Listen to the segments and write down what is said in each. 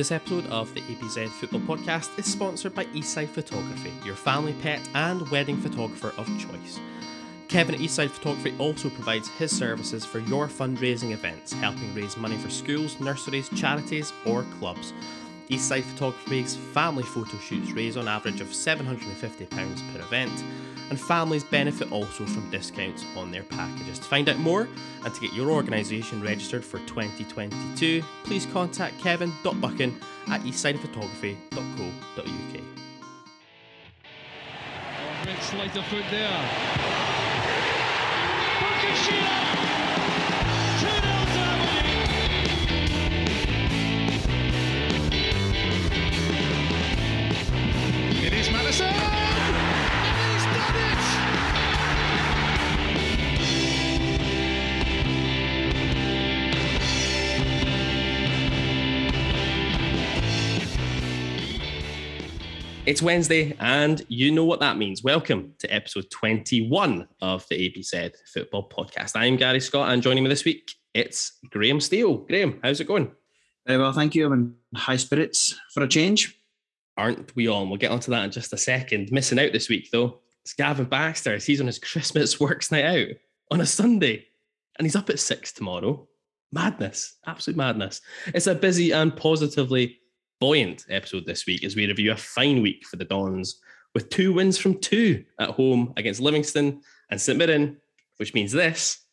This episode of the ABZ Football Podcast is sponsored by Eastside Photography, your family pet and wedding photographer of choice. Kevin at Eastside Photography also provides his services for your fundraising events, helping raise money for schools, nurseries, charities, or clubs. Eastside Photography's family photo shoots raise on average of £750 per event, and families benefit also from discounts on their packages. To find out more and to get your organisation registered for 2022, please contact kevin.buchan at eastsidephotography.co.uk. Foot there. It's Wednesday, and you know what that means. Welcome to episode 21 of the ABZ Football Podcast. I'm Gary Scott, and joining me this week, it's Graham Steele. Graham, how's it going? Very well, thank you. I'm in high spirits for a change. Aren't we all? And we'll get onto that in just a second. Missing out this week, though, it's Gavin Baxter. He's on his Christmas works night out on a Sunday, and he's up at six tomorrow. Madness, absolute madness. It's a busy and positively buoyant episode this week as we review a fine week for the Dons with two wins from two at home against Livingston and St Mirren, which means this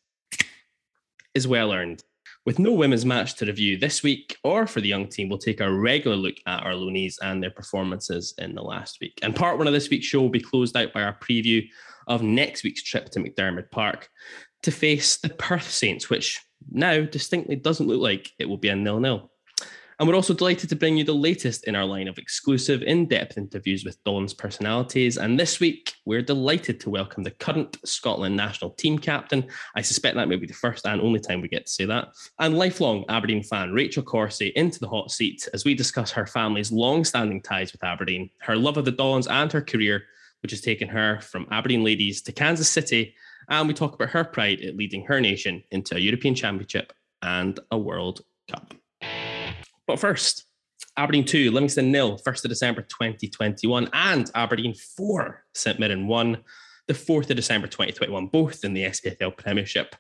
is well earned. With no women's match to review this week or for the young team, we'll take a regular look at our loanies and their performances in the last week. And part one of this week's show will be closed out by our preview of next week's trip to McDiarmid Park to face the Perth Saints, which now distinctly doesn't look like it will be a nil-nil. And we're also delighted to bring you the latest in our line of exclusive, in depth interviews with Don's personalities. And this week, we're delighted to welcome the current Scotland national team captain. I suspect that may be the first and only time we get to say that. And lifelong Aberdeen fan Rachel Corsie into the hot seat as we discuss her family's long standing ties with Aberdeen, her love of the Dons, and her career, which has taken her from Aberdeen ladies to Kansas City. And we talk about her pride at leading her nation into a European Championship and a World Cup. But first, Aberdeen 2, Livingston nil, 1st of December 2021, and Aberdeen 4, St Mirren 1, the 4th of December 2021, both in the SPFL Premiership,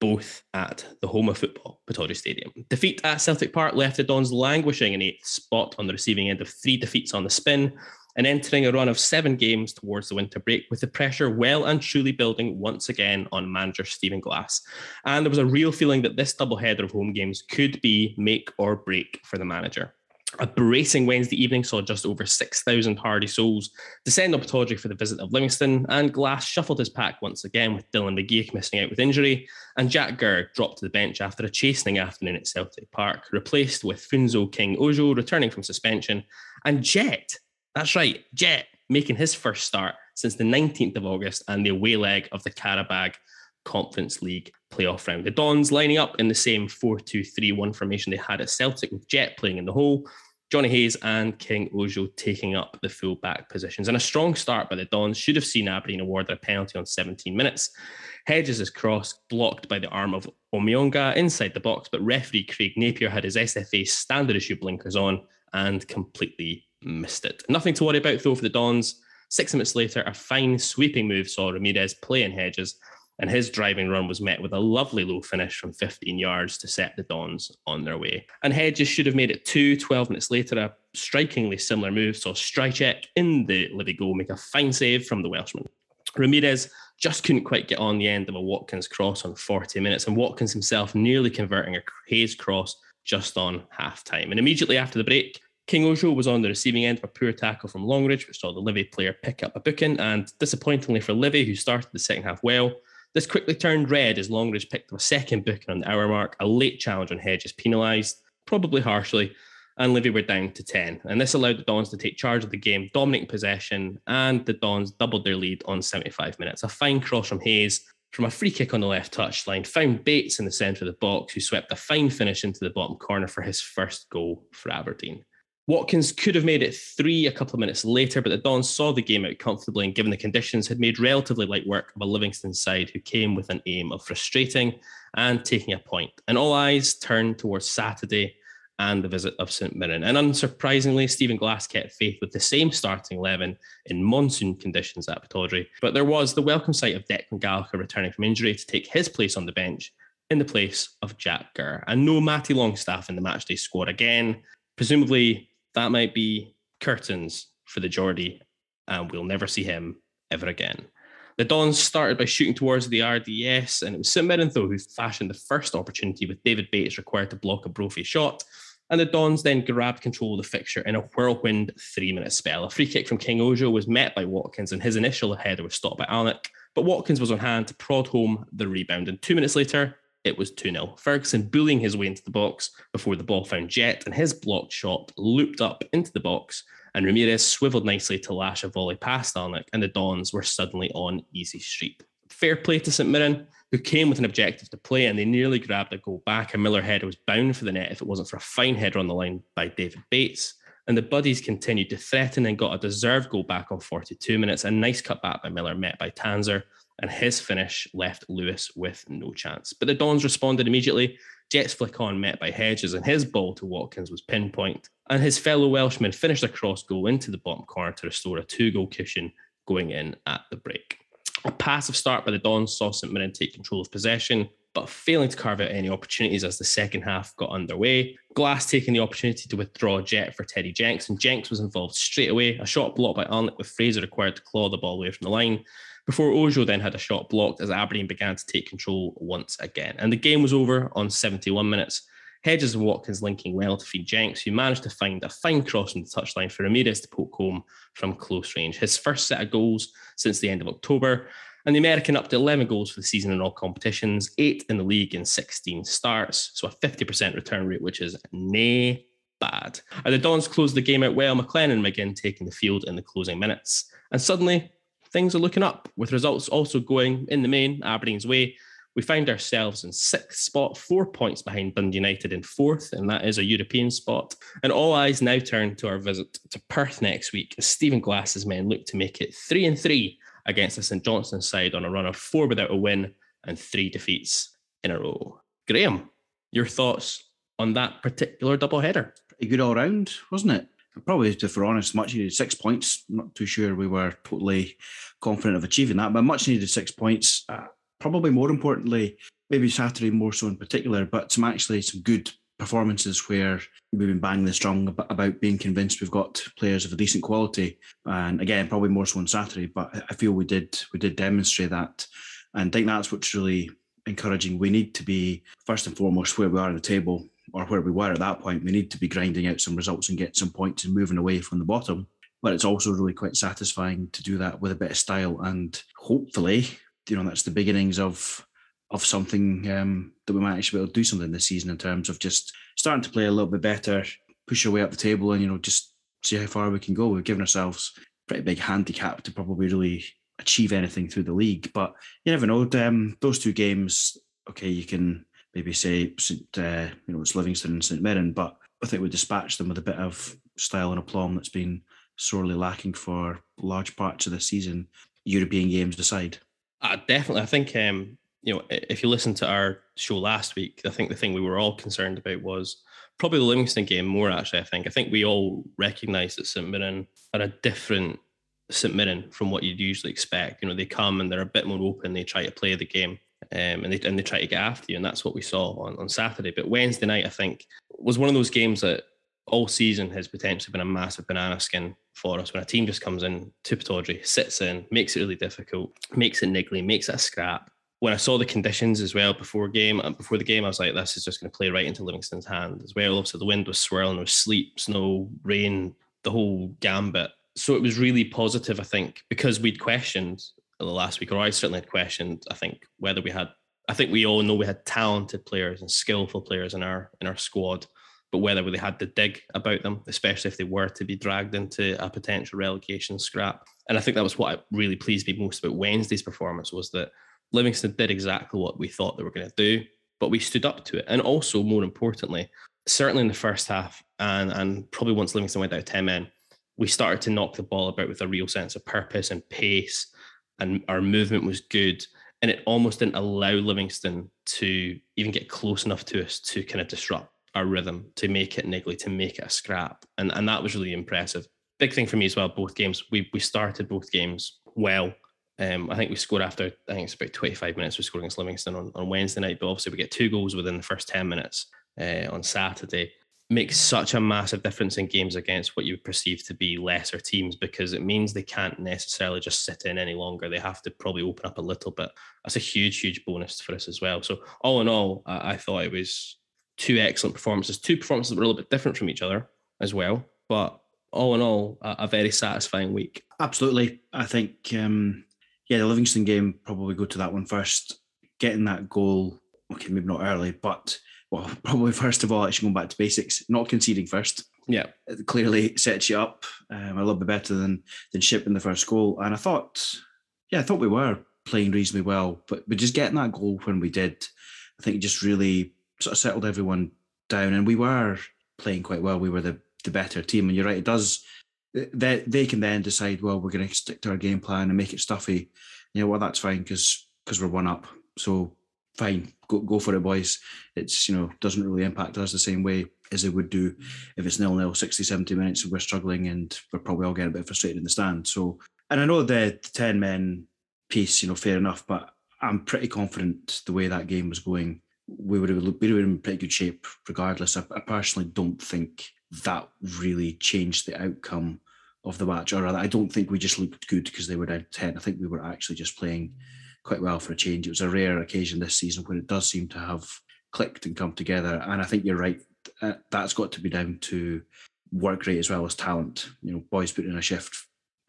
both at the home of football, Pittodrie Stadium. Defeat at Celtic Park left the Dons languishing in eighth spot on the receiving end of three defeats on the spin and entering a run of seven games towards the winter break with the pressure well and truly building once again on manager Stephen Glass. And there was a real feeling that this doubleheader of home games could be make or break for the manager. A bracing Wednesday evening saw just over 6,000 hardy souls descend on Pittodrie for the visit of Livingston, and Glass shuffled his pack once again with Dylan McGeoch missing out with injury, and Jack Gurr dropped to the bench after a chastening afternoon at Celtic Park, replaced with Funso King Ojo returning from suspension, and Jet, that's right, Jet, making his first start since the 19th of August and the away leg of the Qarabag Conference League playoff round. The Dons lining up in the same 4 2 3 1 formation they had at Celtic, with Jet playing in the hole, Jonny Hayes and King Ojo taking up the full back positions. And a strong start by the Dons should have seen Aberdeen awarded a penalty on 17 minutes. Hedges' is cross blocked by the arm of Omeonga inside the box, but referee Craig Napier had his SFA standard issue blinkers on and completely missed it. Nothing to worry about though for the Dons. Six minutes later, a fine sweeping move saw Ramirez play in Hedges, and his driving run was met with a lovely low finish from 15 yards to set the Dons on their way. And Hedges should have made it two. 12 minutes later, a strikingly similar move saw Stryjek in the Livy goal make a fine save from the Welshman. Ramirez just couldn't quite get on the end of a Watkins cross on 40 minutes, and Watkins himself nearly converting a Hayes cross just on half time. And immediately after the break, King Ojo was on the receiving end of a poor tackle from Longridge, which saw the Livy player pick up a booking. And disappointingly for Livy, who started the second half well, this quickly turned red as Longridge picked up a second booking on the hour mark. A late challenge on Hedges penalised, probably harshly, and Livy were down to 10. And this allowed the Dons to take charge of the game, dominating possession, and the Dons doubled their lead on 75 minutes. A fine cross from Hayes from a free kick on the left touchline, found Bates in the centre of the box, who swept a fine finish into the bottom corner for his first goal for Aberdeen. Watkins could have made it three a couple of minutes later, but the Dons saw the game out comfortably and, given the conditions, had made relatively light work of a Livingston side who came with an aim of frustrating and taking a point. And all eyes turned towards Saturday and the visit of St Mirren. And unsurprisingly, Stephen Glass kept faith with the same starting 11 in monsoon conditions at Pittodrie. But there was the welcome sight of Declan Gallagher returning from injury to take his place on the bench in the place of Jack Gurr. And no Matty Longstaff in the matchday squad again. Presumably, that might be curtains for the Geordie, and we'll never see him ever again. The Dons started by shooting towards the RDS, and it was St Mirren, who fashioned the first opportunity with David Bates required to block a Brophy shot. And the Dons then grabbed control of the fixture in a whirlwind three minute spell. A free kick from King Ojo was met by Watkins, and his initial header was stopped by Alnwick. But Watkins was on hand to prod home the rebound. And two minutes later, it was 2 0. Ferguson bullying his way into the box before the ball found Jet, and his blocked shot looped up into the box. And Ramirez swiveled nicely to lash a volley past Alnwick, and the Dons were suddenly on easy street. Fair play to St Mirren, who came with an objective to play, and they nearly grabbed a goal back. A Miller header was bound for the net if it wasn't for a fine header on the line by David Bates. And the Buddies continued to threaten and got a deserved goal back on 42 minutes. A nice cut back by Miller, met by Tanser, and his finish left Lewis with no chance. But the Dons responded immediately. Jet's flick on, met by Hedges, and his ball to Watkins was pinpoint. And his fellow Welshman finished a cross goal into the bottom corner to restore a two goal cushion going in at the break. A passive start by the Dons saw St Mirren take control of possession, but failing to carve out any opportunities as the second half got underway. Glass taking the opportunity to withdraw Jet for Teddy Jenks, and Jenks was involved straight away. A shot blocked by Alnwick with Fraser required to claw the ball away from the line before Ojo then had a shot blocked as Aberdeen began to take control once again. And the game was over on 71 minutes. Hedges and Watkins linking well to feed Jenks, who managed to find a fine cross on the touchline for Ramirez to poke home from close range. His first set of goals since the end of October. And the American up to 11 goals for the season in all competitions, eight in the league in 16 starts. So a 50% return rate, which is nay bad. And the Dons closed the game out well, McLennan and McGinn taking the field in the closing minutes. And suddenly, things are looking up, with results also going in the main Aberdeen's way. We find ourselves in sixth spot, four points behind Dundee United in fourth, and that is a European spot. And all eyes now turn to our visit to Perth next week as Stephen Glass's men look to make it three and three against the St Johnstone side on a run of four without a win and three defeats in a row. Graham, your thoughts on that particular double header? Pretty good all round, wasn't it? Probably, if we're honest, much needed six points. not too sure we were totally confident of achieving that, but much needed six points. Uh, probably more importantly, maybe Saturday more so in particular, but some actually some good performances where we've been banging the strong about being convinced we've got players of a decent quality. And again, probably more so on Saturday, but I feel we did we did demonstrate that. And I think that's what's really encouraging. We need to be first and foremost where we are in the table or where we were at that point. We need to be grinding out some results and get some points and moving away from the bottom. But it's also really quite satisfying to do that with a bit of style and hopefully you know that's the beginnings of of something um, that we might actually be able to do something this season in terms of just starting to play a little bit better, push our way up the table, and you know just see how far we can go. We've given ourselves pretty big handicap to probably really achieve anything through the league, but you never know. Um, those two games, okay, you can maybe say St, uh, you know it's Livingston and St Mirren, but I think we dispatched them with a bit of style and aplomb that's been sorely lacking for large parts of the season. European games aside. Uh, definitely. I think, um, you know, if you listen to our show last week, I think the thing we were all concerned about was probably the Livingston game more, actually. I think. I think we all recognise that St Mirren are a different St Mirren from what you'd usually expect. You know, they come and they're a bit more open, they try to play the game. Um, and they and they try to get after you, and that's what we saw on, on Saturday. But Wednesday night, I think, was one of those games that all season has potentially been a massive banana skin for us when a team just comes in to Pittodrie, sits in, makes it really difficult, makes it niggly, makes it a scrap. When I saw the conditions as well before game, uh, before the game, I was like, this is just going to play right into Livingston's hand as well. Obviously, the wind was swirling, there was sleet, snow, rain, the whole gambit. So it was really positive, I think, because we'd questioned the last week, or I certainly had questioned, I think, whether we had I think we all know we had talented players and skillful players in our in our squad but whether they had to dig about them, especially if they were to be dragged into a potential relegation scrap. And I think that was what really pleased me most about Wednesday's performance was that Livingston did exactly what we thought they were going to do, but we stood up to it. And also, more importantly, certainly in the first half, and and probably once Livingston went out 10 men, we started to knock the ball about with a real sense of purpose and pace, and our movement was good. And it almost didn't allow Livingston to even get close enough to us to kind of disrupt our rhythm, to make it niggly, to make it a scrap. And and that was really impressive. Big thing for me as well, both games. We we started both games well. Um, I think we scored after I think it's about 25 minutes we scored against Livingston on, on Wednesday night, but obviously we get two goals within the first 10 minutes uh, on Saturday makes such a massive difference in games against what you perceive to be lesser teams because it means they can't necessarily just sit in any longer. They have to probably open up a little bit. That's a huge, huge bonus for us as well. So all in all, I, I thought it was two excellent performances, two performances that were a little bit different from each other as well. But all in all, a, a very satisfying week. Absolutely. I think, um, yeah, the Livingston game probably go to that one first. Getting that goal, okay, maybe not early, but well, probably first of all, actually going back to basics, not conceding first. Yeah, it clearly sets you up um, a little bit better than than shipping the first goal. And I thought, yeah, I thought we were playing reasonably well, but but just getting that goal when we did, I think it just really sort of settled everyone down, and we were playing quite well. We were the the better team, and you're right, it does. They they can then decide, well, we're going to stick to our game plan and make it stuffy. You know, well, that's fine because because we're one up. So fine, go, go for it, boys. It's, you know, doesn't really impact us the same way as it would do if it's nil nil 60, 70 minutes and we're struggling and we're probably all getting a bit frustrated in the stand. So, and I know the, the 10 men piece, you know, fair enough, but I'm pretty confident the way that game was going, we would have, we would have been in pretty good shape regardless. I, I personally don't think that really changed the outcome of the match, or rather, I don't think we just looked good because they were down 10. I think we were actually just playing quite well for a change. It was a rare occasion this season where it does seem to have clicked and come together. And I think you're right. Uh, that's got to be down to work rate as well as talent. You know, boys putting in a shift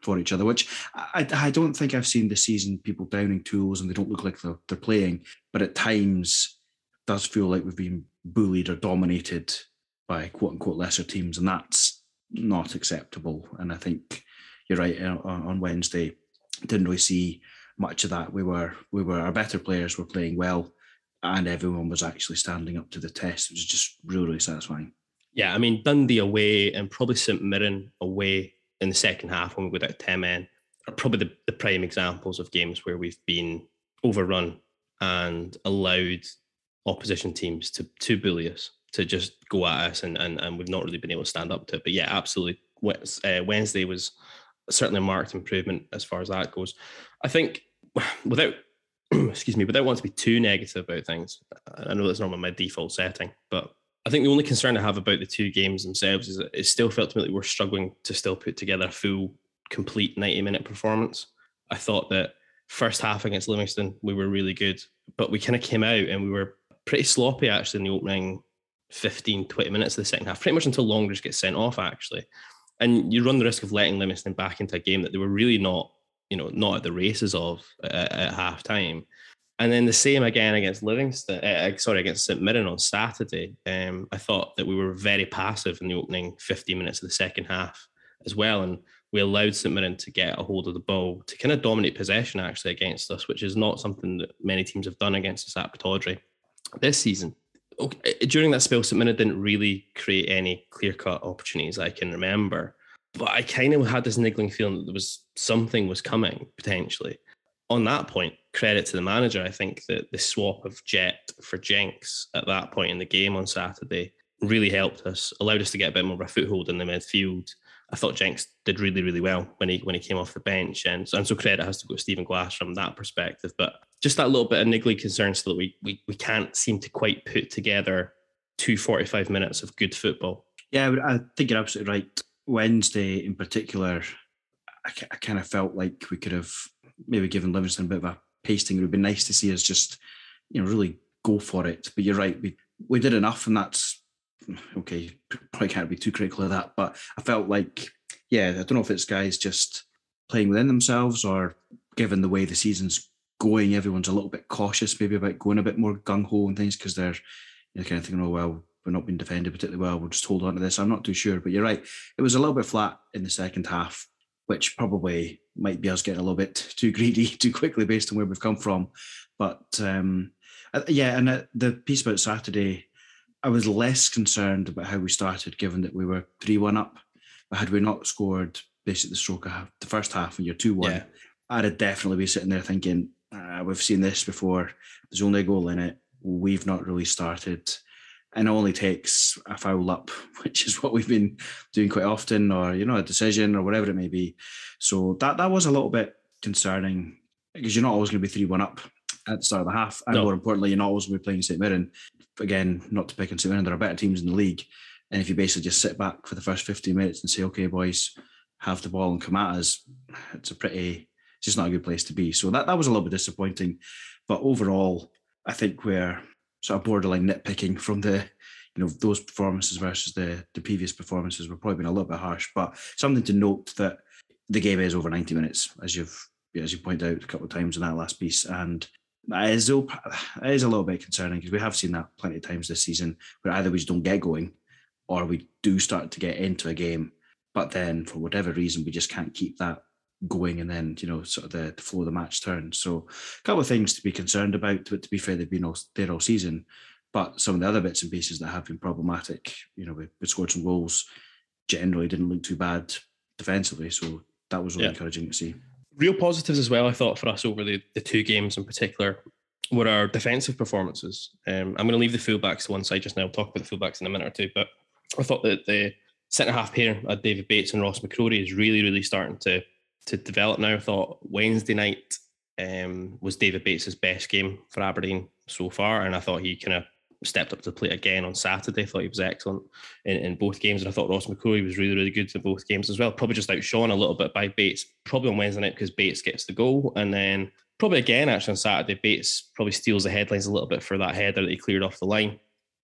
for each other, which I, I don't think I've seen this season people downing tools and they don't look like they're, they're playing. But at times, does feel like we've been bullied or dominated by quote unquote lesser teams, and that's not acceptable. And I think you're right. Uh, on Wednesday, didn't really see much of that. We were we were our better players were playing well, and everyone was actually standing up to the test. It was just really really satisfying. Yeah, I mean Dundee away and probably St Mirren away in the second half when we go down ten men are probably the, the prime examples of games where we've been overrun and allowed opposition teams to to bully us, to just go at us, and and, and we've not really been able to stand up to it. But yeah, absolutely. Uh, Wednesday was certainly a marked improvement as far as that goes. I think without excuse me, without wanting to be too negative about things, I know that's not my default setting, but I think the only concern I have about the two games themselves is that it still felt to me like we're struggling to still put together a full, complete 90 minute performance. I thought that first half against Livingston, we were really good, but we kind of came out and we were pretty sloppy actually in the opening 15, 20 minutes of the second half, pretty much until Longridge gets sent off actually. And you run the risk of letting Livingston back into a game that they were really not you know, not at the races of at, at half time. And then the same again against Livingston, uh, sorry, against St Mirren on Saturday. Um, I thought that we were very passive in the opening 50 minutes of the second half as well. And we allowed St Mirren to get a hold of the ball to kind of dominate possession actually against us, which is not something that many teams have done against us at Pittodrie this season. Okay, during that spell, St Mirren didn't really create any clear cut opportunities I can remember but I kind of had this niggling feeling that there was something was coming potentially. On that point, credit to the manager. I think that the swap of Jet for Jenks at that point in the game on Saturday really helped us, allowed us to get a bit more of a foothold in the midfield. I thought Jenks did really, really well when he when he came off the bench, and and so credit has to go to Stephen Glass from that perspective. But just that little bit of niggly concern still that we we we can't seem to quite put together two 45 minutes of good football. Yeah, I think you're absolutely right. Wednesday in particular, I, I kind of felt like we could have maybe given Livingston a bit of a pasting. It would be nice to see us just, you know, really go for it. But you're right, we we did enough, and that's okay. Probably can't be too critical of that, but I felt like, yeah, I don't know if it's guys just playing within themselves or given the way the season's going, everyone's a little bit cautious, maybe about going a bit more gung ho and things because they're you know, kind of thinking, oh well, we're not being defended particularly well. We'll just hold on to this. I'm not too sure, but you're right. It was a little bit flat in the second half, which probably might be us getting a little bit too greedy too quickly based on where we've come from. But um, uh, yeah, and uh, the piece about Saturday, I was less concerned about how we started, given that we were three one up. But had we not scored basically the stroke of the first half and you're two one, yeah. I'd have definitely be sitting there thinking, uh, we've seen this before. There's only a goal in it. We've not really started and only takes a foul up, which is what we've been doing quite often, or you know, a decision or whatever it may be. So that that was a little bit concerning because you're not always going to be three one up at the start of the half, and No. more importantly, you're not always going to be playing St Mirren. Again, not to pick on St Mirren, there are better teams in the league, and if you basically just sit back for the first 15 minutes and say, "Okay, boys, have the ball and come at us," it's a pretty, it's just not a good place to be. So that that was a little bit disappointing, but overall, I think we're sort of borderline nitpicking from the you know those performances versus the the previous performances were probably been a little bit harsh but something to note that the game is over 90 minutes as you've as you pointed out a couple of times in that last piece and that is, it is a little bit concerning because we have seen that plenty of times this season where either we just don't get going or we do start to get into a game but then for whatever reason we just can't keep that going and then you know sort of the, the flow of the match turns so a couple of things to be concerned about but to be fair they've been all, there all season but some of the other bits and pieces that have been problematic, you know, we, we scored some goals, generally didn't look too bad defensively. So that was really Yeah. encouraging to see. Real positives as well, I thought, for us over the, the two games in particular were our defensive performances. Um, I'm going to leave the fullbacks to one side just now. I'll talk about the fullbacks in a minute or two. But I thought that the centre half pair, of David Bates and Ross McCrorie is really, really starting to to develop now. I thought Wednesday night um, was David Bates's best game for Aberdeen so far, and I thought he kind of stepped up to the plate again on Saturday. I thought he was excellent in, in both games, and I thought Ross McCrorie was really, really good in both games as well. Probably just outshone a little bit by Bates, probably on Wednesday night because Bates gets the goal, and then probably again actually on Saturday, Bates probably steals the headlines a little bit for that header that he cleared off the line.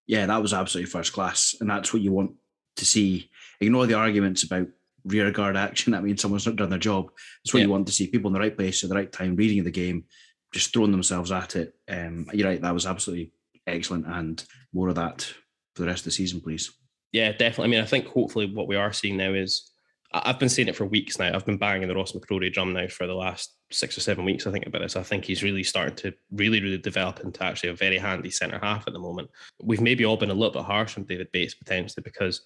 Yeah, that was absolutely first class. And that's what you want to see. Ignore the arguments about rear guard action. That means someone's not done their job. It's what Yeah. you want to see people in the right place at the right time, reading the game, just throwing themselves at it. Um, you're right, that was absolutely excellent. And more of that for the rest of the season, please. Yeah, definitely. I mean, I think hopefully what we are seeing now is I've been saying it for weeks now. I've been banging the Ross McCrorie drum now for the last six or seven weeks. I think about this. I think he's really starting to really, really develop into actually a very handy centre half at the moment. We've maybe all been a little bit harsh on David Bates potentially because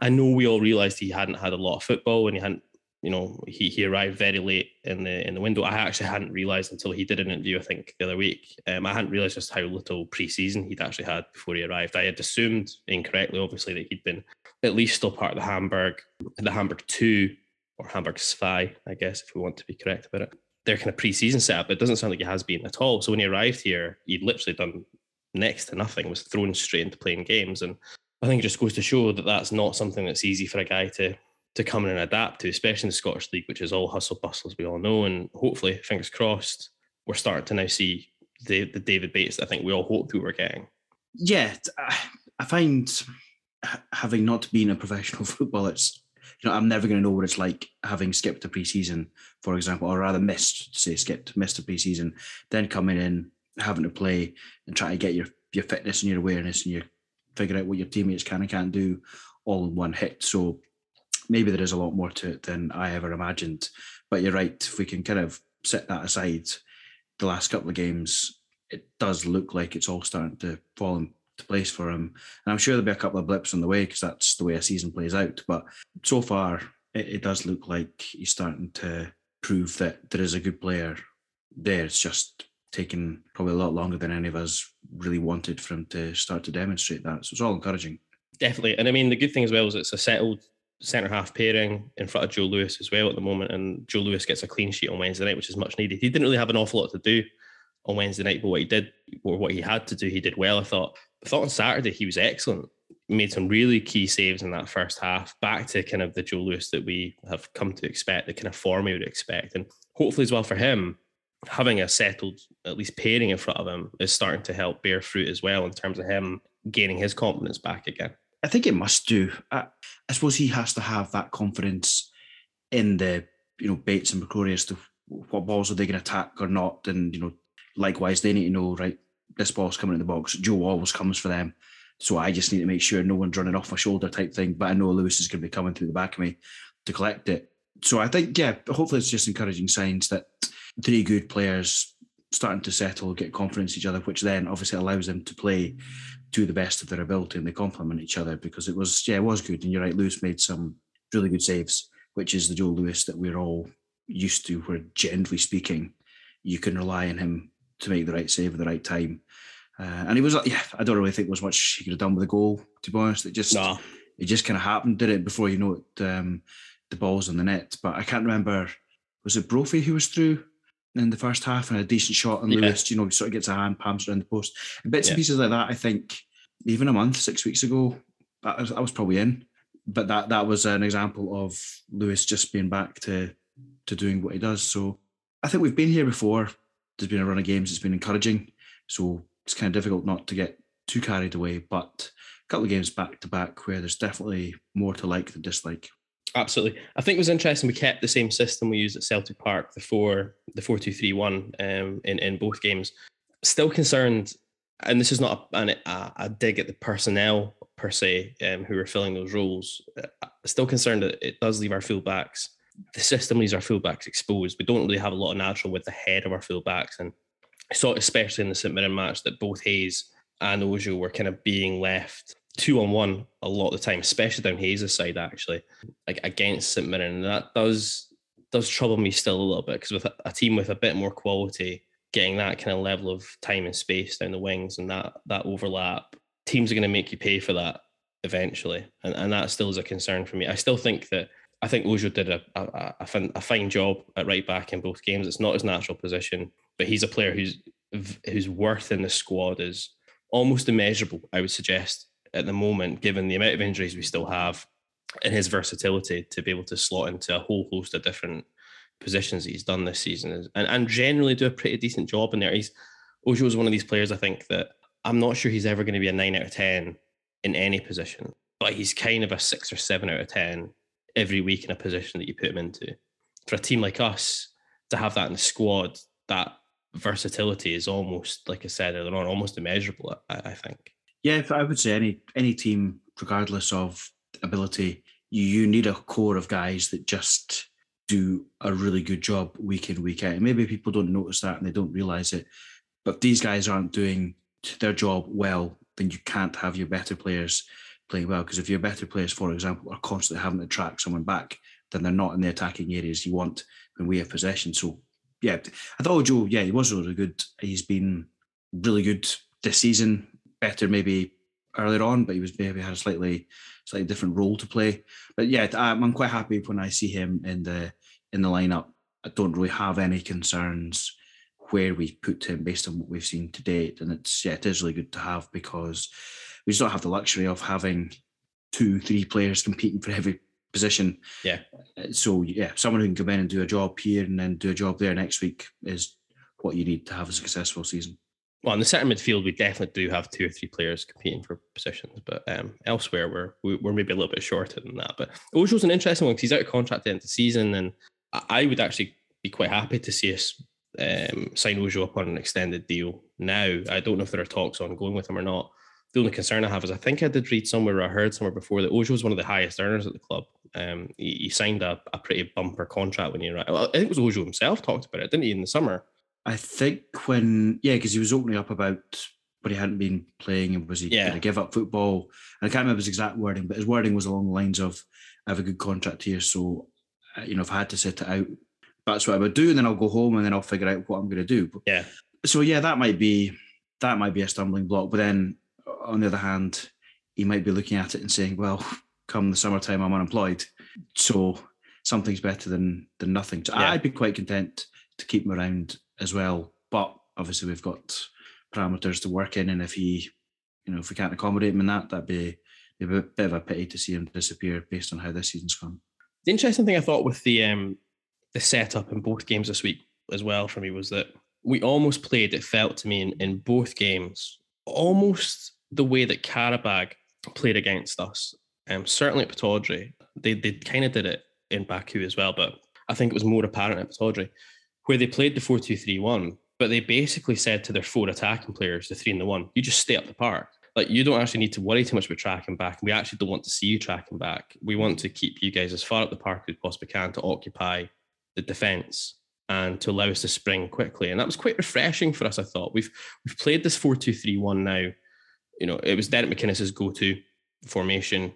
I know we all realised he hadn't had a lot of football and he hadn't. You know, he, he arrived very late in the in the window. I actually hadn't realised until he did an interview, I think, the other week. Um, I hadn't realised just how little pre-season he'd actually had before he arrived. I had assumed incorrectly, obviously, that he'd been at least still part of the Hamburg, the Hamburg two or Hamburg Sphy, I guess, if we want to be correct about it. Their kind of pre-season setup, but it doesn't sound like he has been at all. So when he arrived here, he'd literally done next to nothing, was thrown straight into playing games. And I think it just goes to show that that's not something that's easy for a guy to to come in and adapt to, especially in the Scottish League, which is all hustle bustle, as we all know. And hopefully, fingers crossed, we're starting to now see the, the David Bates that I think we all hoped we were getting. yeah, I find having not been a professional footballer, it's you know I'm never going to know what it's like having skipped a preseason, for example, or rather missed, say skipped, missed a preseason, then coming in having to play and try to get your your fitness and your awareness and your figure out what your teammates can and can't do all in one hit. So maybe there is a lot more to it than I ever imagined. But you're right, if we can kind of set that aside, the last couple of games, it does look like it's all starting to fall into place for him. And I'm sure there'll be a couple of blips on the way because that's the way a season plays out. But so far, it, it does look like he's starting to prove that there is a good player there. It's just taken probably a lot longer than any of us really wanted for him to start to demonstrate that. So it's all encouraging. Definitely. And I mean, the good thing as well is it's a settled centre half pairing in front of Joe Lewis as well at the moment. And Joe Lewis gets a clean sheet on Wednesday night, which is much needed. He didn't really have an awful lot to do on Wednesday night, but what he did or what he had to do, he did well. I thought. I thought on Saturday he was excellent. Made some really key saves in that first half, back to kind of the Joe Lewis that we have come to expect, the kind of form we would expect. And hopefully as well for him, having a settled at least pairing in front of him is starting to help bear fruit as well in terms of him gaining his confidence back again. I think it must do. I, I suppose he has to have that confidence in the you know Bates and McCrorie as to what balls are they going to attack or not, and you know likewise they need to know right this ball's coming in the box. Joe always comes for them, so I just need to make sure no one's running off my shoulder type thing. But I know Lewis is going to be coming through the back of me to collect it. So I think yeah, hopefully it's just encouraging signs that three good players starting to settle, get confidence in each other, which then obviously allows them to play to the best of their ability and they complement each other because it was yeah it was good and you're right Lewis made some really good saves which is the Joe Lewis that we're all used to where generally speaking you can rely on him to make the right save at the right time Uh, and he was, like, yeah, I don't really think there was much he could have done with the goal, to be honest. It just, it just kind of happened, did it? Before you know it, um, the ball's on the net. But I can't remember, was it Brophy who was through in the first half and a decent shot on Yeah. Lewis? You know, he sort of gets a hand, palms around the post. And bits Yeah. and pieces like that, I think, even a month, six weeks ago, I was, I was probably in. But that that was an example of Lewis just being back to to doing what he does. So I think we've been here before. There's been a run of games. It's been encouraging. So it's kind of difficult not to get too carried away. But a couple of games back to back where there's definitely more to like than dislike. Absolutely. I think it was interesting. We kept the same system we used at Celtic Park, the four, the four two three one, um, in in both games. Still concerned, and this is not a, a, a dig at the personnel per se, um, who are filling those roles. Uh, Still concerned that it does leave our fullbacks. The system leaves our fullbacks exposed. We don't really have a lot of natural with the head of our fullbacks, and saw, especially in the St Mirren match, that both Hayes and Ojo were kind of being left two on one a lot of the time, especially down Hayes' side actually like against St Mirren, and that does does trouble me still a little bit because with a, team with a bit more quality, getting that kind of level of time and space down the wings and that that overlap, teams are going to make you pay for that eventually, and and that still is a concern for me. I still think that I think Ojo did a a, a, a fine job at right back in both games. It's not his natural position, but he's a player who's whose worth in the squad is almost immeasurable. I would suggest at the moment, given the amount of injuries we still have and his versatility to be able to slot into a whole host of different positions that he's done this season and, and generally do a pretty decent job in there. He's Ojo is one of these players I think that I'm not sure he's ever going to be a nine out of ten in any position, but he's kind of a six or seven out of ten every week in a position that you put him into. For a team like us to have that in the squad, that versatility is almost, like I said earlier on, almost immeasurable. I, I think. Yeah, I would say any any team, regardless of ability, you, you need a core of guys that just do a really good job week in week out. And maybe people don't notice that and they don't realize it, but if these guys aren't doing their job well, then you can't have your better players playing well. Because if your better players, for example, are constantly having to track someone back, then they're not in the attacking areas you want when we have possession. So yeah, I thought Joe, yeah, he was really good. He's been really good this season. Better maybe earlier on, but he was maybe had a slightly slightly different role to play. But yeah, I'm, I'm quite happy when I see him in the in the lineup. I don't really have any concerns where we put him based on what we've seen to date, and it's yeah, it is really good to have because we just don't have the luxury of having two, three players competing for every position. Yeah. Uh, So yeah, someone who can come in and do a job here and then do a job there next week is what you need to have a successful season. well, in the centre midfield, we definitely do have two or three players competing for positions, but um, elsewhere we're we- we're maybe a little bit shorter than that. But Ojo's an interesting one because he's out of contract at the end of the season, and I- I would actually be quite happy to see us um, sign Ojo up on an extended deal now. I don't know if there are talks on going with him or not. The only concern I have is I think I did read somewhere or I heard somewhere before that Ojo was one of the highest earners at the club. Um, he, he signed a, a pretty bumper contract when he arrived. Well, I think it was Ojo himself talked about it, didn't he, in the summer? I think when yeah, because he was opening up about but he hadn't been playing and was he Yeah. going to give up football? And I can't remember his exact wording, but his wording was along the lines of I have a good contract here, so uh, you know if I had to sit it out, that's what I would do, and then I'll go home and then I'll figure out what I'm going to do. But- Yeah. So yeah, that might be that might be a stumbling block. But then on the other hand, he might be looking at it and saying, well, come the summertime, I'm unemployed, so something's better than than nothing. So Yeah. I'd be quite content to keep him around as well. But obviously, we've got parameters to work in, and if he, you know, if we can't accommodate him in that, that'd be, a bit of a pity to see him disappear based on how this season's gone. The interesting thing I thought with the um the setup in both games this week as well for me was that we almost played, it felt to me in, in both games, almost the way that Qarabag played against us. Um, certainly at Pittodrie, they they kind of did it in Baku as well, but I think it was more apparent at Pittodrie, where they played the 4 2 3 1, but they basically said to their four attacking players, the three and the one, you just stay up the park. Like you don't actually need to worry too much about tracking back. We actually don't want to see you tracking back. We want to keep you guys as far up the park as possibly can to occupy the defence and to allow us to spring quickly. And that was quite refreshing for us, I thought. We've we've played this 4-2-3-1 now. You know, it was Derek McInnes's go-to formation,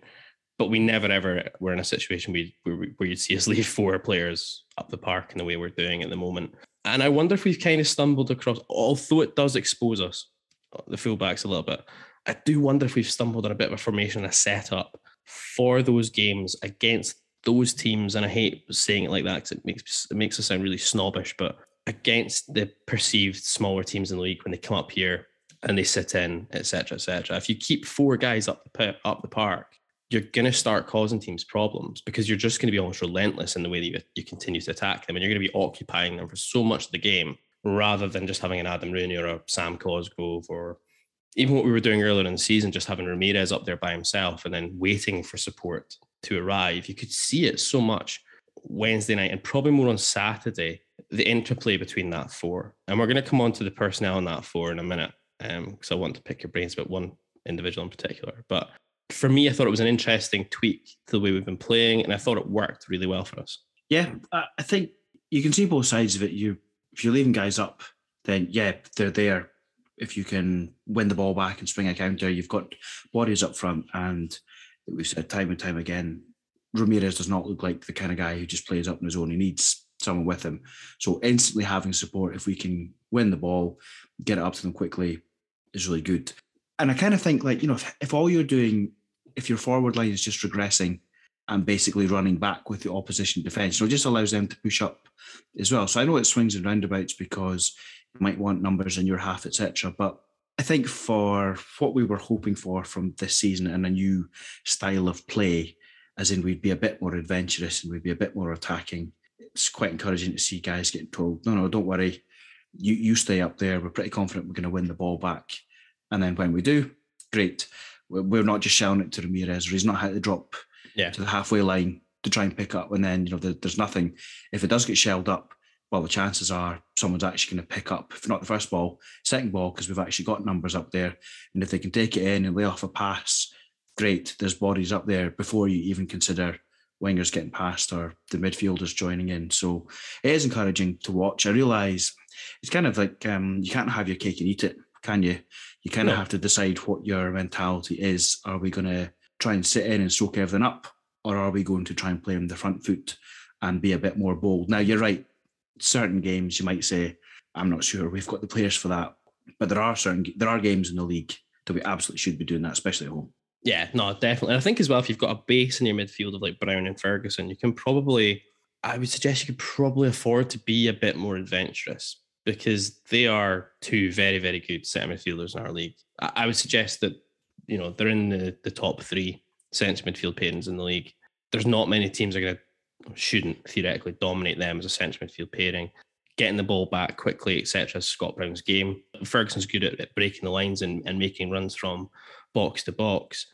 but we never ever were in a situation where, where, you'd see us leave four players up the park in the way we're doing at the moment. And I wonder if we've kind of stumbled across, although it does expose us uh, the fullbacks a little bit. I do wonder if we've stumbled on a bit of a formation, a setup for those games against those teams. And I hate saying it like that because it makes it makes us sound really snobbish, but against the perceived smaller teams in the league when they come up here and they sit in, etc., etc. If you keep four guys up the up the park, you're going to start causing teams problems because you're just going to be almost relentless in the way that you, you continue to attack them, and you're going to be occupying them for so much of the game rather than just having an Adam Rooney or a Sam Cosgrove or even what we were doing earlier in the season, just having Ramirez up there by himself and then waiting for support to arrive. You could see it so much Wednesday night and probably more on Saturday, the interplay between that four. And we're going to come on to the personnel in that four in a minute because um, I want to pick your brains about one individual in particular. But for me, I thought it was an interesting tweak to the way we've been playing, and I thought it worked really well for us. Yeah, I think you can see both sides of it. You if you're leaving guys up, then yeah, they're there. If you can win the ball back and spring a counter, you've got bodies up front, and we've said time and time again, Ramirez does not look like the kind of guy who just plays up on his own. He needs someone with him. So instantly having support, if we can win the ball, get it up to them quickly, is really good. And I kind of think like, you know, if, if all you're doing, if your forward line is just regressing and basically running back with the opposition defence, you know, it just allows them to push up as well. So I know it swings and roundabouts because you might want numbers in your half, etc. But I think for what we were hoping for from this season and a new style of play, as in we'd be a bit more adventurous and we'd be a bit more attacking. It's quite encouraging to see guys getting told, no, no, don't worry. You you stay up there. We're pretty confident we're going to win the ball back. And then when we do, great. We're not just shelling it to Ramirez, or he's not had to drop yeah. to the halfway line to try and pick up. And then, you know, there's nothing. If it does get shelled up, well, the chances are someone's actually going to pick up, if not the first ball, second ball, because we've actually got numbers up there. And if they can take it in and lay off a pass, great. There's bodies up there before you even consider wingers getting past or the midfielders joining in. So it is encouraging to watch. I realise it's kind of like um, you can't have your cake and eat it, can you? You kind of have to decide what your mentality is. Are we going to try and sit in and soak everything up, or are we going to try and play on the front foot and be a bit more bold? Now you're right. Certain games you might say, I'm not sure we've got the players for that, but there are certain there are games in the league that we absolutely should be doing that, especially at home. Yeah, no, definitely. And I think as well, if you've got a base in your midfield of like Brown and Ferguson, you can probably, I would suggest you could probably afford to be a bit more adventurous because they are two very, very good centre midfielders in our league. I, would suggest that, you know, they're in the, the top three centre midfield pairings in the league. There's not many teams are going to, shouldn't theoretically dominate them as a centre midfield pairing. Getting the ball back quickly, etc. Scott Brown's game. Ferguson's good at, breaking the lines and, and making runs from box to box,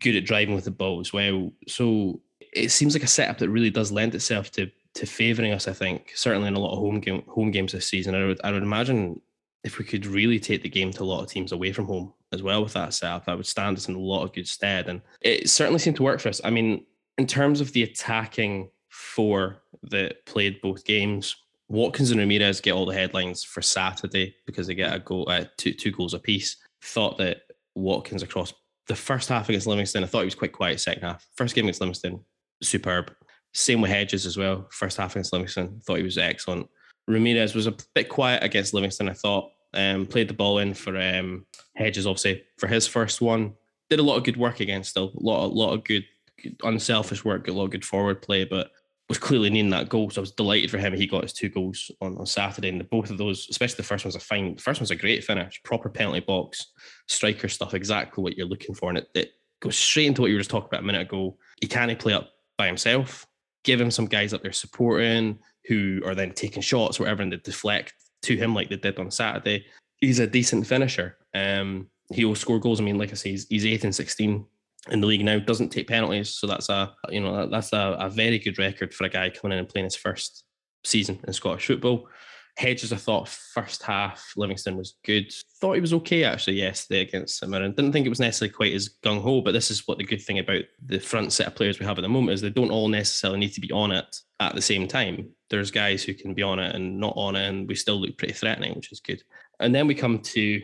good at driving with the ball as well. So it seems like a setup that really does lend itself to to favouring us. I think certainly in a lot of home game home games this season. I would I would imagine if we could really take the game to a lot of teams away from home as well with that setup, that would stand us in a lot of good stead. And it certainly seemed to work for us. I mean, in terms of the attacking four that played both games, Watkins and Ramirez get all the headlines for Saturday because they get a goal, uh, two two goals apiece. Thought that Watkins across the first half against Livingston. I thought he was quite quiet second half. First game against Livingston, superb. Same with Hedges as well. First half against Livingston, thought he was excellent. Ramirez was a bit quiet against Livingston, I thought. Um, played the ball in for um, Hedges, obviously, for his first one. Did a lot of good work against. A lot, a lot of good, good unselfish work, a lot of good forward play, but was clearly needing that goal. So I was delighted for him. He got his two goals on, on Saturday. And the, both of those, especially the first one's a fine, the first one's a great finish, proper penalty box, striker stuff, exactly what you're looking for. And it, it goes straight into what you were just talking about a minute ago. He can't play up by himself. Give him some guys up there supporting who are then taking shots, whatever, and they deflect to him like they did on Saturday. He's a decent finisher. Um, he'll score goals. I mean, like I say, he's, he's 8 and 16 in the league now doesn't take penalties so that's a you know that's a, a very good record for a guy coming in and playing his first season in Scottish football Hedges I thought first half Livingston was good. Thought he was okay actually yesterday against St Mirren didn't think it was necessarily quite as gung-ho but this is what the good thing about the front set of players we have at the moment is they don't all necessarily need to be on it at the same time. There's guys who can be on it and not on it and we still look pretty threatening which is good. And then we come to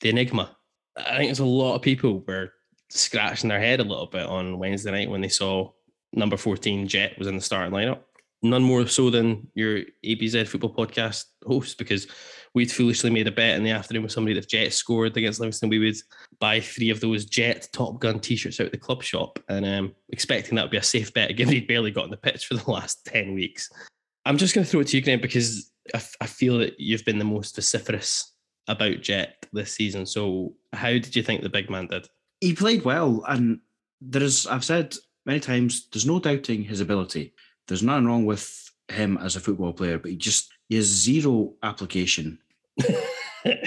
the enigma. I think there's a lot of people were scratching their head a little bit on Wednesday night when they saw number 14 Jet was in the starting lineup. None more so than your ABZ football podcast host, because we'd foolishly made a bet in the afternoon with somebody that Jet scored against Livingston, we would buy three of those Jet Top Gun t-shirts out at the club shop, and um, expecting that would be a safe bet, given he'd barely got on the pitch for the last ten weeks. I'm just going to throw it to you, Graham, because I, f- I feel that you've been the most vociferous about Jet this season. So, how did you think the big man did? He played well, and there is. I've said many times, there's no doubting his ability. There's nothing wrong with him as a football player, but he just he has zero application. but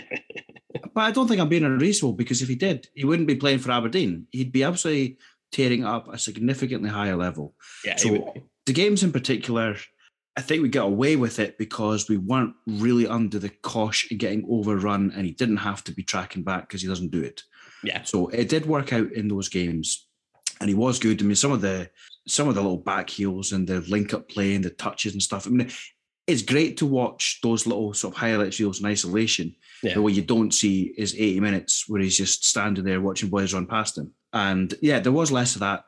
I don't think I'm being unreasonable because if he did, he wouldn't be playing for Aberdeen. He'd be absolutely tearing up a significantly higher level. yeah, So the games in particular, I think we got away with it because we weren't really under the cosh of getting overrun, and he didn't have to be tracking back because he doesn't do it. yeah, So it did work out in those games, and he was good. I mean, some of the some of the little back heels and the link up play and the touches and stuff. I mean, it's great to watch those little sort of highlight reels in isolation. Yeah. But what you don't see is 80 minutes where he's just standing there watching boys run past him. And yeah, there was less of that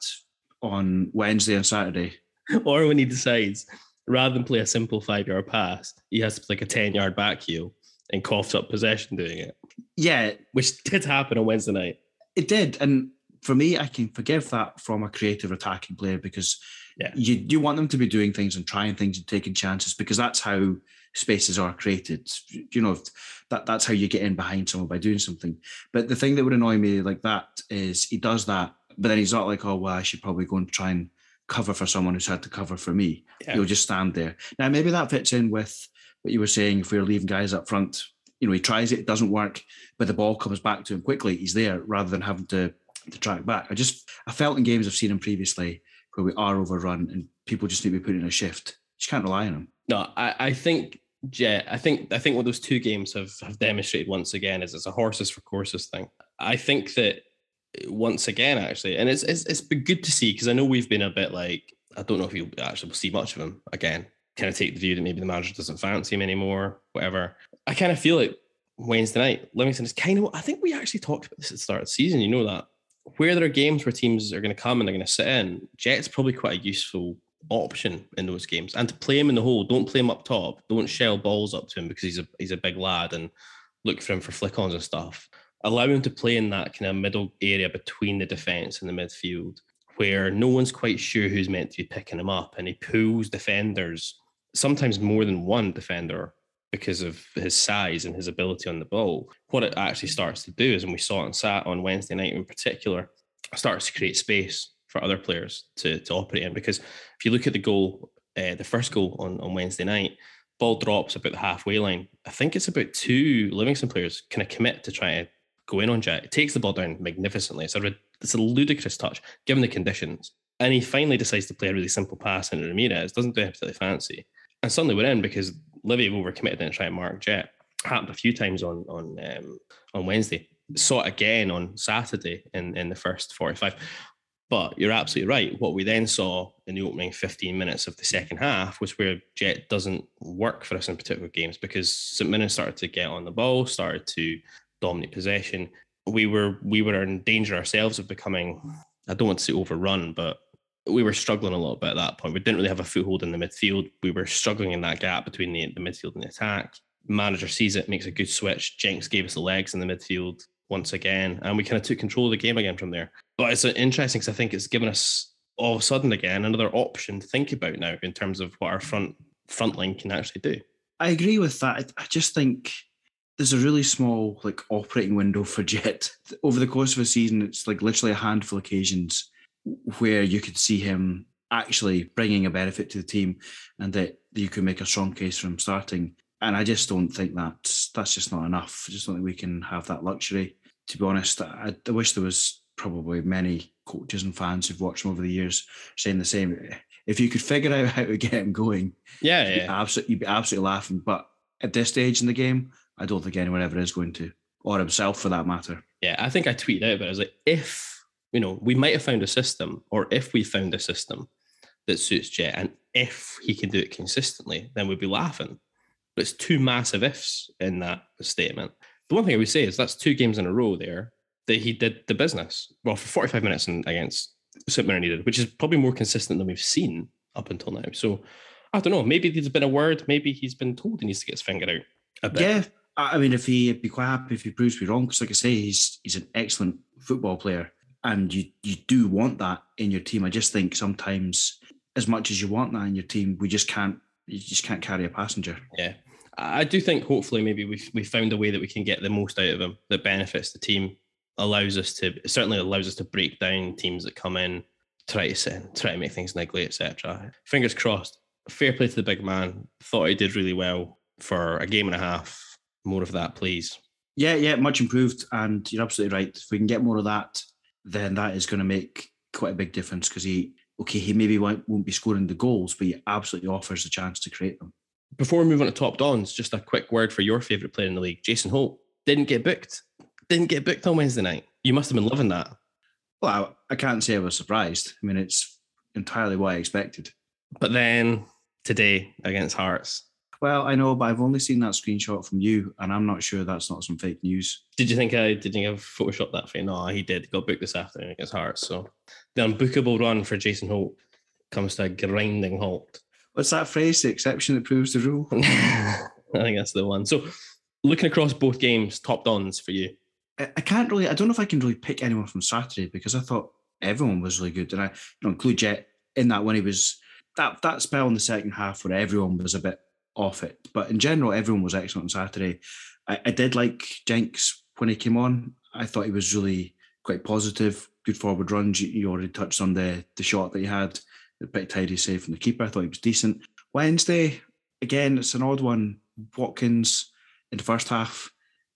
on Wednesday and Saturday. or when he decides rather than play a simple five yard pass, he has to play like a 10 yard back heel and coughs up possession doing it, Yeah, which did happen on Wednesday night. it did. And for me, I can forgive that from a creative attacking player because Yeah. you you want them to be doing things and trying things and taking chances because that's how spaces are created. You know, that that's how you get in behind someone by doing something. But the thing that would annoy me like that is he does that, but then he's not like, oh well, I should probably go and try and cover for someone who's had to cover for me. Yeah. He'll just stand there. Now maybe that fits in with what you were saying. If we we're leaving guys up front, you know, he tries it, it doesn't work, but the ball comes back to him quickly. He's there rather than having to to track back. I just I felt in games I've seen him previously where we are overrun and people just need to be put in a shift. You can't rely on him. No, I, I think Jet, I think I think what those two games have, have demonstrated once again is it's a horses for courses thing. I think that once again, actually, and it's it's, it's been good to see because I know we've been a bit like I don't know if you actually will see much of him again. Kind of take the view that maybe the manager doesn't fancy him anymore, whatever. I kind of feel like Wednesday night, Livingston is kind of. I think we actually talked about this at the start of the season. You know that where there are games where teams are going to come and they're going to sit in, Jet's probably quite a useful option in those games. And to play him in the hole, don't play him up top. Don't shell balls up to him because he's a he's a big lad and look for him for flick-ons and stuff. Allow him to play in that kind of middle area between the defense and the midfield where no one's quite sure who's meant to be picking him up and he pulls defenders, sometimes more than one defender because of his size and his ability on the ball. What it actually starts to do is, and we saw it on Sat on Wednesday night in particular, starts to create space for other players to, to operate in. Because if you look at the goal, uh, the first goal on, on Wednesday night, ball drops about the halfway line. I think it's about two Livingston players kind of commit to try to go in on Jack. It takes the ball down magnificently. It's a, it's a ludicrous touch given the conditions. And he finally decides to play a really simple pass into Ramirez, It doesn't do it particularly fancy. And suddenly we're in because Livy overcommitted and trying to mark Jet. Happened a few times on on um, on Wednesday. Saw it again on Saturday in, in the first 45. But you're absolutely right. What we then saw in the opening 15 minutes of the second half was where Jet doesn't work for us in particular games because St. Mirren started to get on the ball, started to dominate possession. We were we were in danger ourselves of becoming, I don't want to say overrun, but we were struggling a little bit at that point. We didn't really have a foothold in the midfield. We were struggling in that gap between the, the midfield and the attack. Manager sees it, makes a good switch. Jenks gave us the legs in the midfield once again, and we kind of took control of the game again from there. But it's uh, interesting because I think it's given us all of a sudden again another option to think about now in terms of what our front front line can actually do. I agree with that. I just think there's a really small like operating window for Jet over the course of a season. It's like literally a handful of occasions where you could see him actually bringing a benefit to the team, and that you could make a strong case for him starting. And I just don't think that's that's just not enough. I just don't think we can have that luxury. To be honest, I, I wish there was probably many coaches and fans who've watched him over the years saying the same. If you could figure out how to get him going, Yeah, you'd be yeah. absolutely, you'd be absolutely laughing. But at this stage in the game, I don't think anyone ever is going to, or himself for that matter. Yeah, I think I tweeted out but. I was like, if, you know, we might have found a system, or if we found a system that suits Jet, and if he can do it consistently, then we'd be laughing. But it's two massive ifs in that statement. The one thing I would say is that's two games in a row there that he did the business. Well, for 45 minutes in, against St. He which is probably more consistent than we've seen up until now. So I don't know. Maybe there's been a word. Maybe he's been told he needs to get his finger out a bit. Yeah, I mean, if he would be quite happy if he proves be wrong, because like I say, he's he's an excellent football player, and you you do want that in your team. I just think sometimes, as much as you want that in your team, we just can't. You just can't carry a passenger. Yeah, I do think hopefully maybe we've we found a way that we can get the most out of him that benefits the team, allows us to certainly allows us to break down teams that come in, try to try to make things niggly, etc. Fingers crossed. Fair play to the big man. Thought he did really well for a game and a half. More of that, please. Yeah, yeah, much improved, and you're absolutely right. If we can get more of that, then that is going to make quite a big difference because he, okay, he maybe won't, won't be scoring the goals, but he absolutely offers the chance to create them. Before we move on to top dons, just a quick word for your favourite player in the league, Jason Holt. Didn't get booked. Didn't get booked on Wednesday night. You must have been loving that. Well, I, I can't say I was surprised. I mean, it's entirely what I expected. But then today against Hearts. Well, I know, but I've only seen that screenshot from you, and I'm not sure that's not some fake news. Did you think I did you have photoshopped that for you? No, he did. Got booked this afternoon against Hearts. So the unbookable run for Jason Holt comes to a grinding halt. What's that phrase? The exception that proves the rule. I think that's the one. So looking across both games, top dons for you. I, I can't really. I don't know if I can really pick anyone from Saturday because I thought everyone was really good, and I you know include Jet in that when he was that that spell in the second half where everyone was a bit off it. But in general, everyone was excellent on Saturday. I, I did like Jenks when he came on. I thought he was really quite positive, good forward runs. You, you already touched on the the shot that he had, the pretty tidy save from the keeper. I thought he was decent. Wednesday, again, it's an odd one. Watkins in the first half,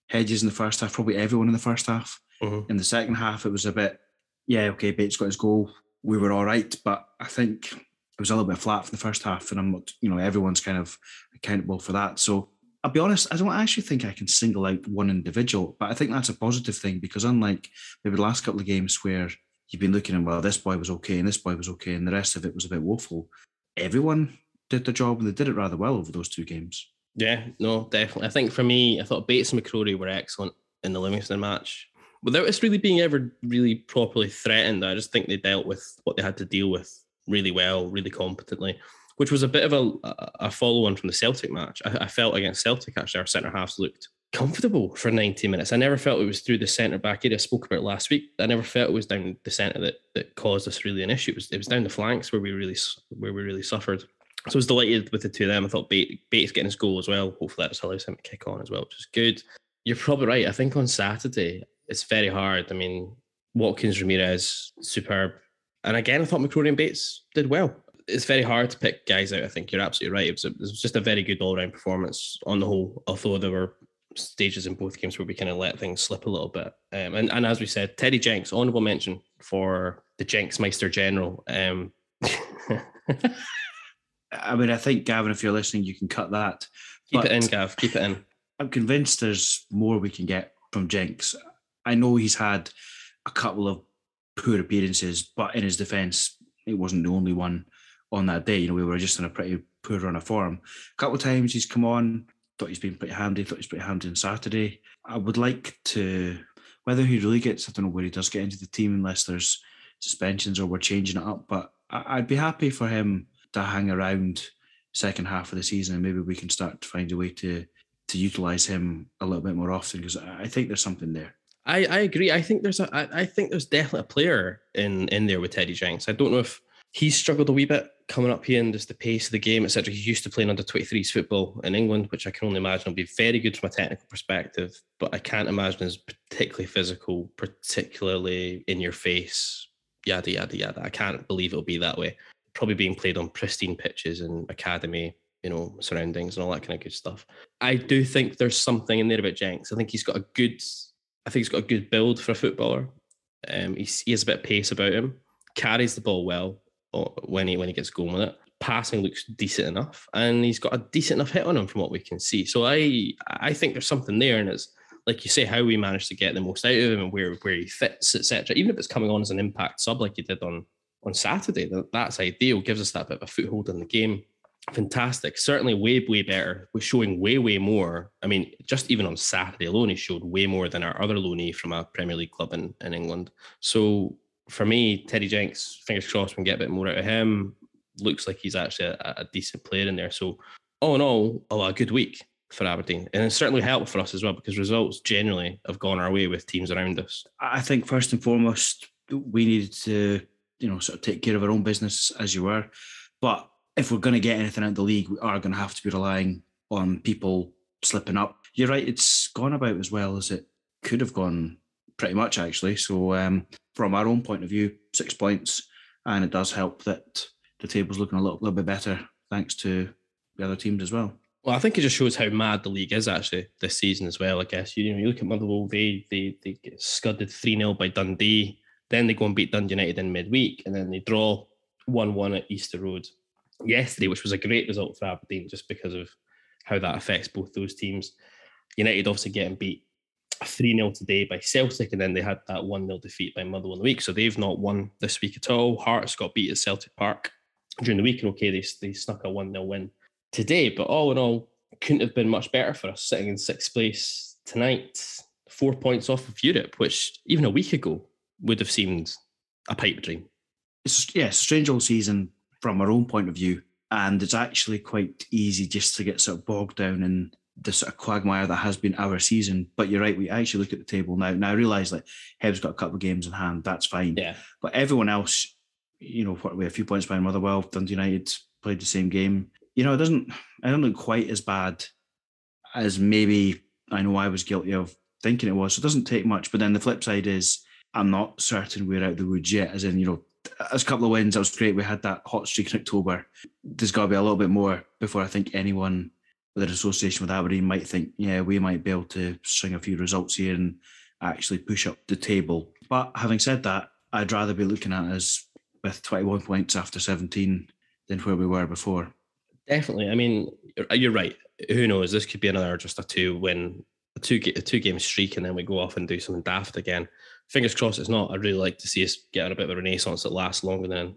Hedges in the first half, probably everyone in the first half. Mhm. In the second half, it was a bit, yeah, okay, Bates got his goal. We were all right, but I think it was a little bit flat for the first half, and I'm not, you know, everyone's kind of accountable for that. So I'll be honest, I don't actually think I can single out one individual, but I think that's a positive thing because unlike maybe the last couple of games where you've been looking at, well, this boy was okay and this boy was okay, and the rest of it was a bit woeful, everyone did their job and they did it rather well over those two games. Yeah, no, definitely. I think for me, I thought Bates and McCrorie were excellent in the Livingston match. Without us really being ever really properly threatened, I just think they dealt with what they had to deal with really well, really competently, which was a bit of a, a follow on from the Celtic match. I, I felt against Celtic, actually, our centre halves looked comfortable for 90 minutes. I never felt it was through the centre back area I spoke about last week. I never felt it was down the centre that, that caused us really an issue. It was, it was down the flanks where we really where we really suffered. So I was delighted with the two of them. I thought Bates, getting his goal as well. Hopefully that just allows him to kick on as well, which is good. You're probably right. I think on Saturday it's very hard. I mean, Watkins, Ramirez, superb. And again, I thought McCrorie and Bates did well. It's very hard to pick guys out. I think you're absolutely right. It was, a, it was just a very good all round performance on the whole, although there were stages in both games where we kind of let things slip a little bit. Um, and, and as we said, Teddy Jenks, honourable mention for the Jenks Meister General. Um, I mean, I think, Gavin, if you're listening, you can cut that. keep it in, Gav. Keep it in. I'm convinced there's more we can get from Jenks. I know he's had a couple of poor appearances, but in his defence, it wasn't the only one on that day. You know, we were just in a pretty poor run of form. A couple of times he's come on, thought he's been pretty handy, thought he's pretty handy on Saturday. I would like to, whether he really gets, I don't know where he does get into the team unless there's suspensions or we're changing it up, but I'd be happy for him to hang around second half of the season and maybe we can start to find a way to to utilize him a little bit more often because I think there's something there. I, I agree. I think there's a I, I think there's definitely a player in in there with Teddy Jenks. I don't know if he's struggled a wee bit coming up here and just the pace of the game, etc. He's used to playing under 23s football in England, which I can only imagine will be very good from a technical perspective, but I can't imagine is particularly physical, particularly in your face, yada yada yada. I can't believe it'll be that way. Probably being played on pristine pitches and academy, you know, surroundings and all that kind of good stuff. I do think there's something in there about Jenks. I think he's got a good I think he's got a good build for a footballer. Um, he has a bit of pace about him, carries the ball well uh, when he when he gets going with it. Passing looks decent enough, and he's got a decent enough hit on him from what we can see. So I I think there's something there, and it's like you say how we managed to get the most out of him and where where he fits, etc. Even if it's coming on as an impact sub like he did on on Saturday, that, that's ideal. Gives us that bit of a foothold in the game fantastic. Certainly way, way better. We're showing way, way more. I mean, just even on Saturday alone, he showed way more than our other loanee from a Premier League club in, in England. So for me, Teddy Jenks, fingers crossed, we can get a bit more out of him. Looks like he's actually a, a decent player in there. So all in all, a good week. for Aberdeen. And it's certainly helped for us as well because results generally have gone our way with teams around us. I think first and foremost, we needed to, you know, sort of take care of our own business as you were. But if we're going to get anything out of the league, we are going to have to be relying on people slipping up. You're right; it's gone about as well as it could have gone, pretty much actually. So, um, from our own point of view, six points, and it does help that the table's looking a little, little bit better thanks to the other teams as well. Well, I think it just shows how mad the league is actually this season as well. I guess you know you look at Motherwell, they they they get scudded three 0 by Dundee, then they go and beat Dundee United in midweek, and then they draw one one at Easter Road yesterday, which was a great result for Aberdeen just because of how that affects both those teams. United obviously getting beat 3 0 today by Celtic, and then they had that 1 0 defeat by Motherwell in the week. So they've not won this week at all. Hearts got beat at Celtic Park during the week, and okay, they, they snuck a 1 0 win today. But all in all, couldn't have been much better for us sitting in sixth place tonight, four points off of Europe, which even a week ago would have seemed a pipe dream. It's yeah, strange old season from our own point of view. And it's actually quite easy just to get sort of bogged down in the sort of quagmire that has been our season. But you're right, we actually look at the table now. Now I realise like Hibs' got a couple of games in hand, that's fine. Yeah. But everyone else, you know, what we a few points behind Motherwell, Dundee United played the same game you know, it doesn't, I don't look quite as bad as maybe I know I was guilty of thinking it was. So it doesn't take much. But then the flip side is I'm not certain we're out the woods yet, as in, you know, as a couple of wins, that was great. We had that hot streak in October. There's got to be a little bit more before I think anyone with an association with Aberdeen might think, yeah, we might be able to string a few results here and actually push up the table. But having said that, I'd rather be looking at us with 21 points after 17 than where we were before. Definitely. I mean, you're right. Who knows? This could be another just a two win, a two a two game streak, and then we go off and do something daft again. Fingers crossed it's not. I'd really like to see us get a bit of a renaissance that lasts longer than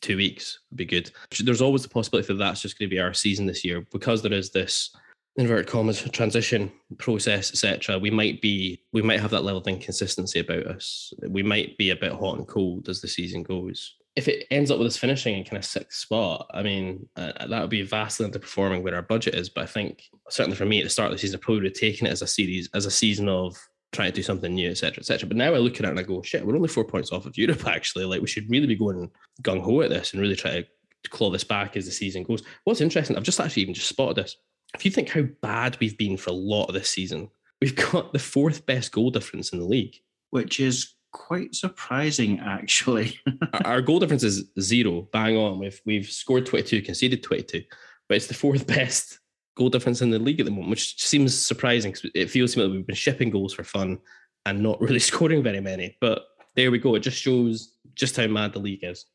two weeks. Would be good. There's always the possibility that that's just going to be our season this year because there is this inverted commas transition process, etc. We might be we might have that level of inconsistency about us. We might be a bit hot and cold as the season goes if it ends up with us finishing in kind of sixth spot, I mean, uh, that would be vastly underperforming where our budget is. But I think certainly for me at the start of the season, I probably would have taken it as a series, as a season of trying to do something new, etc., etc. But now I look at it and I go, shit, we're only four points off of Europe. Actually, like we should really be going gung ho at this and really try to claw this back as the season goes. What's interesting, I've just actually even just spotted this. If you think how bad we've been for a lot of this season, we've got the fourth best goal difference in the league, which is quite surprising, actually. our goal difference is zero, bang on. We've we've scored 22, conceded 22, but it's the fourth best goal difference in the league at the moment, which seems surprising because it feels to me like we've been shipping goals for fun and not really scoring very many. But there we go. It just shows just how mad the league is.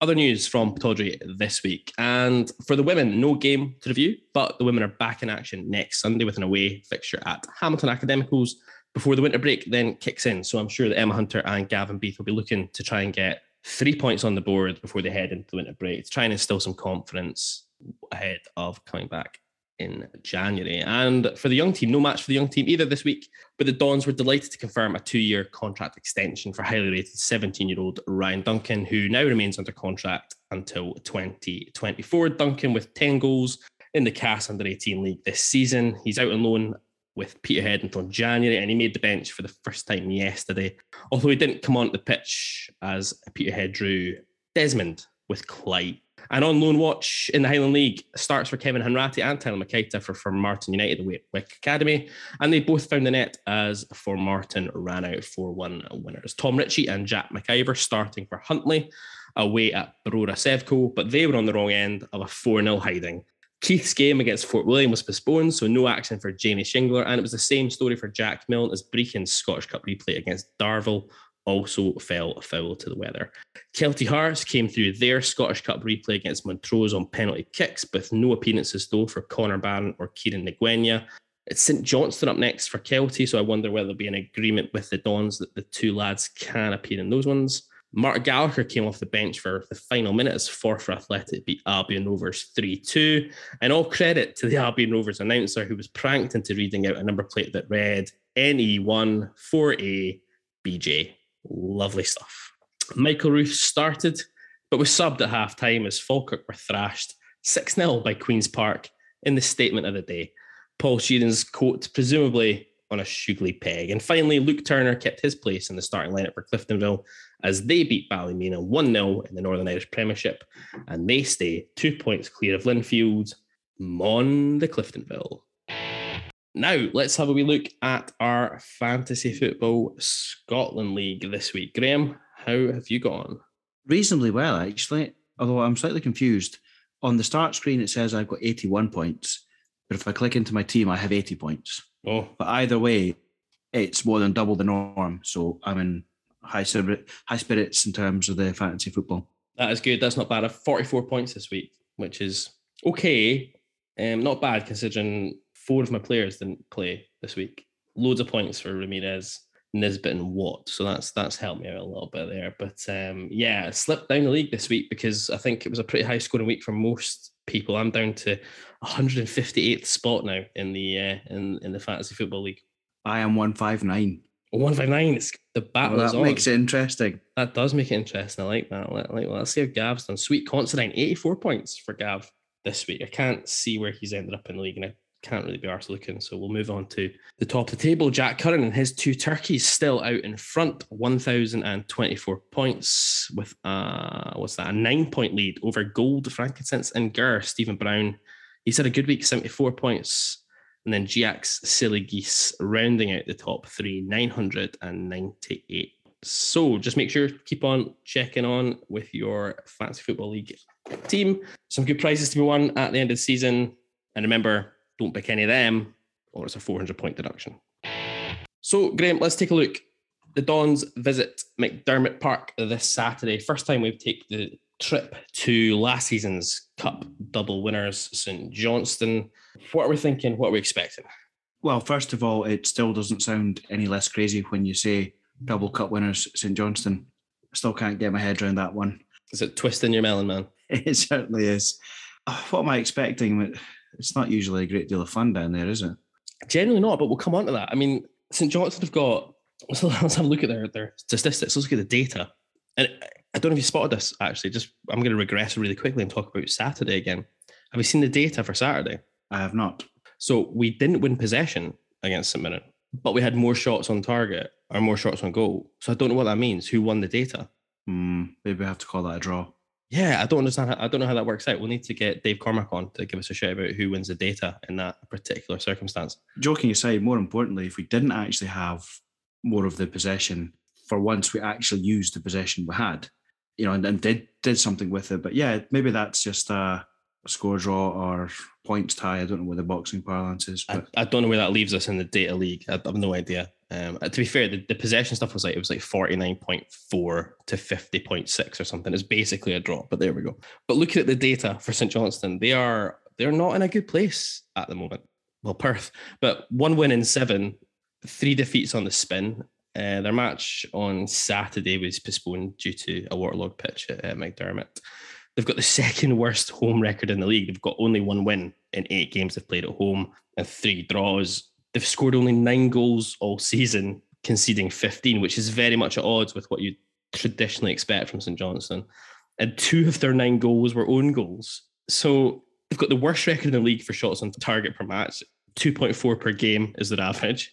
Other news from Pittodrie this week. And for the women, no game to review, but the women are back in action next Sunday with an away fixture at Hamilton Academicals before the winter break then kicks in. So I'm sure that Emma Hunter and Gavin Beith will be looking to try and get three points on the board before they head into the winter break to try and instill some confidence ahead of coming back in January. And for the young team, no match for the young team either this week, but the Dons were delighted to confirm a two year contract extension for highly rated 17 year old Ryan Duncan, who now remains under contract until 2024. Duncan with 10 goals in the CAS under 18 league this season. He's out on loan with Peterhead until January, and he made the bench for the first time yesterday. Although he didn't come onto the pitch as Peterhead drew Desmond with Clyde. And on loan watch in the Highland League starts for Kevin Hanratty and Tyler McKeita Formartine United away at Wick Academy. And they both found the net as Formartine ran out 4 1 winners. Tom Ritchie and Jack McIver starting for Huntly away at Brora Sevco, but they were on the wrong end of a 4 0 hiding. Keith's game against Fort William was postponed, so no action for Jamie Shingler. And it was the same story for Jack Milne as Brechin's Scottish Cup replay against Darvel also fell foul to the weather. Kelty Hearts came through their Scottish Cup replay against Montrose on penalty kicks, with no appearances though for Connor Barron or Kieran Ngwenya. It's St Johnstone up next for Kelty, so I wonder whether there'll be an agreement with the Dons that the two lads can appear in those ones. Mark Gallagher came off the bench for the final minute as Forfar Athletic beat Albion Rovers 3 2. And all credit to the Albion Rovers announcer who was pranked into reading out a number plate that read NE1 4A BJ. Lovely stuff. Michael Ruth started, but was subbed at half time as Falkirk were thrashed 6 0 by Queen's Park in the statement of the day. Paul Sheerin's coat, presumably on a Shugley peg. And finally, Luke Turner kept his place in the starting lineup for Cliftonville as they beat Ballymena 1 0 in the Northern Irish Premiership. And they stay two points clear of Linfield. Mon the Cliftonville. Now, let's have a wee look at our Fantasy Football Scotland League this week. Graham, how have you gone? Reasonably well, actually. Although I'm slightly confused. On the start screen, it says I've got 81 points. But if I click into my team, I have 80 points. Oh, But either way, it's more than double the norm. So I'm in high spirit, high spirits in terms of the fantasy football. that is good. That's not bad. I've 44 points this week, which is okay. Um, not bad considering four of my players didn't play this week. Loads of points for Ramirez, Nisbet, and Watt. So that's that's helped me out a little bit there. But um, yeah, slipped down the league this week because I think it was a pretty high scoring week for most people. I'm down to 158th spot now in the uh, in in the fantasy football league. I am 159. 159. It's the battle Well, that on. makes it interesting. That does make it interesting. I like that. I like, well, let's see how Gav's done. Sweet Considine, 84 points for Gav this week. I can't see where he's ended up in the league, and I can't really be arsed looking. So we'll move on to the top of the table. Jack Curran and his two turkeys still out in front, 1,024 points with uh what's that? A nine point lead over Gold, Frankincense, and Gur. Stephen Brown. He's had a good week, 74 points. And then GX Silly Geese rounding out the top three, 998. So just make sure keep on checking on with your fantasy football league team. Some good prizes to be won at the end of the season. And remember, don't pick any of them, or it's a 400 point deduction. So, Graham, let's take a look. The Dons visit McDiarmid Park this Saturday. First time we've taken the trip to last season's Cup double winners, St Johnstone. What are we thinking? What are we expecting? Well, first of all, it still doesn't sound any less crazy when you say double cup winners St Johnstone. I still can't get my head around that one. Is it twisting your melon, man? It certainly is. Uh, What am I expecting? It's not usually a great deal of fun down there, is it? Generally not, but we'll come on to that. I mean, St Johnstone have got. Let's, let's have a look at their their statistics. Let's look at the data. And I don't know if you spotted this. Actually, just I'm going to regress really quickly and talk about Saturday again. Have you seen the data for Saturday? I have not. So we didn't win possession against St Mirren, but we had more shots on target or more shots on goal. So I don't know what that means. Who won the data? Hmm, maybe I have to call that a draw. Yeah, I don't understand. How, I don't know how that works out. We'll need to get Dave Cormack on to give us a shout about who wins the data in that particular circumstance. Joking aside, more importantly, if we didn't actually have more of the possession, for once we actually used the possession we had, you know, and, and did did something with it. But yeah, maybe that's just a, a score draw or points tie. I don't know what the boxing parlance is, but I don't know where that leaves us in the data league. I have no idea. Um, to be fair, the, the possession stuff was like it was like forty nine point four to fifty point six or something. It's basically a drop, but there we go. But looking at the data for St Johnstone, they are they're not in a good place at the moment. Well, Perth, but one win in seven, three defeats on the spin. Uh, their match on Saturday was postponed due to a waterlogged pitch at, at McDiarmid. They've got the second worst home record in the league. They've got only one win in eight games they've played at home and three draws. They've scored only nine goals all season, conceding 15, which is very much at odds with what you traditionally expect from St Johnstone. And two of their nine goals were own goals. So they've got the worst record in the league for shots on target per match. 2.4 per game is their average,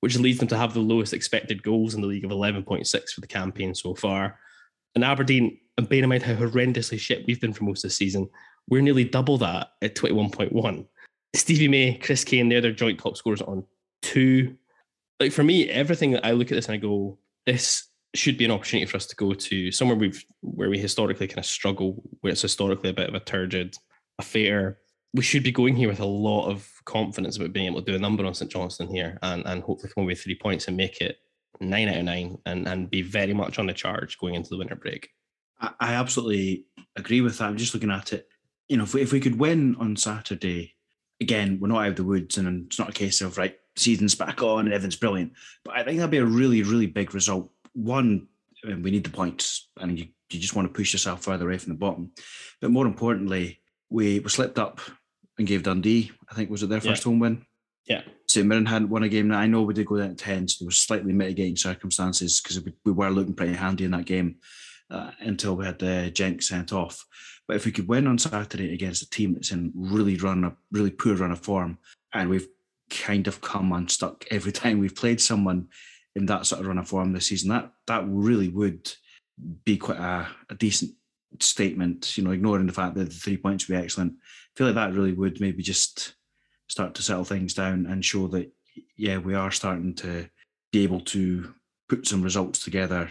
which leads them to have the lowest expected goals in the league of 11.6 for the campaign so far. And Aberdeen, and bear in mind how horrendously shit we've been for most of the season, we're nearly double that at 21.1. Stevie May, Chris Kane, they're their joint top scorers on two. Like for me, everything that I look at this and I go, this should be an opportunity for us to go to somewhere we've where we historically kind of struggle, where it's historically a bit of a turgid affair. We should be going here with a lot of confidence about being able to do a number on St Johnstone here and, and hopefully come away with three points and make it nine out of nine and, and be very much on the charge going into the winter break. I, I absolutely agree with that. I'm just looking at it. You know, if we, if we could win on Saturday, again, we're not out of the woods, and it's not a case of right season's back on and everything's brilliant. But I think that'd be a really, really big result. One, I mean, we need the points, and you, you just want to push yourself further away from the bottom. But more importantly, we, we slipped up and gave Dundee. I think was it their Yeah. first home win. Yeah. St Mirren hadn't won a game. Now I know we did go down to ten, so there was slightly mitigating circumstances because we, we were looking pretty handy in that game uh, until we had the Jenks sent off. But if we could win on Saturday against a team that's in really run a really poor run of form, and we've kind of come unstuck every time we've played someone in that sort of run of form this season. That that really would be quite a, a decent statement, you know, ignoring the fact that the three points would be excellent. I feel like that really would maybe just start to settle things down and show that, yeah, we are starting to be able to put some results together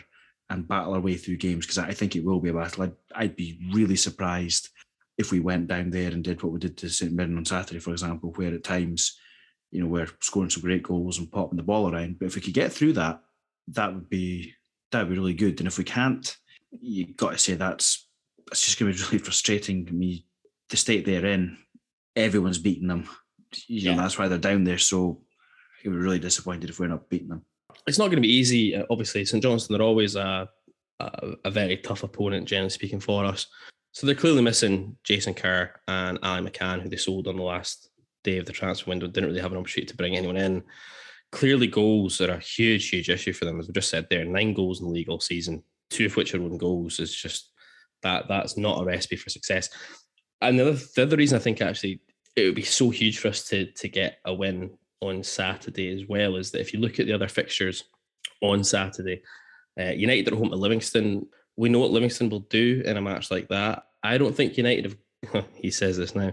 and battle our way through games because I think it will be a battle. I'd, I'd be really surprised if we went down there and did what we did to St Mirren on Saturday, for example, where at times, you know, we're scoring some great goals and popping the ball around. But if we could get through that, that would be that would be really good. And if we can't, you got to say that's it's just going to be really frustrating. I mean, the state they're in, everyone's beating them. You know, Yeah. that's why they're down there. So we're really disappointed if we're not beating them. It's not going to be easy. uh, Obviously, St Johnstone are always a, a a very tough opponent, generally speaking, for us. So they're clearly missing Jason Kerr and Ali McCann, who they sold on the last day of the transfer window. Didn't really have an opportunity to bring anyone in. Clearly, goals are a huge, huge issue for them. As we just said, there nine goals in the league all season, two of which are own goals. Is just that that's not a recipe for success. And the other, the other reason I think actually it would be so huge for us to to get a win on Saturday as well is that if you look at the other fixtures on Saturday, uh, United are home to Livingston. We know what Livingston will do in a match like that. I don't think United have. he says this now.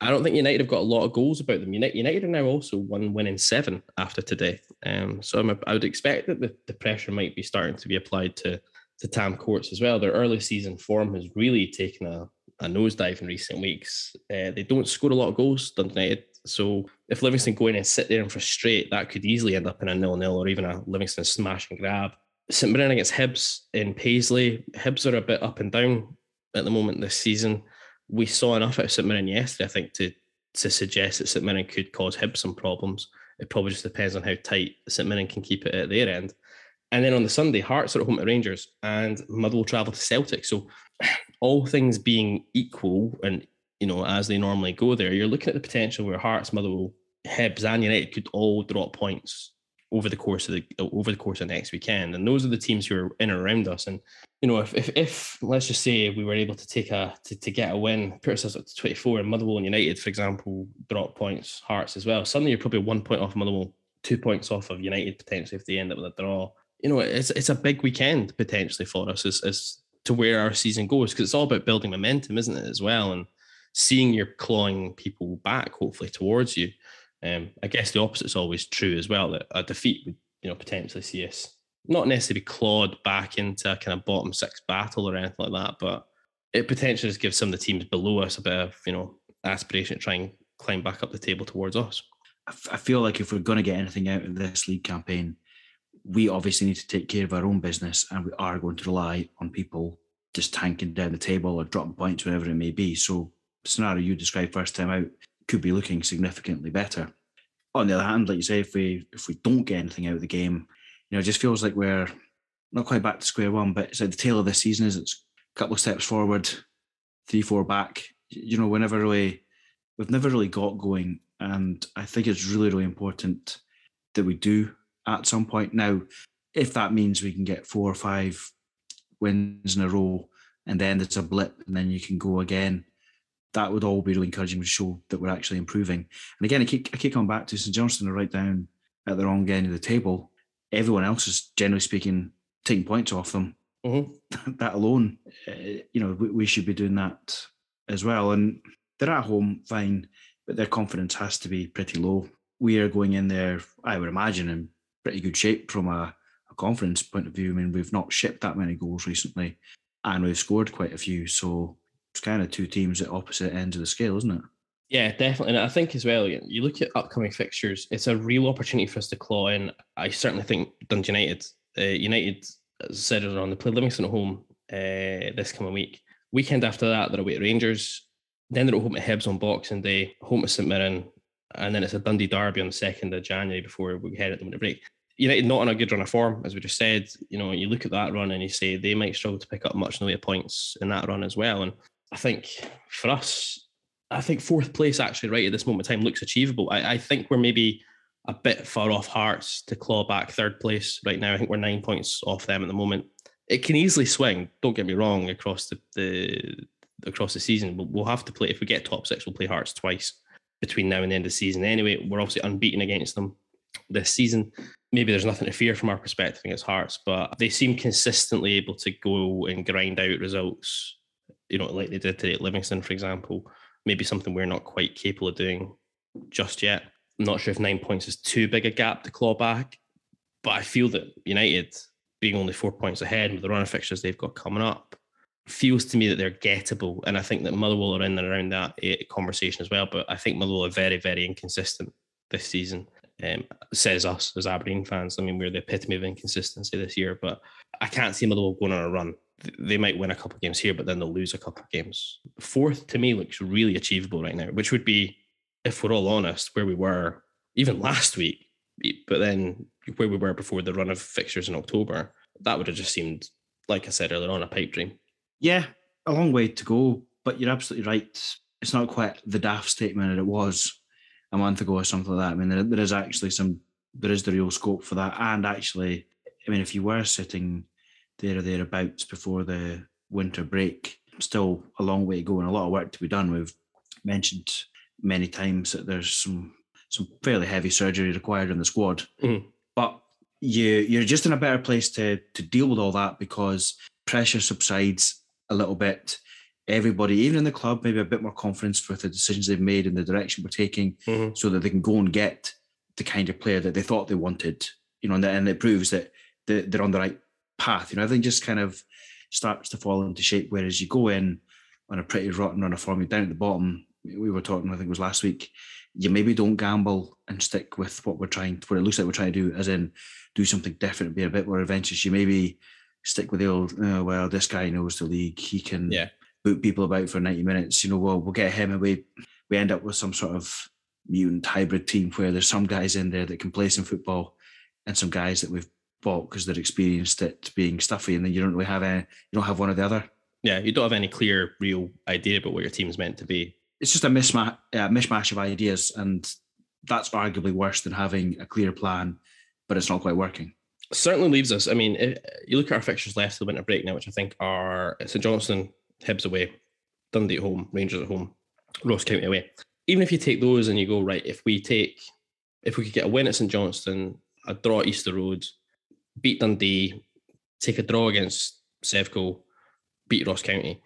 I don't think United have got a lot of goals about them. United, are now also one win in seven after today. Um, so I'm, I would expect that the, the pressure might be starting to be applied to to Tam Courts as well. Their early season form has really taken a, a nosedive in recent weeks. Uh, they don't score a lot of goals, Dundee United. So if Livingston go in and sit there and frustrate, that could easily end up in a nil-nil or even a Livingston smash and grab. St Mirren against Hibs in Paisley. Hibs are a bit up and down at the moment this season. We saw enough out of St Mirren yesterday, I think, to to suggest that St Mirren could cause Hibs some problems. It probably just depends on how tight St Mirren can keep it at their end. And then on the Sunday, Hearts are at home to Rangers and Mud Motherwell travel to Celtic. So all things being equal and you know, as they normally go there, you're looking at the potential where Hearts, Motherwell, Hibs, and United could all drop points over the course of the over the course of next weekend. And those are the teams who are in and around us. And you know, if if, if let's just say we were able to take a to, to get a win, put ourselves up to 24, and Motherwell and United, for example, drop points, Hearts as well. Suddenly you're probably one point off Motherwell, two points off of United potentially if they end up with a draw. You know, it's it's a big weekend potentially for us as, as to where our season goes because it's all about building momentum, isn't it, as well? And seeing you're clawing people back, hopefully towards you. Um, I guess the opposite is always true as well. That a defeat would, you know, potentially see us not necessarily clawed back into a kind of bottom six battle or anything like that, but it potentially just gives some of the teams below us a bit of, you know, aspiration to try and climb back up the table towards us. I feel like if we're going to get anything out of this league campaign, we obviously need to take care of our own business and we are going to rely on people just tanking down the table or dropping points, whatever it may be. So, scenario you described first time out could be looking significantly better. On the other hand, like you say, if we if we don't get anything out of the game, you know, it just feels like we're not quite back to square one, but it's like the tail of this season is it's a couple of steps forward, three, four back. You know, we never really we've never really got going. And I think it's really, really important that we do at some point. Now, if that means we can get four or five wins in a row and then it's a blip and then you can go again, that would all be really encouraging to show that we're actually improving. And again, I keep, I keep coming back to St Johnstone are right down at the wrong end of the table. Everyone else is generally speaking taking points off them. Mm-hmm. that alone, uh, you know, we, we should be doing that as well. And they're at home, fine, but their confidence has to be pretty low. We are going in there, I would imagine, in pretty good shape from a, a confidence point of view. I mean, we've not shipped that many goals recently, and we've scored quite a few. So it's kind of two teams at opposite ends of the scale, isn't it? Yeah, definitely. And I think as well, you look at upcoming fixtures, it's a real opportunity for us to claw in. I certainly think Dundee United, uh, United, said earlier on, they play Livingston at home uh, this coming week. Weekend after that, they're away at Rangers. Then they're at home at Hibs on Boxing Day, home at St Mirren, and then it's a Dundee derby on the 2nd of January before we head at the winter break. United not on a good run of form, as we just said. You know, you look at that run and you say they might struggle to pick up much in the way of points in that run as well. And I think for us, I think fourth place actually right at this moment in time looks achievable. I, I think we're maybe a bit far off Hearts to claw back third place right now. I think we're nine points off them at the moment. It can easily swing. Don't get me wrong. Across the, the across the season, we'll, we'll have to play if we get top six. We'll play Hearts twice between now and the end of the season anyway. We're obviously unbeaten against them this season. Maybe there's nothing to fear from our perspective against Hearts, but they seem consistently able to go and grind out results, you know, like they did today at Livingston, for example. Maybe something we're not quite capable of doing just yet. I'm not sure if nine points is too big a gap to claw back, but I feel that United, being only four points ahead with the run of fixtures they've got coming up, feels to me that they're gettable. And I think that Motherwell are in and around that eh, conversation as well. But I think Motherwell are very, very inconsistent this season. Um, says us as Aberdeen fans. I mean, we're the epitome of inconsistency this year, but I can't see Motherwell going on a run. They might win a couple of games here, but then they'll lose a couple of games. Fourth to me looks really achievable right now, which would be, if we're all honest, where we were even last week, but then where we were before the run of fixtures in October. That would have just seemed, like I said earlier on, a pipe dream. Yeah, a long way to go, but you're absolutely right. It's not quite the daft statement that it was a month ago or something like that. I mean, there, there is actually some, there is the real scope for that. And actually, I mean, if you were sitting there or thereabouts before the winter break, still a long way to go and a lot of work to be done. We've mentioned many times that there's some some fairly heavy surgery required in the squad, Mhm. but you you're just in a better place to to deal with all that because pressure subsides a little bit. Everybody, even in the club, maybe a bit more confidence with the decisions they've made and the direction we're taking Mhm. so that they can go and get the kind of player that they thought they wanted, you know, and, and it proves that they're on the right path. You know, everything just kind of starts to fall into shape. Whereas you go in on a pretty rotten run of form, you're down at the bottom. We were talking, I think it was last week. You maybe don't gamble and stick with what we're trying, what it looks like we're trying to do, as in do something different, be a bit more adventurous. You maybe stick with the old, oh, well, this guy knows the league. He can Yeah. boot people about for 90 minutes. You know, well, we'll get him and we, we end up with some sort of mutant hybrid team where there's some guys in there that can play some football and some guys that we've bought because they're experienced at being stuffy and then you don't really have any, you don't have one or the other. Yeah, you don't have any clear, real idea about what your team's meant to be. It's just a mismatch, uh, mishmash of ideas and that's arguably worse than having a clear plan, but it's not quite working. certainly leaves us. I mean, if you look at our fixtures left to the winter break now, which I think are St Johnstone, Hibs away, Dundee at home, Rangers at home, Ross County away. Even if you take those and you go right, if we take, if we could get a win at St Johnstone, a draw at Easter Road, beat Dundee, take a draw against Sevco, beat Ross County,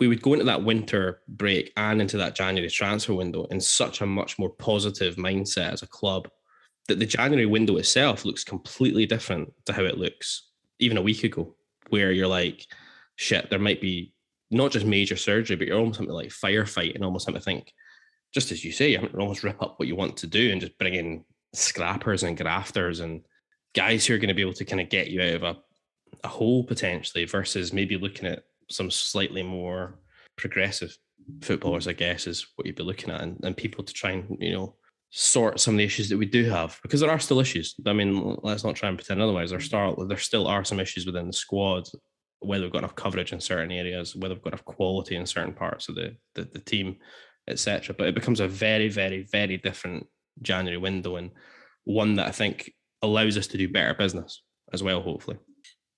we would go into that winter break and into that January transfer window in such a much more positive mindset as a club that the January window itself looks completely different to how it looks even a week ago, where you're like, shit, there might be not just major surgery, but you're almost having to like firefight and almost having to think, just as you say, you almost rip up what you want to do and just bring in scrappers and grafters and guys who are going to be able to kind of get you out of a, a hole potentially versus maybe looking at some slightly more progressive footballers, I guess, is what you'd be looking at, and, and people to try and, you know, sort some of the issues that we do have because there are still issues. I mean, let's not try and pretend otherwise. There start there still are some issues within the squad, whether we've got enough coverage in certain areas, whether we've got enough quality in certain parts of the the, the team, etc. But it becomes a very, very, very different January window and one that I think allows us to do better business as well, hopefully.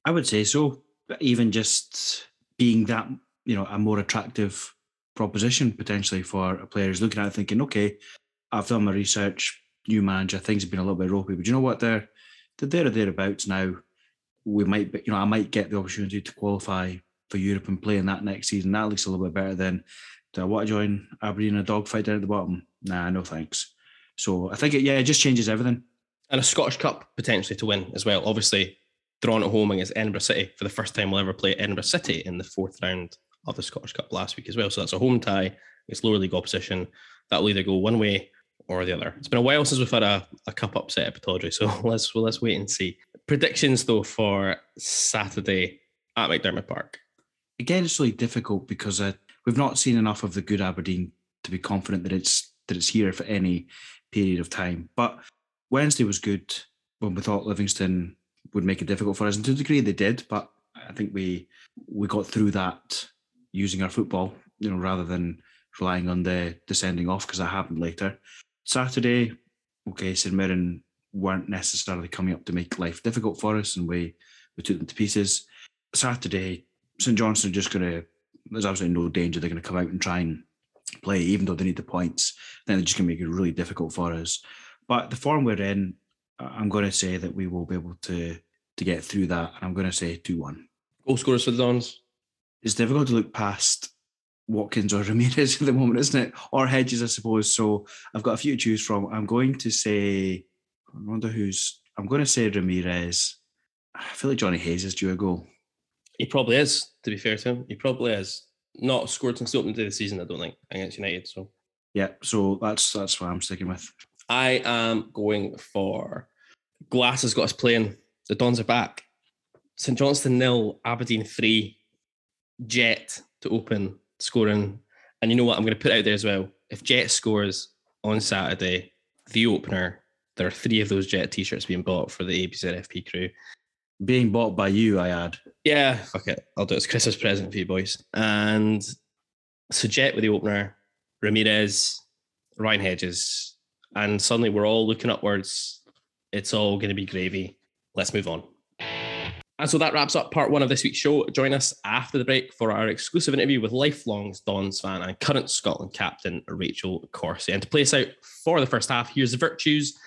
I would say so. But even just being that, you know, a more attractive proposition potentially for a player who's looking at it thinking, okay, I've done my research, new manager, things have been a little bit ropey, but you know what? They're they're there or thereabouts now. We might be, you know, I might get the opportunity to qualify for Europe and play in that next season. That looks a little bit better than do I want to join Aberdeen in a dogfight down at the bottom? Nah, no thanks. So I think it, yeah, it just changes everything. And a Scottish Cup potentially to win as well. Obviously, drawn at home against Edinburgh City for the first time we'll ever play Edinburgh City in the fourth round of the Scottish Cup last week as well. So that's a home tie It's lower league opposition. That'll either go one way or the other. It's been a while since we've had a, a cup upset at Pittodrie, so let's well, let's wait and see. Predictions though for Saturday at McDiarmid Park. Again, it's really difficult because uh, we've not seen enough of the good Aberdeen to be confident that it's that it's here for any period of time. But Wednesday was good when we thought Livingston would make it difficult for us, and to a degree they did. But I think we we got through that using our football, you know, rather than relying on the descending off because that happened later. Saturday, okay, St Mirren weren't necessarily coming up to make life difficult for us, and we we took them to pieces. Saturday, St Johnstone are just going to. There's absolutely no danger they're going to come out and try and play, even though they need the points, then they're just going to make it really difficult for us. But the form we're in, I'm going to say that we will be able to to get through that. And I'm going to say 2 1. Goal scorers for the Dons. It's difficult to look past Watkins or Ramirez at the moment, isn't it? Or Hedges, I suppose. So I've got a few to choose from. I'm going to say, I wonder who's, I'm going to say Ramirez. I feel like Jonny Hayes is due a goal. He probably is, to be fair to him. He probably is. Not scored since the opening day of the season, I don't think, against United. So Yeah, so that's that's what I'm sticking with. I am going for Glass has got us playing. The Dons are back. St Johnstone nil, Aberdeen three, Jet to open scoring. And you know what? I'm going to put out there as well. If Jet scores on Saturday, the opener, there are three of those Jet t-shirts being bought for the ABZFP crew. Being bought by you, I add. Yeah, fuck it. I'll do it as Christmas present for you boys. And so Jet with the opener, Ramirez, Ryan Hedges, and suddenly we're all looking upwards. It's all going to be gravy. Let's move on. And so that wraps up part one of this week's show. Join us after the break for our exclusive interview with lifelong Dons fan and current Scotland captain Rachel Corsie. And to play us out for the first half, here's the Virtues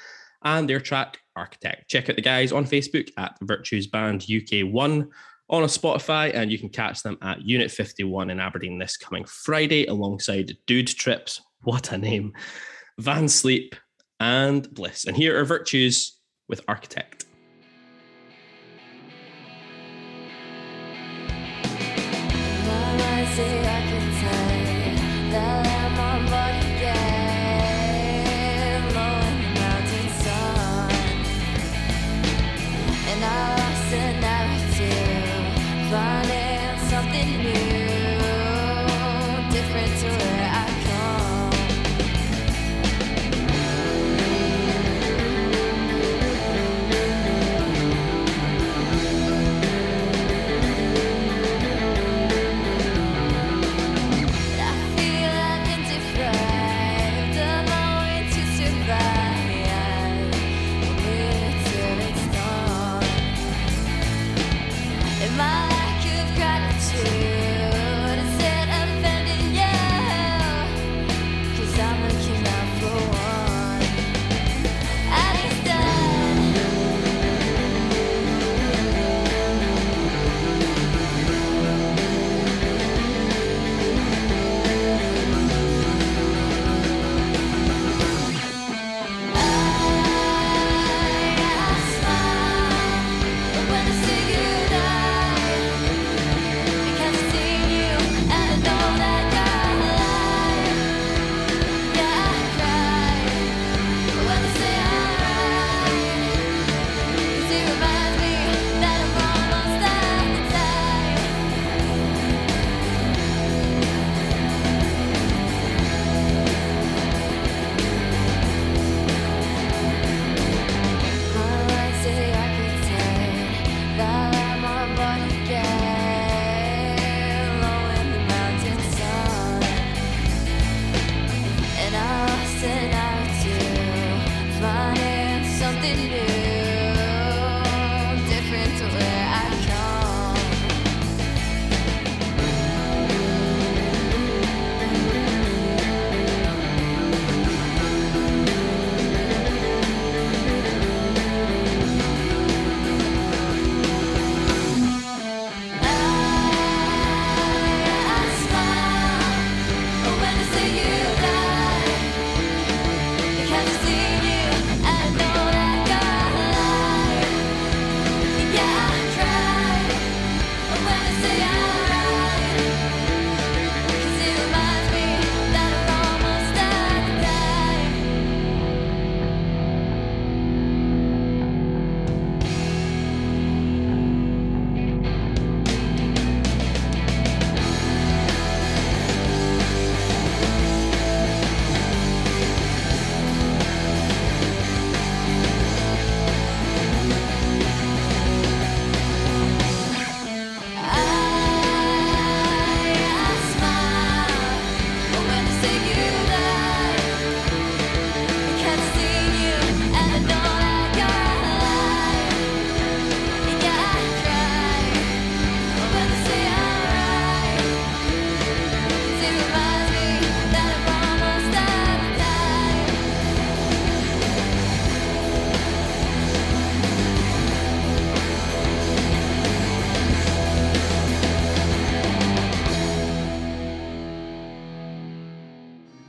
and their track Architect. Check out the guys on Facebook at Virtues Band UK1 on a Spotify, and you can catch them at Unit 51 in Aberdeen this coming Friday alongside Dude Trips. What a name! Van Sleep and Bliss. And here are Virtues with Architect.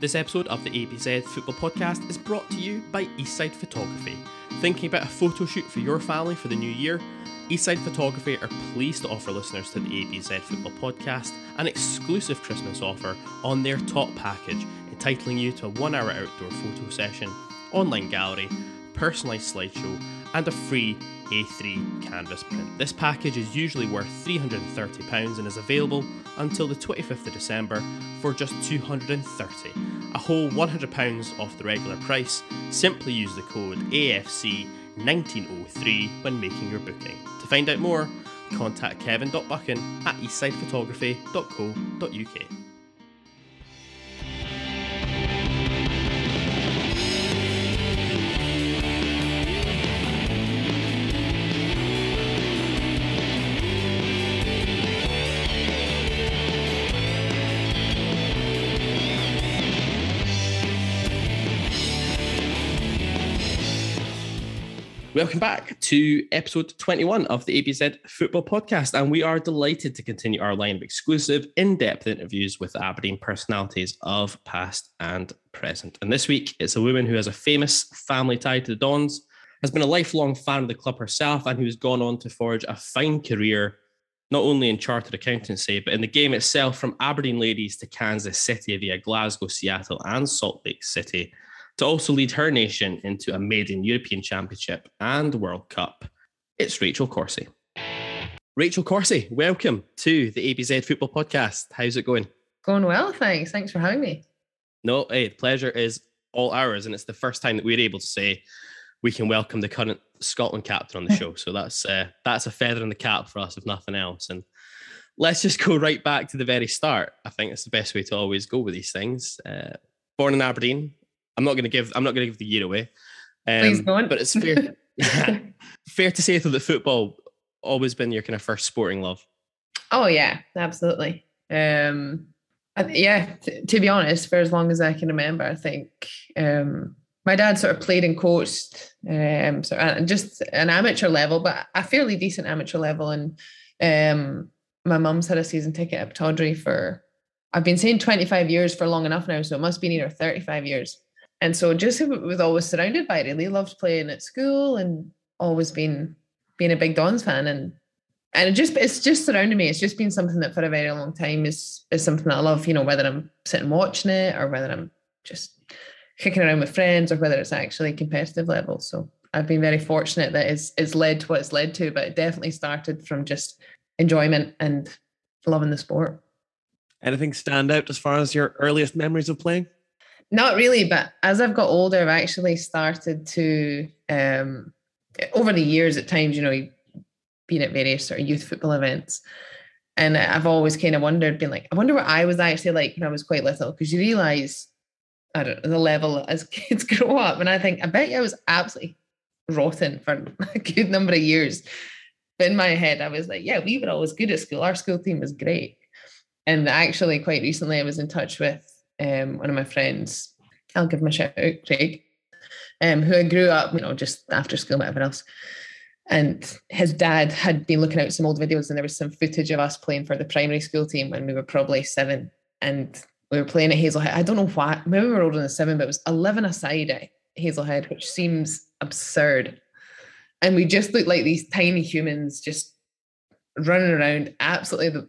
This episode of the ABZ Football Podcast is brought to you by Eastside Photography. Thinking about a photo shoot for your family for the new year? Eastside Photography are pleased to offer listeners to the ABZ Football Podcast an exclusive Christmas offer on their top package, entitling you to a one hour outdoor photo session, online gallery, personalised slideshow, and a free A3 canvas print. This package is usually worth £330 and is available until the 25th of December for just £230, a whole £100 off the regular price. Simply use the code AFC1903 when making your booking. To find out more, contact kevin.buchan at eastsidephotography.co.uk. Welcome back to episode 21 of the ABZ Football Podcast. And we are delighted to continue our line of exclusive, in depth interviews with Aberdeen personalities of past and present. And this week, it's a woman who has a famous family tie to the Dons, has been a lifelong fan of the club herself, and who's gone on to forge a fine career, not only in chartered accountancy, but in the game itself, from Aberdeen ladies to Kansas City via Glasgow, Seattle, and Salt Lake City to also lead her nation into a maiden European Championship and World Cup. It's Rachel Corsie. Rachel Corsie, welcome to the ABZ Football Podcast. How's it going? Going well, thanks. Thanks for having me. No, hey, the pleasure is all ours, and it's the first time that we're able to say we can welcome the current Scotland captain on the show. So that's uh, that's a feather in the cap for us, if nothing else. And let's just go right back to the very start. I think it's the best way to always go with these things. Uh, born in Aberdeen, I'm not going to give. I'm not going to give the year away. Um, Please don't. But it's fair. fair to say though that football always been your kind of first sporting love. Oh yeah, absolutely. Um, I, yeah, t- to be honest, for as long as I can remember, I think um, my dad sort of played and coached, um, so uh, just an amateur level, but a fairly decent amateur level. And um, my mum's had a season ticket at Pittodrie for, I've been saying 25 years for long enough now, so it must be near 35 years. And so just was always surrounded by it. Really loved playing at school and always been being a big Dons fan. And and it just it's just surrounded me. It's just been something that for a very long time is is something that I love, you know, whether I'm sitting watching it or whether I'm just kicking around with friends or whether it's actually competitive level. So I've been very fortunate that it's it's led to what it's led to, but it definitely started from just enjoyment and loving the sport. Anything stand out as far as your earliest memories of playing? Not really, but as I've got older, I've actually started to, um, over the years, at times, you know, been at various sort of youth football events. And I've always kind of wondered, been like, I wonder what I was actually like when I was quite little, because you realize, I don't know, the level as kids grow up. And I think, I bet you I was absolutely rotten for a good number of years. But in my head, I was like, yeah, we were always good at school. Our school team was great. And actually, quite recently, I was in touch with um, one of my friends, I'll give him a shout out, Craig, um, who I grew up, you know, just after school, whatever else. And his dad had been looking out some old videos, and there was some footage of us playing for the primary school team when we were probably seven. And we were playing at Hazelhead. I don't know why, maybe we were older than seven, but it was 11 aside at Hazelhead, which seems absurd. And we just looked like these tiny humans just running around, absolutely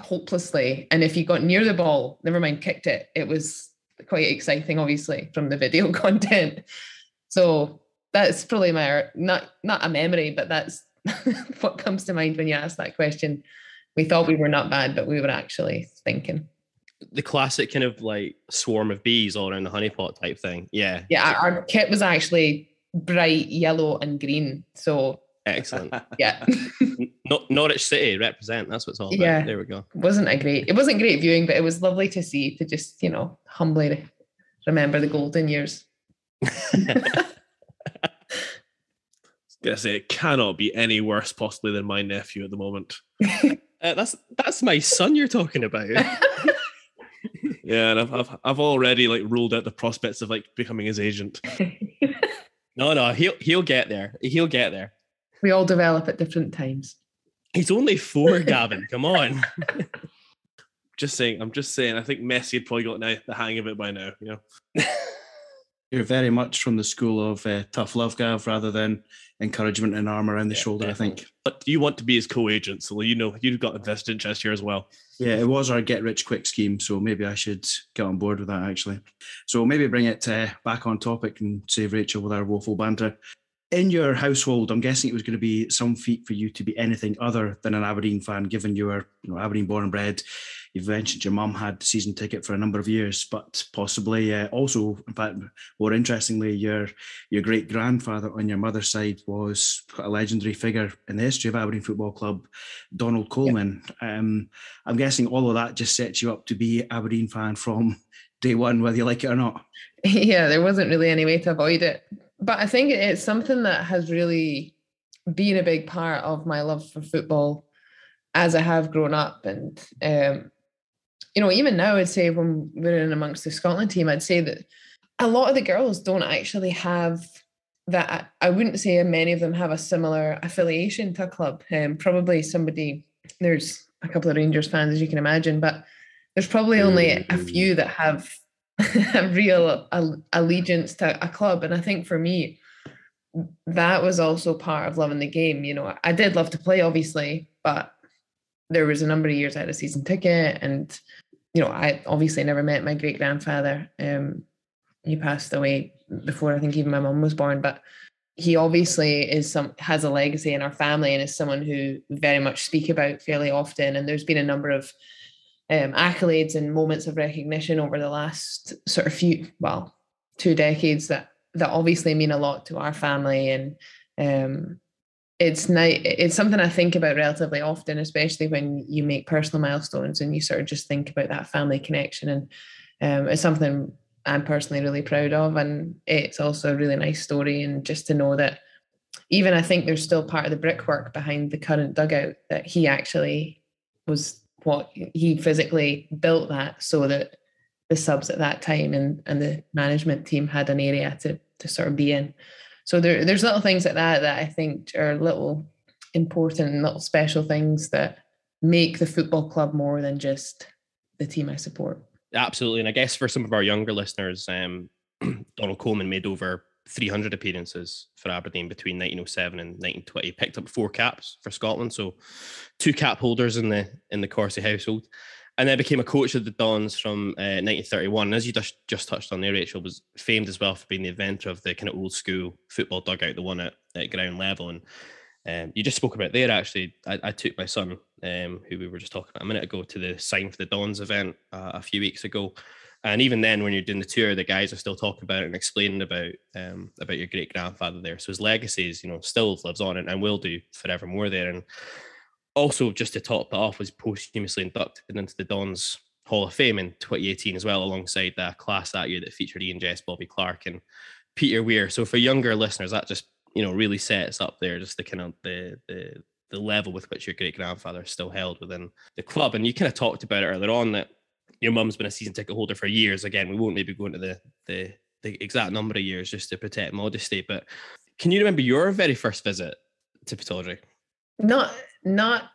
hopelessly. And if you got near the ball, never mind kicked it, it was quite exciting, obviously, from the video content. So that's probably my not not a memory, but that's what comes to mind when you ask that question. We thought we were not bad, but we were actually thinking. The classic kind of like swarm of bees all around the honeypot type thing. Yeah. Yeah, our, our kit was actually bright yellow and green. So Excellent. yeah. Not Norwich City represent. That's what it's all about. Yeah. There we go. It wasn't a great it wasn't great viewing, but it was lovely to see to just, you know, humbly remember the golden years. gonna say it cannot be any worse possibly than my nephew at the moment. Uh, that's that's my son you're talking about. Yeah, and I've, I've I've already like ruled out the prospects of like becoming his agent. no, no, he'll he'll get there. He'll get there. We all develop at different times. He's only four, Gavin. Come on. just saying. I'm just saying. I think Messi had probably got now the hang of it by now. You know. You're very much from the school of uh, tough love, Gav, rather than encouragement and arm around the Yeah, shoulder. I think. But you want to be his co-agent, so you know you've got a vested interest here as well. Yeah, it was our get rich quick scheme, so maybe I should get on board with that actually. So maybe bring it uh, back on topic and save Rachel with our woeful banter. In your household, I'm guessing it was going to be some feat for you to be anything other than an Aberdeen fan, given you were, you know, Aberdeen born and bred. You've mentioned your mum had season ticket for a number of years, but possibly uh, also, in fact, more interestingly, your your great grandfather on your mother's side was a legendary figure in the history of Aberdeen Football Club, Donald Colman. Um, I'm guessing all of that just sets you up to be Aberdeen fan from day one, whether you like it or not. yeah, there wasn't really any way to avoid it. But I think it's something that has really been a big part of my love for football as I have grown up. And, um, you know, even now, I'd say when we're in amongst the Scotland team, I'd say that a lot of the girls don't actually have that. I wouldn't say many of them have a similar affiliation to a club. Um, probably somebody, there's a couple of Rangers fans, as you can imagine, but there's probably only a few that have real allegiance to a club. And I think for me, that was also part of loving the game. You know, I did love to play, obviously, but there was a number of years I had a season ticket, and you know, I obviously never met my great grandfather. Um, he passed away before I think even my mum was born, but he obviously is some has a legacy in our family and is someone who very much speak about fairly often. And there's been a number of um, accolades and moments of recognition over the last sort of few, well, two decades that that obviously mean a lot to our family, and um, it's nice. It's something I think about relatively often, especially when you make personal milestones and you sort of just think about that family connection, and um, it's something I'm personally really proud of, and it's also a really nice story, and just to know that even I think there's still part of the brickwork behind the current dugout that he actually was what he physically built that so that the subs at that time and, and the management team had an area to to sort of be in. So there, there's little things like that that I think are little important and little special things that make the football club more than just the team I support. Absolutely. And I guess for some of our younger listeners, um, Donald Colman made over 300 appearances for Aberdeen between 1907 and 1920. He picked up four caps for Scotland, so two cap holders in the in the Corsie household, and then became a coach of the Dons from uh, 1931. As you just just touched on there, Rachel was famed as well for being the inventor of the kind of old school football dugout, the one at, at ground level. And um, you just spoke about there. Actually, I, I took my son, um, who we were just talking about a minute ago, to the sign for the Dons event uh, a few weeks ago. And even then, when you're doing the tour, the guys are still talking about it and explaining about um, about your great grandfather there. So his legacy is, you know, still lives on and, and will do forevermore there. And also, just to top that off, was posthumously inducted into the Dons Hall of Fame in 2018 as well, alongside that class that year that featured Ian Jess, Bobby Clark, and Peter Weir. So for younger listeners, that just you know really sets up there just the kind of the the the level with which your great grandfather is still held within the club. And you kind of talked about it earlier on that your mum's been a season ticket holder for years. Again, we won't maybe go into the the the exact number of years just to protect modesty, but can you remember your very first visit to Pittodrie? Not not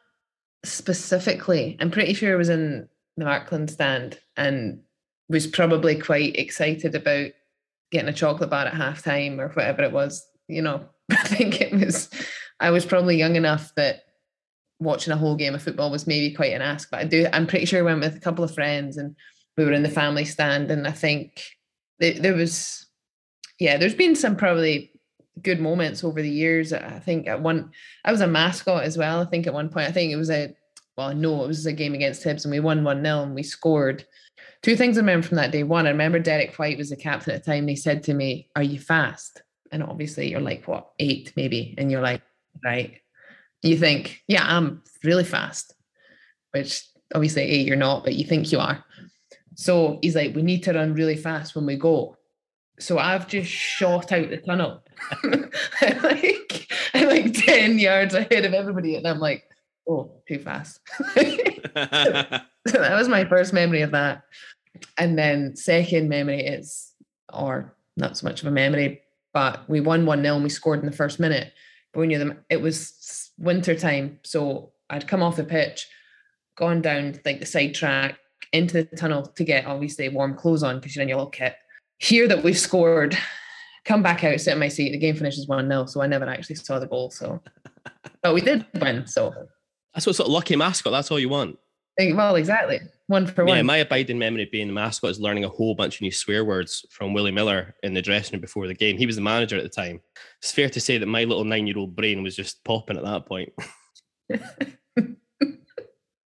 specifically. I'm pretty sure it was in the Merkland stand and was probably quite excited about getting a chocolate bar at halftime or whatever it was. You know, I think it was I was probably young enough that watching a whole game of football was maybe quite an ask. But I do I'm pretty sure I went with a couple of friends and we were in the family stand and I think there, there was yeah, there's been some probably good moments over the years. I think at one, I was a mascot as well. I think at one point, I think it was a, well, no, it was a game against Hibs and we won 1 0 and we scored. Two things I remember from that day. One, I remember Derek Whyte was the captain at the time. And he said to me, Are you fast? And obviously, you're like, what, eight maybe? And you're like, Right. You think, Yeah, I'm really fast, which obviously, A, you're not, but you think you are. So he's like, We need to run really fast when we go. So I've just shot out the tunnel. I'm like I'm like 10 yards ahead of everybody. And I'm like, oh, too fast. so that was my first memory of that. And then second memory is, or not so much of a memory, but we won 1 0 and we scored in the first minute. But we knew them, it was winter time. So I'd come off the pitch, gone down like the side track, into the tunnel to get obviously warm clothes on because you're in your little kit. Hear that we've scored, come back out, sit in my seat. The game finishes 1 0, so I never actually saw the goal. So, but we did win. So, That's what sort of lucky mascot. That's all you want. Well, exactly. One for one. Yeah, my abiding memory of being the mascot is learning a whole bunch of new swear words from Willie Miller in the dressing room before the game. He was the manager at the time. It's fair to say that my little nine-year-old brain was just popping at that point.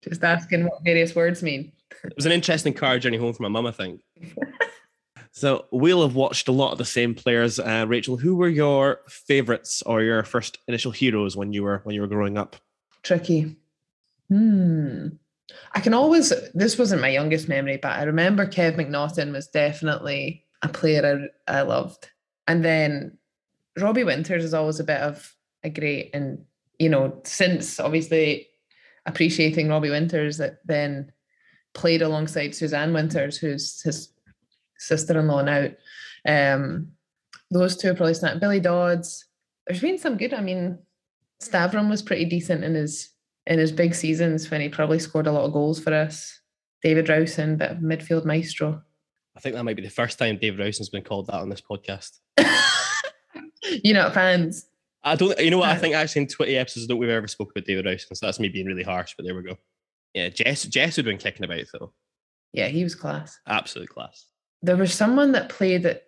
Just asking what various words mean. It was an interesting car journey home from my mum, I think. So we'll have watched a lot of the same players. Uh, Rachel, who were your favourites or your first initial heroes when you were when you were growing up? Tricky. Hmm. I can always, this wasn't my youngest memory, but I remember Kev McNaughton was definitely a player I, I loved. And then Robbie Winters is always a bit of a great, and, you know, since obviously appreciating Robbie Winters, that then played alongside Suzanne Winters, who's his sister in law now. Um, those two are probably stand. Billy Dodds. There's been some good. I mean, Stavrum was pretty decent in his in his big seasons when he probably scored a lot of goals for us. David Rowson, bit of midfield maestro. I think that might be the first time Dave Rowson's been called that on this podcast. you know, fans. I don't. You know what? I think actually in twenty episodes, I don't we've ever spoke about David Rowson. So that's me being really harsh. But there we go. Yeah, Jess. Jess would have been kicking about though. Yeah, he was class. Absolute class. There was someone that played that.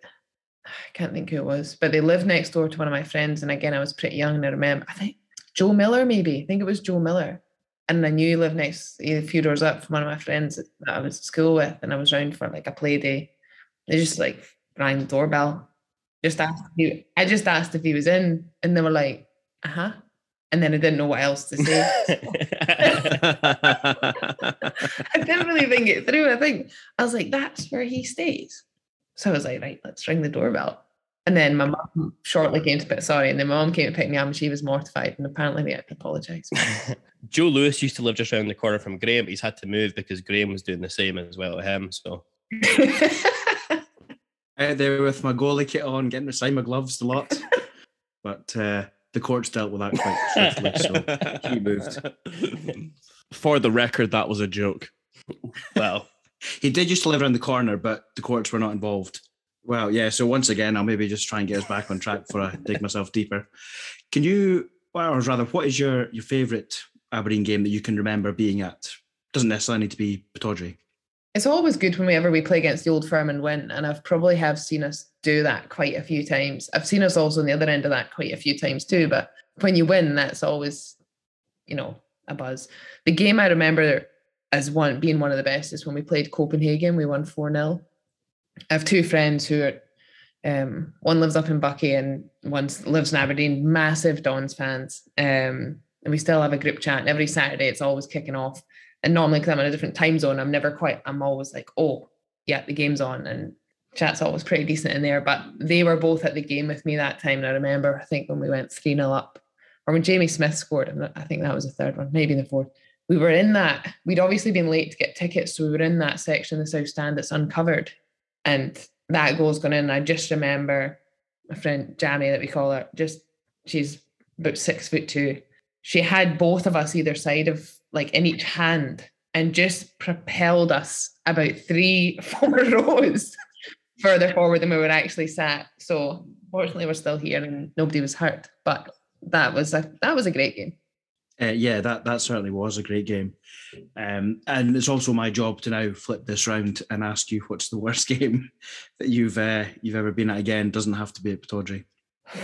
I can't think who it was, but they lived next door to one of my friends. And again, I was pretty young and I remember I think Joe Miller, maybe. I think it was Joe Miller. And I knew he lived next a few doors up from one of my friends that I was at school with, and I was round for like a play day. They just like rang the doorbell. Just asked he, I just asked if he was in, and they were like, uh-huh. And then I didn't know what else to say. I didn't really think it through. I think I was like, that's where he stays. So I was like, right, let's ring the doorbell. And then my mom shortly came to pick sorry, and then my mom came to pick me up and she was mortified and apparently we had to apologize. Joe Lewis used to live just around the corner from Graham, but he's had to move because Graham was doing the same as well to him. So Out there with my goalie kit on, getting to sign my gloves a lot. but uh, the courts dealt with that quite swiftly. So he moved. For the record, that was a joke. well, He did used to live around the corner, but the courts were not involved. Well, yeah. So once again, I'll maybe just try and get us back on track before I dig myself deeper. Can you, or rather, what is your your favourite Aberdeen game that you can remember being at? Doesn't necessarily need to be Pittodrie. it's always good whenever we play against the old firm and win. And I've probably have seen us do that quite a few times. I've seen us also on the other end of that quite a few times too. But when you win, that's always, you know, a buzz. The game I remember as one being one of the best is when we played Copenhagen. We won 4 0. I have two friends who are um, one lives up in Buckie and one lives in Aberdeen, massive Dons fans. Um, and we still have a group chat. And every Saturday it's always kicking off and normally because I'm in a different time zone, I'm never quite, I'm always like, oh, yeah, the game's on. And chat's always pretty decent in there. But they were both at the game with me that time. And I remember, I think when we went 3 0 up, or when Jamie Smith scored, I think that was the third one, maybe the fourth. We were in that, we'd obviously been late to get tickets. So we were in that section of the South Stand that's uncovered. And that goal's gone in. I just remember my friend Jamie, that we call her, just she's about six foot two. She had both of us either side of like in each hand and just propelled us about three, four rows further forward than we were actually sat. So fortunately we're still here and nobody was hurt. But that was a that was a great game. Uh, yeah, that that certainly was a great game, um, and it's also my job to now flip this round and ask you what's the worst game that you've uh, you've ever been at. Again, doesn't have to be at Pittodrie.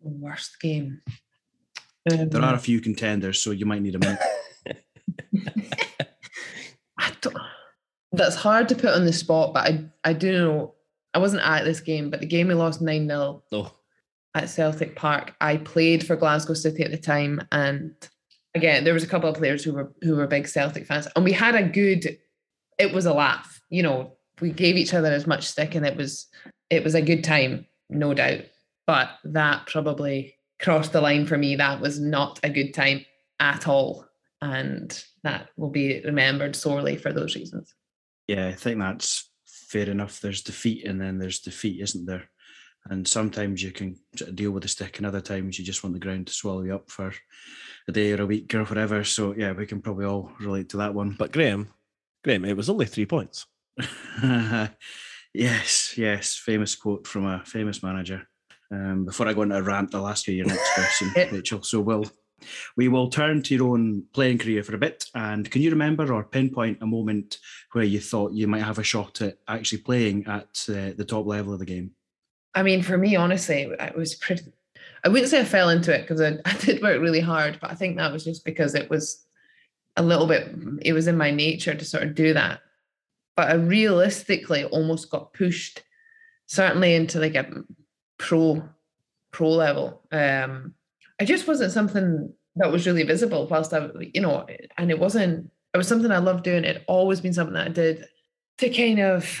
Worst game. There Um, are a few contenders, so you might need a minute. I don't, that's hard to put on the spot, but I, I do know I wasn't at this game, but the game we lost 9 0 oh, at Celtic Park, I played for Glasgow City at the time. And again, there was a couple of players who were who were big Celtic fans. And we had a good, it was a laugh. You know, we gave each other as much stick and it was it was a good time, no doubt. But that probably crossed the line for me. That was not a good time at all. And that will be remembered sorely for those reasons. yeah, I think that's fair enough. There's defeat, and then there's defeat, isn't there? And sometimes you can deal with the stick, and other times you just want the ground to swallow you up for a day or a week or whatever. So yeah, we can probably all relate to that one. But Graham, Graham, it was only three points. yes, yes. Famous quote from a famous manager. Um, before I go into a rant, I'll ask you your next question, Rachel. So we'll we will turn to your own playing career for a bit. And can you remember or pinpoint a moment where you thought you might have a shot at actually playing at uh, the top level of the game? I mean, for me, honestly, it was pretty. I wouldn't say I fell into it because I, I did work really hard, but I think that was just because it was a little bit. It was in my nature to sort of do that, but I realistically almost got pushed, certainly into like a pro pro level. Um, it just wasn't something that was really visible whilst I, you know, and it wasn't. It was something I loved doing. It always been something that I did to kind of.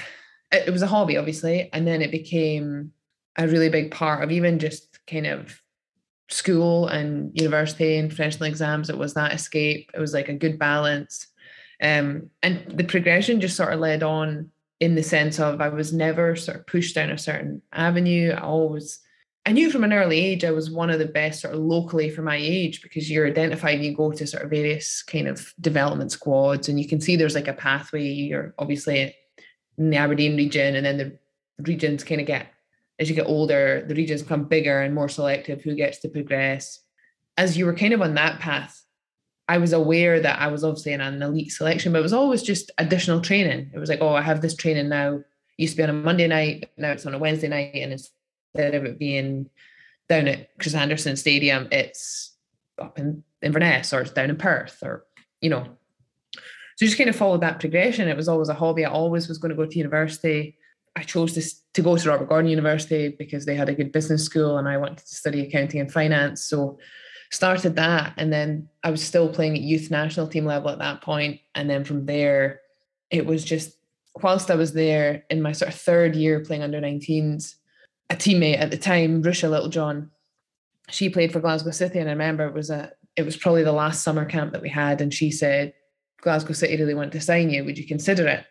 It was a hobby, obviously, and then it became a really big part of even just kind of school and university and professional exams. It was that escape. It was like a good balance. Um, and the progression just sort of led on in the sense of I was never sort of pushed down a certain avenue. I always I knew from an early age I was one of the best sort of locally for my age because you're identified and you go to sort of various kind of development squads and you can see there's like a pathway. You're obviously in the Aberdeen region and then the regions kind of get as you get older, the regions become bigger and more selective who gets to progress. As you were kind of on that path, I was aware that I was obviously in an elite selection, but it was always just additional training. It was like, oh, I have this training now. It used to be on a Monday night, now it's on a Wednesday night, and instead of it being down at Chris Anderson Stadium, it's up in Inverness or it's down in Perth or, you know. So you just kind of followed that progression. It was always a hobby. I always was going to go to university. I chose to, to go to Robert Gordon University because they had a good business school and I wanted to study accounting and finance. So started that. And then I was still playing at youth national team level at that point. And then from there, it was just whilst I was there in my sort of third year playing under 19s, a teammate at the time, Ruesha Littlejohn, she played for Glasgow City. And I remember it was a it was probably the last summer camp that we had. And she said, Glasgow City really want to sign you. Would you consider it?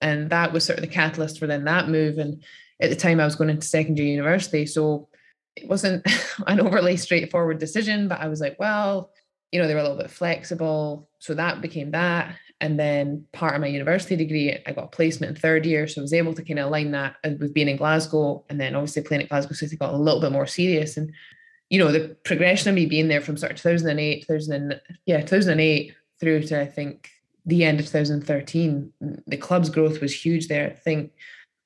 And that was sort of the catalyst for then that move. And at the time i was going into secondary university so it wasn't an overly straightforward decision but i was like well you know they were a little bit flexible so that became that. And then part of my university degree i got a placement in third year so i was able to kind of align that with being in glasgow and then obviously playing at glasgow city got a little bit more serious. And you know the progression of me being there from sort of 2008 2000 yeah 2008 through to i think the end of 2013, the club's growth was huge there. I think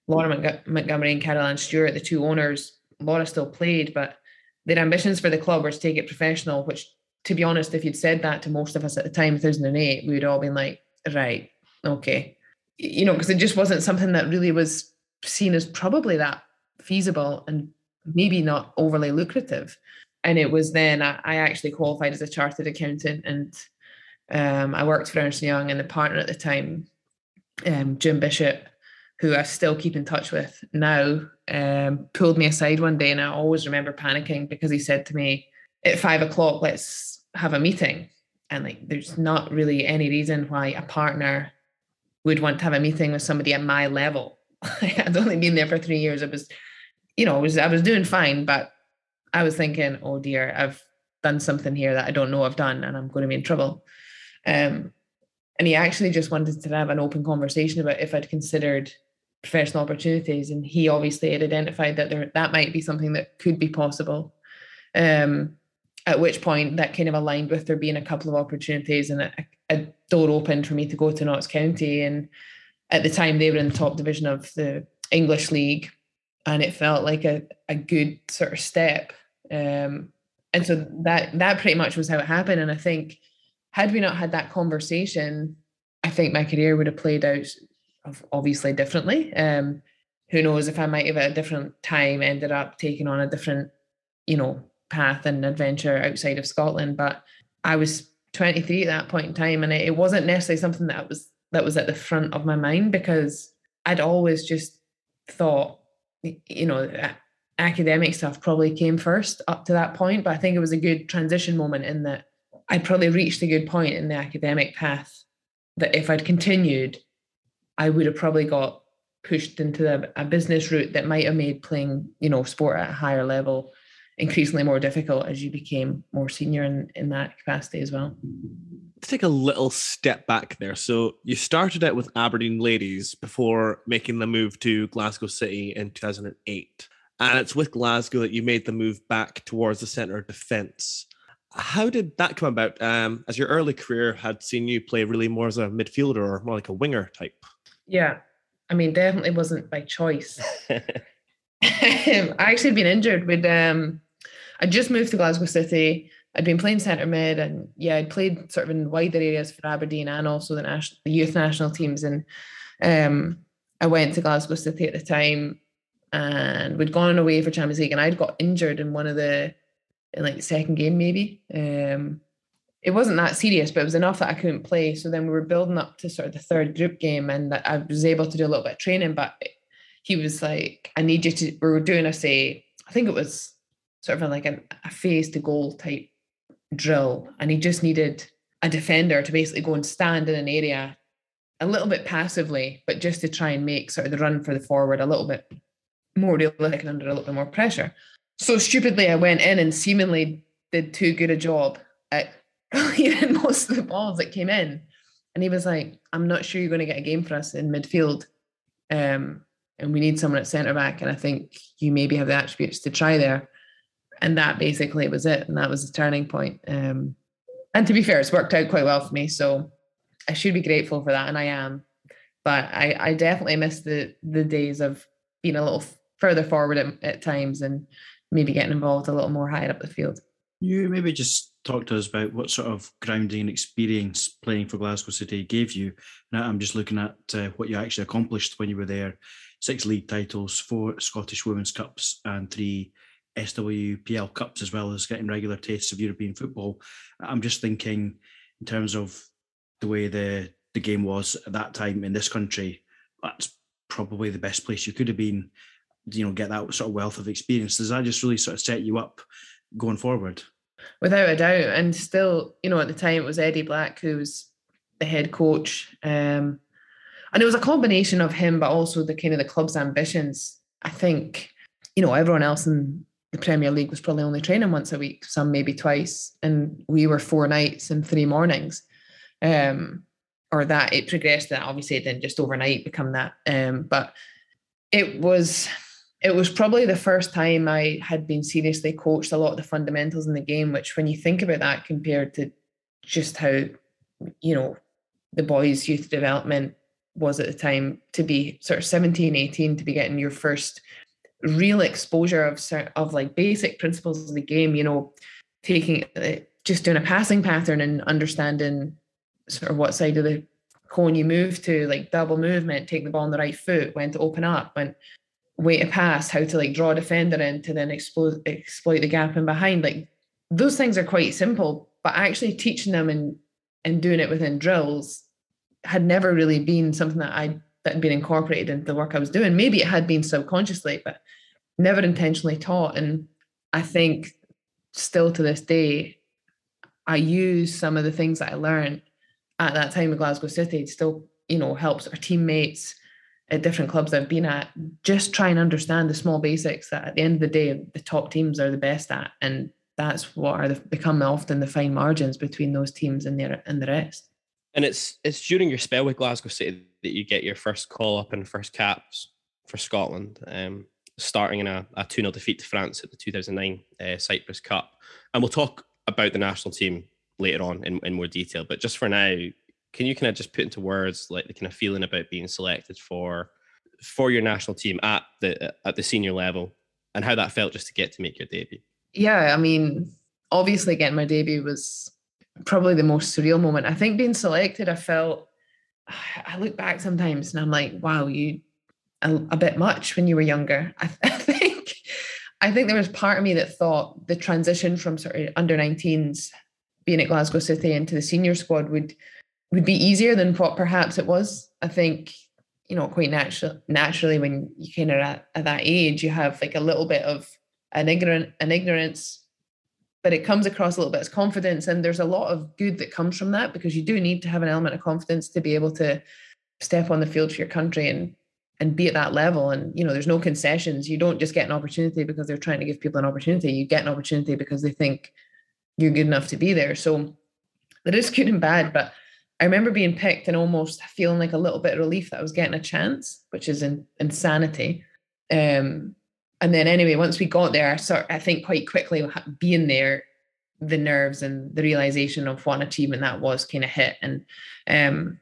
Laura Montgomery and Carol Anne Stewart, the two owners, Laura still played, but their ambitions for the club were to take it professional, which, to be honest, if you'd said that to most of us at the time, 2008, we would all been like, right, okay. You know, because it just wasn't something that really was seen as probably that feasible and maybe not overly lucrative. And it was then I, I actually qualified as a chartered accountant and um, I worked for Ernst Young, and the partner at the time, um, Jim Bishop, who I still keep in touch with now, um, pulled me aside one day, and I always remember panicking because he said to me, "At five o'clock, let's have a meeting." And like, there's not really any reason why a partner would want to have a meeting with somebody at my level. I'd only been there for three years. I was, you know, I was I was doing fine, but I was thinking, oh dear, I've done something here that I don't know I've done, and I'm going to be in trouble. Um, and he actually just wanted to have an open conversation about if I'd considered professional opportunities. And he obviously had identified that there that might be something that could be possible. Um, at which point that kind of aligned with there being a couple of opportunities and a, a door opened for me to go to Notts County. And at the time they were in the top division of the English League. And it felt like a, a good sort of step. Um, and so that that pretty much was how it happened. And I think had we not had that conversation, I think my career would have played out obviously differently. Um, who knows if I might have at a different time ended up taking on a different, you know, path and adventure outside of Scotland. But I was 23 at that point in time, and it wasn't necessarily something that was that was at the front of my mind because I'd always just thought, you know, academic stuff probably came first up to that point. But I think it was a good transition moment in that I'd probably reached a good point in the academic path that if I'd continued, I would have probably got pushed into a, a, business route that might have made playing, you know, sport at a higher level increasingly more difficult as you became more senior in, in that capacity as well. to take a little step back there. So you started out with Aberdeen Ladies before making the move to Glasgow City in 2008. And it's with Glasgow that you made the move back towards the centre of defence. How did that come about? Um, as your early career had seen you play really more as a midfielder or more like a winger type. Yeah. I mean, definitely wasn't by choice. I actually had been injured with um I just moved to Glasgow City. I'd been playing centre mid and yeah, I'd played sort of in wider areas for Aberdeen and also the national the youth national teams. And um I went to Glasgow City at the time and we'd gone away for Champions League and I'd got injured in one of the in like the second game maybe. Um it wasn't that serious, but it was enough that I couldn't play. So then we were building up to sort of the third group game, and I was able to do a little bit of training. But he was like, "I need you to." We were doing a say, I think it was sort of like an, a phase to goal type drill, and he just needed a defender to basically go and stand in an area a little bit passively, but just to try and make sort of the run for the forward a little bit more realistic and under a little bit more pressure. So stupidly, I went in and seemingly did too good a job at clearing most of the balls that came in. And he was like, I'm not sure you're going to get a game for us in midfield. Um, and we need someone at centre back. And I think you maybe have the attributes to try there. And that basically was it. And that was the turning point. Um, and to be fair, it's worked out quite well for me. So I should be grateful for that. And I am. But I, I definitely miss the the days of being a little further forward at, at times and maybe getting involved a little more higher up the field. You maybe just talk to us about what sort of grounding experience playing for Glasgow City gave you. Now I'm just looking at uh, what you actually accomplished when you were there: six league titles, four Scottish Women's Cups, and three SWPL Cups, as well as getting regular tastes of European football. I'm just thinking, in terms of the way the the game was at that time in this country, that's probably the best place you could have been. You know, get that sort of wealth of experience. Does that just really sort of set you up going forward? without a doubt. And still, you know, at the time it was Eddie Black who was the head coach. Um, and it was a combination of him, but also the kind of the club's ambitions. I think, you know, everyone else in the Premier League was probably only training once a week, some maybe twice, and we were four nights and three mornings. Um, or that it progressed that obviously it didn't just overnight become that. Um, but it was it was probably the first time I had been seriously coached a lot of the fundamentals in the game, which when you think about that compared to just how, you know, the boys' youth development was at the time to be sort of 17, 18, to be getting your first real exposure of of like basic principles of the game, you know, taking uh, just doing a passing pattern and understanding sort of what side of the cone you move to, like double movement, take the ball on the right foot, when to open up, when way to pass, how to like draw a defender in to then exploit exploit the gap in behind. Like those things are quite simple, but actually teaching them and and doing it within drills had never really been something that I that had been incorporated into the work I was doing. Maybe it had been subconsciously, but never intentionally taught. And I think still to this day, I use some of the things that I learned at that time in Glasgow City still, you know, helps our teammates at different clubs I've been at, just try and understand the small basics that at the end of the day, the top teams are the best at. And that's what are the, become often the fine margins between those teams and the, and the rest. And it's it's during your spell with Glasgow City that you get your first call up and first caps for Scotland, um, starting in a, a 2 0 defeat to France at the 2009 uh, Cyprus Cup. And we'll talk about the national team later on in, in more detail. But just for now, can you kind of just put into words like the kind of feeling about being selected for for your national team at the at the senior level and how that felt just to get to make your debut? Yeah, I mean, obviously getting my debut was probably the most surreal moment. I think being selected, I felt I look back sometimes and I'm like, wow, you a, a bit much when you were younger. I, I think I think there was part of me that thought the transition from sort of under 19s being at Glasgow City into the senior squad would would be easier than what perhaps it was. I think, you know, quite natural naturally when you kind of at, at that age, you have like a little bit of an ignorant an ignorance, but it comes across a little bit as confidence. And there's a lot of good that comes from that because you do need to have an element of confidence to be able to step on the field for your country and and be at that level. And you know, there's no concessions. You don't just get an opportunity because they're trying to give people an opportunity. You get an opportunity because they think you're good enough to be there. So there is good and bad, but I remember being picked and almost feeling like a little bit of relief that I was getting a chance, which is in, insanity. Um, and then anyway, once we got there, I sort I think quite quickly being there, the nerves and the realization of what an achievement that was kind of hit, and um,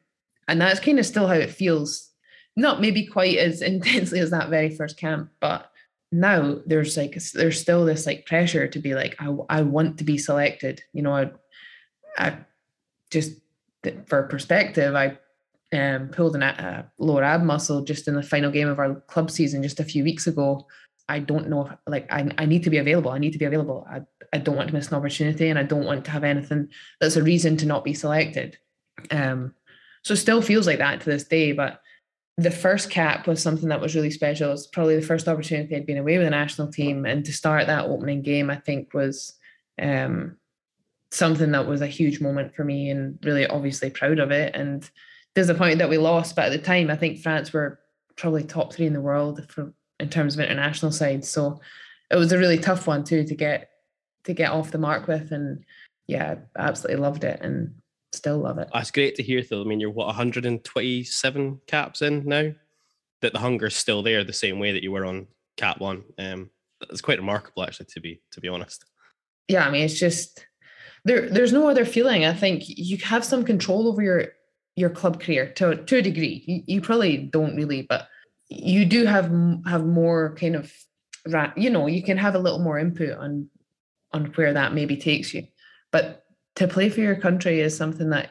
and that's kind of still how it feels. Not maybe quite as intensely as that very first camp, but now there's like there's still this like pressure to be like I I want to be selected. You know, I I just for perspective, I um, pulled an, a lower ab muscle just in the final game of our club season just a few weeks ago. I don't know if like I, I need to be available. I need to be available. I, I don't want to miss an opportunity and I don't want to have anything that's a reason to not be selected. Um, so it still feels like that to this day. But the first cap was something that was really special. It was probably the first opportunity I'd been away with the national team. And to start that opening game, I think was um, something that was a huge moment for me and really obviously proud of it. And disappointed that we lost. But at the time, I think France were probably top three in the world for in terms of international sides. So it was a really tough one too to get to get off the mark with. And yeah, absolutely loved it and still love it. That's great to hear though. I mean, you're what 127 caps in now. That the hunger's still there the same way that you were on cap one. Um, that's quite remarkable actually to be to be honest. Yeah, I mean it's just there there's no other feeling. I think you have some control over your your club career to to a degree. You, you probably don't really, but you do have have more kind of you know you can have a little more input on on where that maybe takes you but to play for your country is something that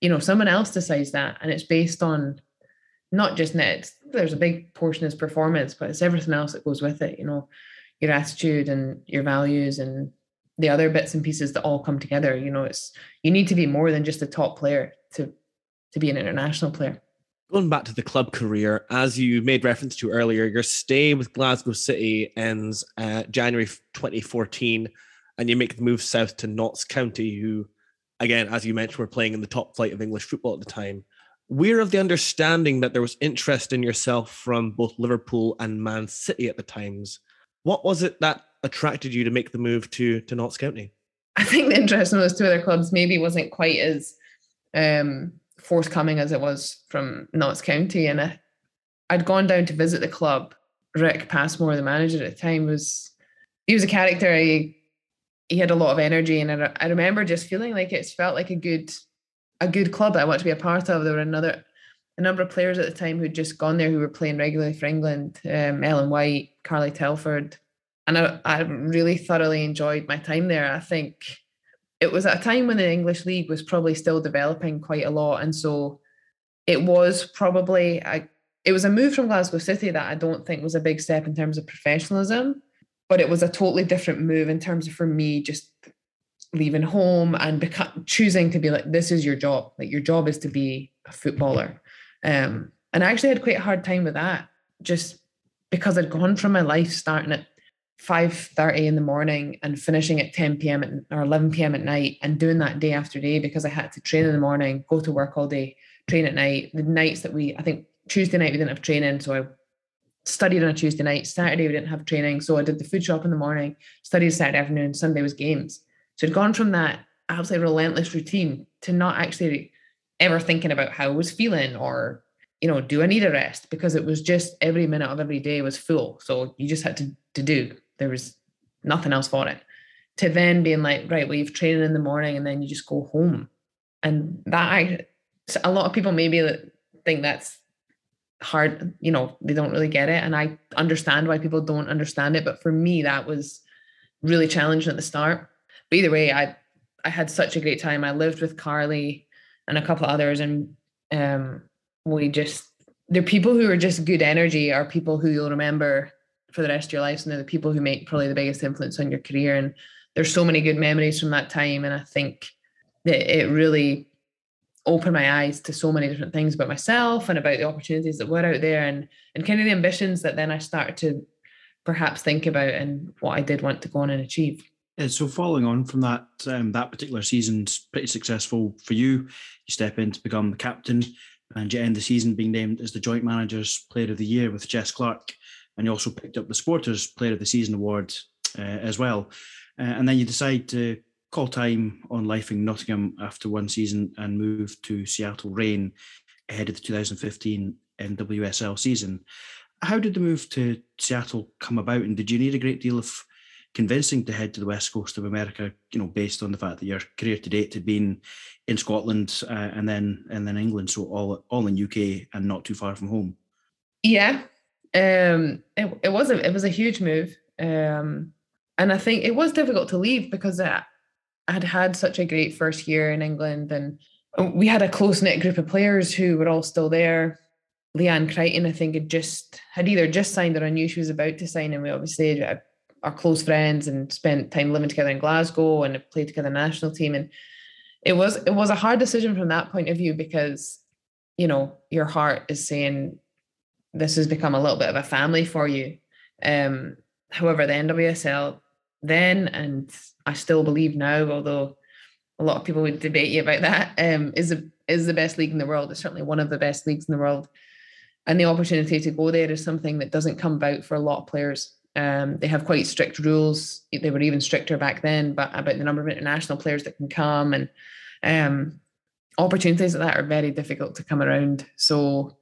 you know someone else decides that and it's based on not just net there's a big portion is performance but it's everything else that goes with it you know your attitude and your values and the other bits and pieces that all come together you know it's you need to be more than just a top player to to be an international player Going back to the club career, as you made reference to earlier, your stay with Glasgow City ends uh, January 2014, and you make the move south to Notts County, who, again, as you mentioned, were playing in the top flight of English football at the time. We're of the understanding that there was interest in yourself from both Liverpool and Man City at the times. What was it that attracted you to make the move to to Notts County? I think the interest in those two other clubs maybe wasn't quite as um, forthcoming as it was from Notts County. And I, I'd gone down to visit the club. Rick Passmoor, the manager at the time, was he was a character. He he had a lot of energy, and I, I remember just feeling like it felt like a good a good club I want to be a part of. There were another a number of players at the time who'd just gone there who were playing regularly for England. Um, Ellen White, Carly Telford, and I, I really thoroughly enjoyed my time there. I think it was at a time when the English league was probably still developing quite a lot, and so it was probably a, it was a move from Glasgow City that I don't think was a big step in terms of professionalism, but it was a totally different move in terms of for me just leaving home and beca- choosing to be like this is your job, like your job is to be a footballer, um, and I actually had quite a hard time with that just because I'd gone from my life starting at 5.30 in the morning and finishing at 10 p.m. At, or 11 p.m. at night and doing that day after day because I had to train in the morning, go to work all day, train at night. The nights that we, I think Tuesday night we didn't have training, so I studied on a Tuesday night. Saturday we didn't have training, so I did the food shop in the morning, studied Saturday afternoon, Sunday was games. So I'd gone from that absolutely relentless routine to not actually ever thinking about how I was feeling or you know, do I need a rest? Because it was just every minute of every day was full. So you just had to, to do. There was nothing else for it. To then being like, right, well, you've training in the morning and then you just go home. And that I a lot of people maybe think that's hard, you know, they don't really get it. And I understand why people don't understand it. But for me, that was really challenging at the start. But either way, I I had such a great time. I lived with Carly and a couple others and um we just they're people who are just good energy are people who you'll remember for the rest of your life. And they're the people who make probably the biggest influence on your career. And there's so many good memories from that time. And i think that it really opened my eyes to so many different things about myself and about the opportunities that were out there and and kind of the ambitions that then i started to perhaps think about and what i did want to go on and achieve. And so following on from that um, that particular season's pretty successful for you you step in to become the captain and you end the season being named as the joint managers player of the year with Jess Clarke and you also picked up the Sporters Player of the Season award uh, as well. Uh, and then you decide to call time on life in Nottingham after one season and move to Seattle Reign ahead of the 2015 NWSL season. How did the move to Seattle come about, and did you need a great deal of convincing to head to the west coast of America? You know, based on the fact that your career to date had been in Scotland uh, and then and then England, so all all in UK and not too far from home. Yeah, um, it, it was a it was a huge move, um, and I think it was difficult to leave because I had had such a great first year in England, and we had a close knit group of players who were all still there. Leanne Crichton, I think, had just had either just signed or I knew she was about to sign, and we obviously are close friends and spent time living together in Glasgow and played together national team. And it was it was a hard decision from that point of view because you know your heart is saying this has become a little bit of a family for you. Um, however, the NWSL then and I still believe now, although a lot of people would debate you about that, um, is a, is the best league in the world. It's certainly one of the best leagues in the world and the opportunity to go there is something that doesn't come about for a lot of players. Um, they have quite strict rules. They were even stricter back then, but about the number of international players that can come and um, opportunities like that are very difficult to come around. So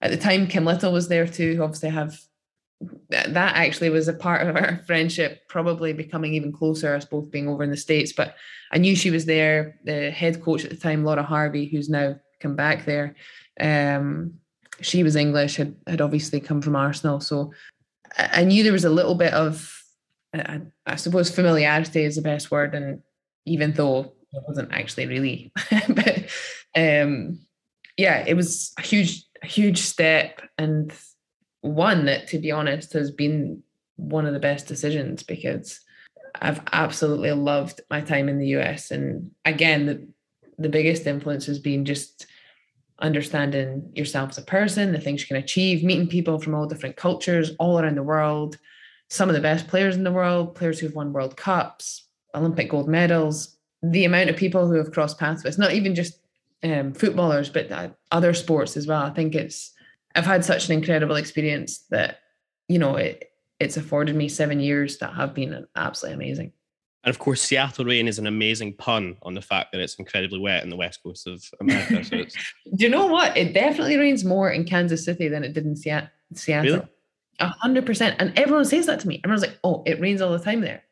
at the time, Kim Little was there too. Obviously, have that actually was a part of our friendship, probably becoming even closer, us both being over in the States. But I knew she was there. The head coach at the time, Laura Harvey, who's now come back there. Um, she was English, had, had obviously come from Arsenal. So I, knew there was a little bit of, I, I, suppose, familiarity is the best word. And even though it wasn't actually really, but um, yeah, it was a huge, a huge step. And one that, to be honest, has been one of the best decisions because I've absolutely loved my time in the US. And again, the, the biggest influence has been just understanding yourself as a person, the things you can achieve, meeting people from all different cultures all around the world, some of the best players in the world, players who've won World Cups, Olympic gold medals, the amount of people who have crossed paths with, not even just um, footballers, but uh, other sports as well. I think it's, I've had such an incredible experience that, you know, it, it's afforded me seven years that have been absolutely amazing. And of course, Seattle Reign is an amazing pun on the fact that it's incredibly wet in the west coast of America. So it's... Do you know what? It definitely rains more in Kansas City than it did in Seattle. Really? A hundred percent. And everyone says that to me. Everyone's like, "Oh, it rains all the time there."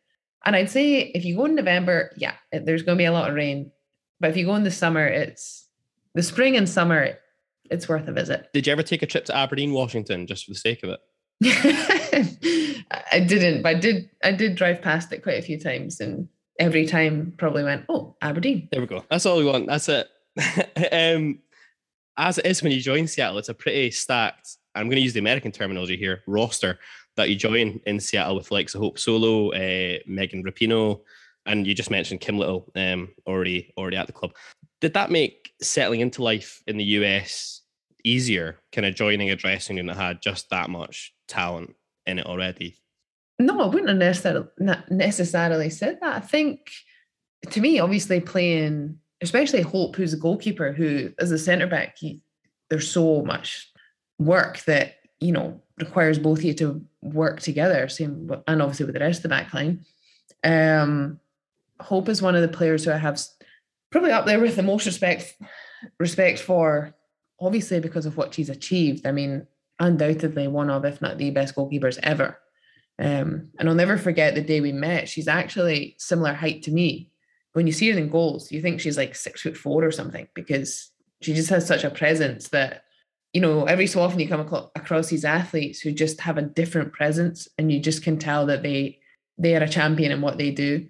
And I'd say if you go in November, yeah, there's going to be a lot of rain. But if you go in the summer, it's the spring and summer. It's worth a visit. Did you ever take a trip to Aberdeen, Washington, just for the sake of it? I didn't, but I did. I did drive past it quite a few times, and every time probably went, "Oh, Aberdeen." There we go. That's all we want. That's it. um, as it is when you join Seattle, it's a pretty stacked. I'm going to use the American terminology here. Roster that you join in Seattle with likes of Hope Solo, uh, Megan Rapinoe, and you just mentioned Kim Little, um, already already at the club. Did that make settling into life in the US easier? Kind of joining a dressing room that had just that much talent in it already? No, I wouldn't have necessarily, necessarily said that. I think to me, obviously playing, especially Hope, who's a goalkeeper, who as a centre back, he, there's so much work that you know requires both of you to work together. Same, and obviously with the rest of the back line. Um, Hope is one of the players who I have probably up there with the most respect respect for, obviously because of what she's achieved. I mean, undoubtedly one of, if not the best goalkeepers ever. Um, and I'll never forget the day we met. She's actually similar height to me. When you see her in goals, you think she's like six foot four or something because she just has such a presence that, you know, every so often you come across these athletes who just have a different presence and you just can tell that they they are a champion in what they do.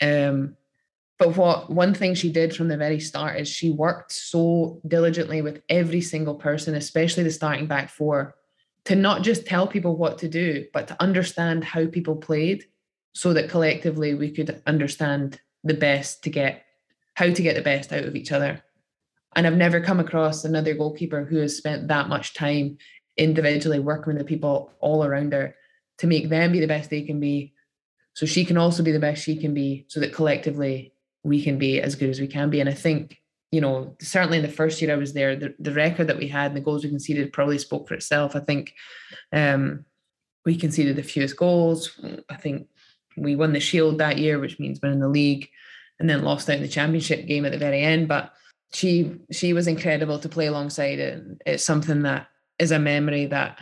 Um, but what one thing she did from the very start is she worked so diligently with every single person, especially the starting back four, to not just tell people what to do, but to understand how people played so that collectively we could understand the best to get how to get the best out of each other. And I've never come across another goalkeeper who has spent that much time individually working with the people all around her to make them be the best they can be. So she can also be the best she can be, so that collectively we can be as good as we can be. And I think, you know, certainly in the first year I was there, the, the record that we had and the goals we conceded probably spoke for itself. I think um, we conceded the fewest goals. I think we won the Shield that year, which means winning the league, and then lost out in the championship game at the very end. But she she was incredible to play alongside, and it's something that is a memory that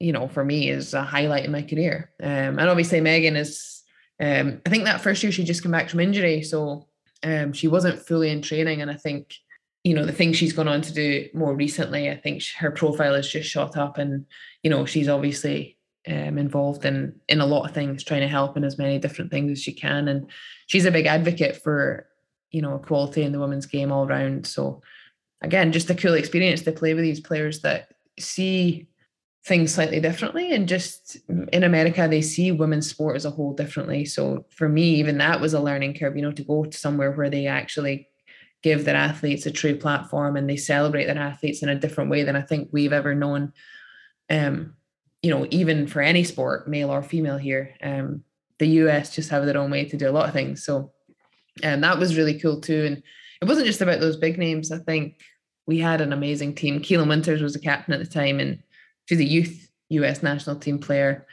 you know for me is a highlight in my career. Um, and obviously Megan is. Um, I think that first year she just came back from injury, so um, she wasn't fully in training, and I think you know the things she's gone on to do more recently. I think her profile has just shot up, and you know she's obviously um, involved in in a lot of things, trying to help in as many different things as she can. And she's a big advocate for you know equality in the women's game all round. So again, just a cool experience to play with these players that see things slightly differently and just in america they see women's sport as a whole differently so for me even that was a learning curve you know to go to somewhere where they actually give their athletes a true platform and they celebrate their athletes in a different way than i think we've ever known um you know, even for any sport, male or female here, um, the US just have their own way to do a lot of things. So, and um, that was really cool too. And it wasn't just about those big names. I think we had an amazing team. Keelin Winters was the captain at the time, and she's a youth US national team player.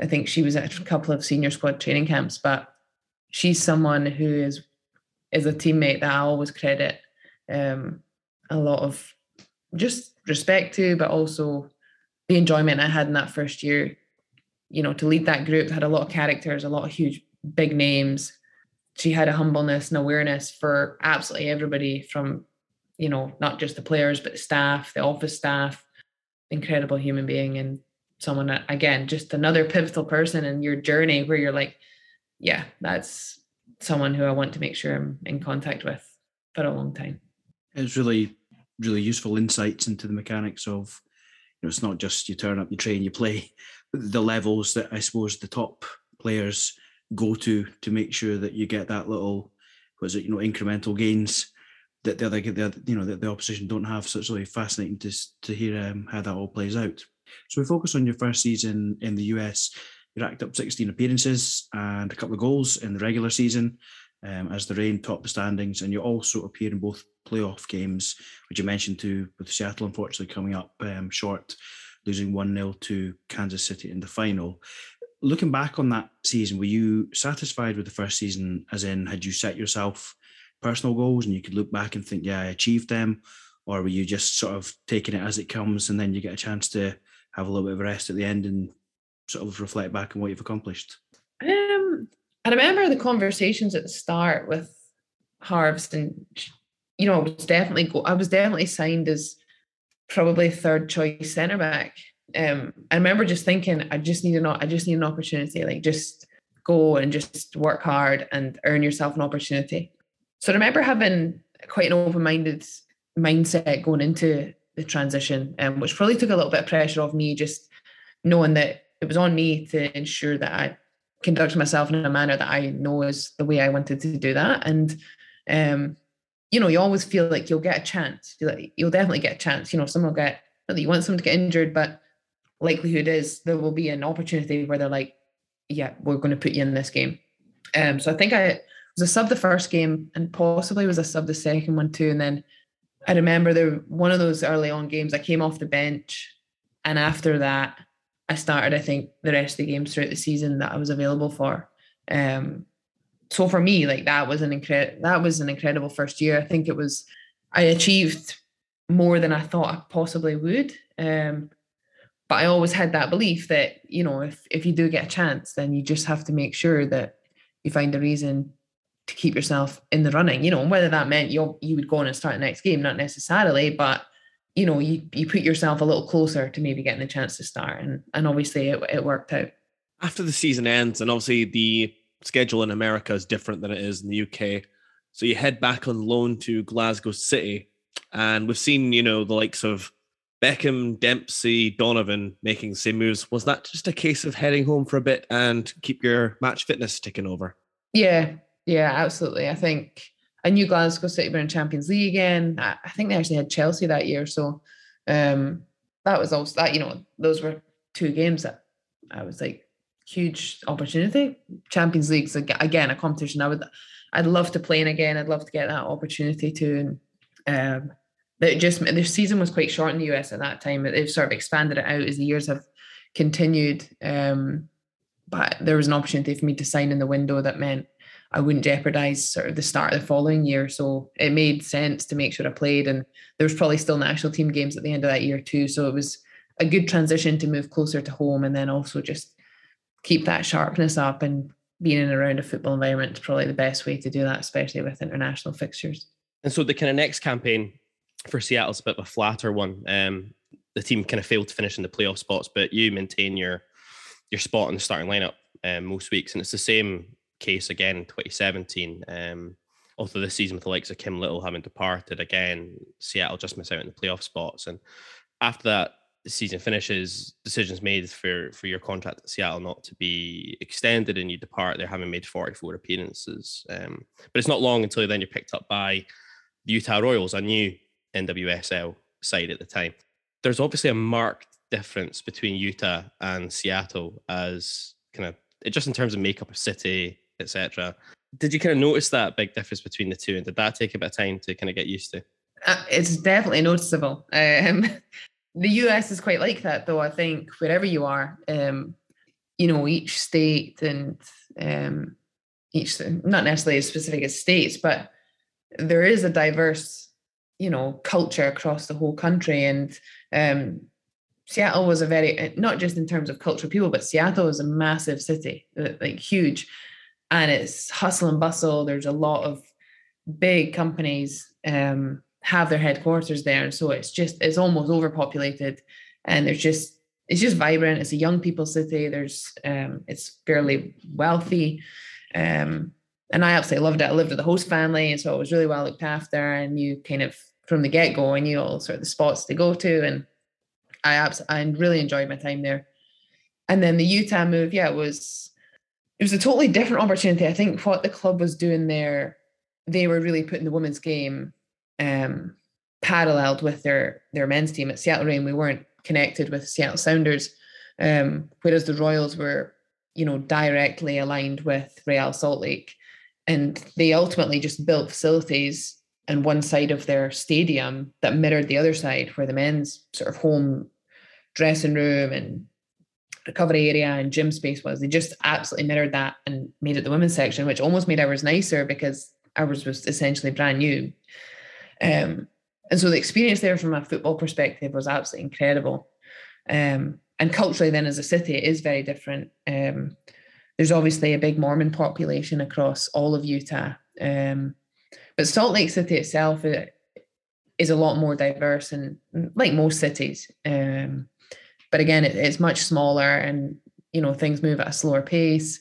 I think she was at a couple of senior squad training camps, but she's someone who is is a teammate that I always credit um, a lot of just respect to, but also the enjoyment I had in that first year, you know, to lead that group had a lot of characters, a lot of huge, big names. She had a humbleness and awareness for absolutely everybody from, you know, not just the players, but the staff, the office staff, incredible human being and someone that, again, just another pivotal person in your journey where you're like, yeah, that's someone who I want to make sure I'm in contact with for a long time. It's really, really useful insights into the mechanics of you know, it's not just you turn up, you train, you play. The levels that I suppose the top players go to to make sure that you get that little, was it you know incremental gains that the other, the, you know, that the opposition don't have. So it's really fascinating to to hear um, how that all plays out. So we focus on your first season in the US. You racked up 16 appearances and a couple of goals in the regular season um, as the Reign topped the standings, and you also appear in both playoff games, which you mentioned too, with Seattle unfortunately coming up um, short, losing 1 0 to Kansas City in the final. Looking back on that season, were you satisfied with the first season, as in, had you set yourself personal goals and you could look back and think, yeah, I achieved them? Or were you just sort of taking it as it comes and then you get a chance to have a little bit of rest at the end and sort of reflect back on what you've accomplished? Um, I remember the conversations at the start with Harvest and you know, I was definitely go- I was definitely signed as probably third choice centre back. Um, I remember just thinking, I just need an I just need an opportunity, like just go and just work hard and earn yourself an opportunity. So I remember having quite an open-minded mindset going into the transition, um, which probably took a little bit of pressure off me, just knowing that it was on me to ensure that I conduct myself in a manner that I know is the way I wanted to do that. And um, you know, you always feel like you'll get a chance. You'll definitely get a chance. You know, someone will get, not that you want someone to get injured, but likelihood is there will be an opportunity where they're like, yeah, we're going to put you in this game. Um, so I think I was a sub the first game and possibly was a sub the second one too. And then I remember there one of those early on games, I came off the bench. And after that, I started, I think, the rest of the games throughout the season that I was available for. Um, so for me, like that was an incredible that was an incredible first year. I think it was I achieved more than I thought I possibly would. Um, but I always had that belief that you know if if you do get a chance, then you just have to make sure that you find a reason to keep yourself in the running. You know, and whether that meant you you would go on and start the next game, not necessarily, but you know you you put yourself a little closer to maybe getting the chance to start, and and obviously it, it worked out. After the season ends, and obviously the schedule in America is different than it is in the UK. So you head back on loan to Glasgow City, and we've seen, you know, the likes of Beckham, Dempsey, Donovan making the same moves. Was that just a case of heading home for a bit and keep your match fitness ticking over? Yeah, yeah, absolutely. I think I knew Glasgow City were in Champions League again. I, think they actually had Chelsea that year, so um, that was also that. You know, those were two games that I was like, huge opportunity. Champions League's again a competition I would I'd love to play in again. I'd love to get that opportunity to. And um, just the season was quite short in the US at that time. They've sort of expanded it out as the years have continued. Um, but there was an opportunity for me to sign in the window that meant I wouldn't jeopardize sort of the start of the following year. So it made sense to make sure I played. And there was probably still national team games at the end of that year too. So it was a good transition to move closer to home and then also just keep that sharpness up and being in around a football environment is probably the best way to do that, especially with international fixtures. And so the kind of next campaign for Seattle's a bit of a flatter one. Um, the team kind of failed to finish in the playoff spots, but you maintain your your spot in the starting lineup um, most weeks, and it's the same case again in 2017. Um, although this season with the likes of Kim Little having departed again, Seattle just miss out in the playoff spots, and after that season finishes, decisions made for for your contract at Seattle not to be extended, and you depart there having made 44 appearances. Um, but it's not long until then you're picked up by the Utah Royals, a new NWSL side at the time. There's obviously a marked difference between Utah and Seattle as kind of just in terms of makeup of city, etc. Did you kind of notice that big difference between the two, and did that take a bit of time to kind of get used to? Uh, it's definitely noticeable. Um, the US is quite like that, though. I think wherever you are, um, you know, each state and um, each not necessarily as specific as states, but there is a diverse, you know, culture across the whole country, and um, Seattle was a very not just in terms of cultural people, but Seattle is a massive city, uh, like huge, and it's hustle and bustle. There's a lot of big companies um, have their headquarters there, and so it's just it's almost overpopulated, and there's just it's just vibrant. It's a young people city. There's um, it's fairly wealthy. Um, and I absolutely loved it. I lived with the host family, and so it was really well looked after. And you kind of from the get go, I knew all sort of the spots to go to, and I abs- I really enjoyed my time there. And then the Utah move, yeah, was it was a totally different opportunity. I think what the club was doing there, they were really putting the women's game um, paralleled with their their men's team at Seattle Reign. We weren't connected with Seattle Sounders, um, whereas the Royals were, you know, directly aligned with Real Salt Lake, and they ultimately just built facilities and one side of their stadium that mirrored the other side, where the men's sort of home dressing room and recovery area and gym space was. They just absolutely mirrored that and made it the women's section, which almost made ours nicer because ours was essentially brand new. Um, and so the experience there from a football perspective was absolutely incredible. Um, and culturally, then as a city, it is very different. Um, there's obviously a big Mormon population across all of Utah. Um, but Salt Lake City itself is a lot more diverse and like most cities. Um, but again, it, it's much smaller and, you know, things move at a slower pace,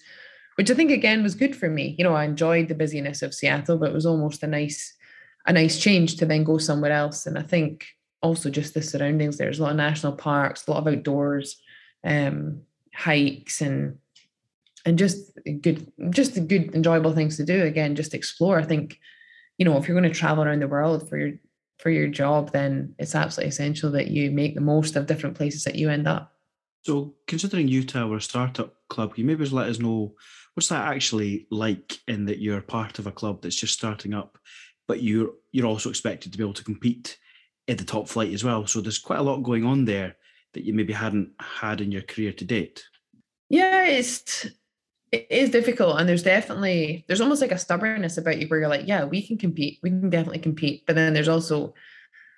which I think again was good for me. You know, I enjoyed the busyness of Seattle, but it was almost a nice, a nice change to then go somewhere else. And I think also just the surroundings, there's a lot of national parks, a lot of outdoors, um, hikes and and just good just good enjoyable things to do again just explore i think you know, if you're going to travel around the world for your for your job, then it's absolutely essential that you make the most of different places that you end up. So, considering Utah were a startup club, can you maybe just let us know what's that actually like in that you're part of a club that's just starting up, but you're you're also expected to be able to compete at the top flight as well. So there's quite a lot going on there that you maybe hadn't had in your career to date. Yeah, it's it is difficult and there's definitely there's almost like a stubbornness about you where you're like yeah we can compete we can definitely compete but then there's also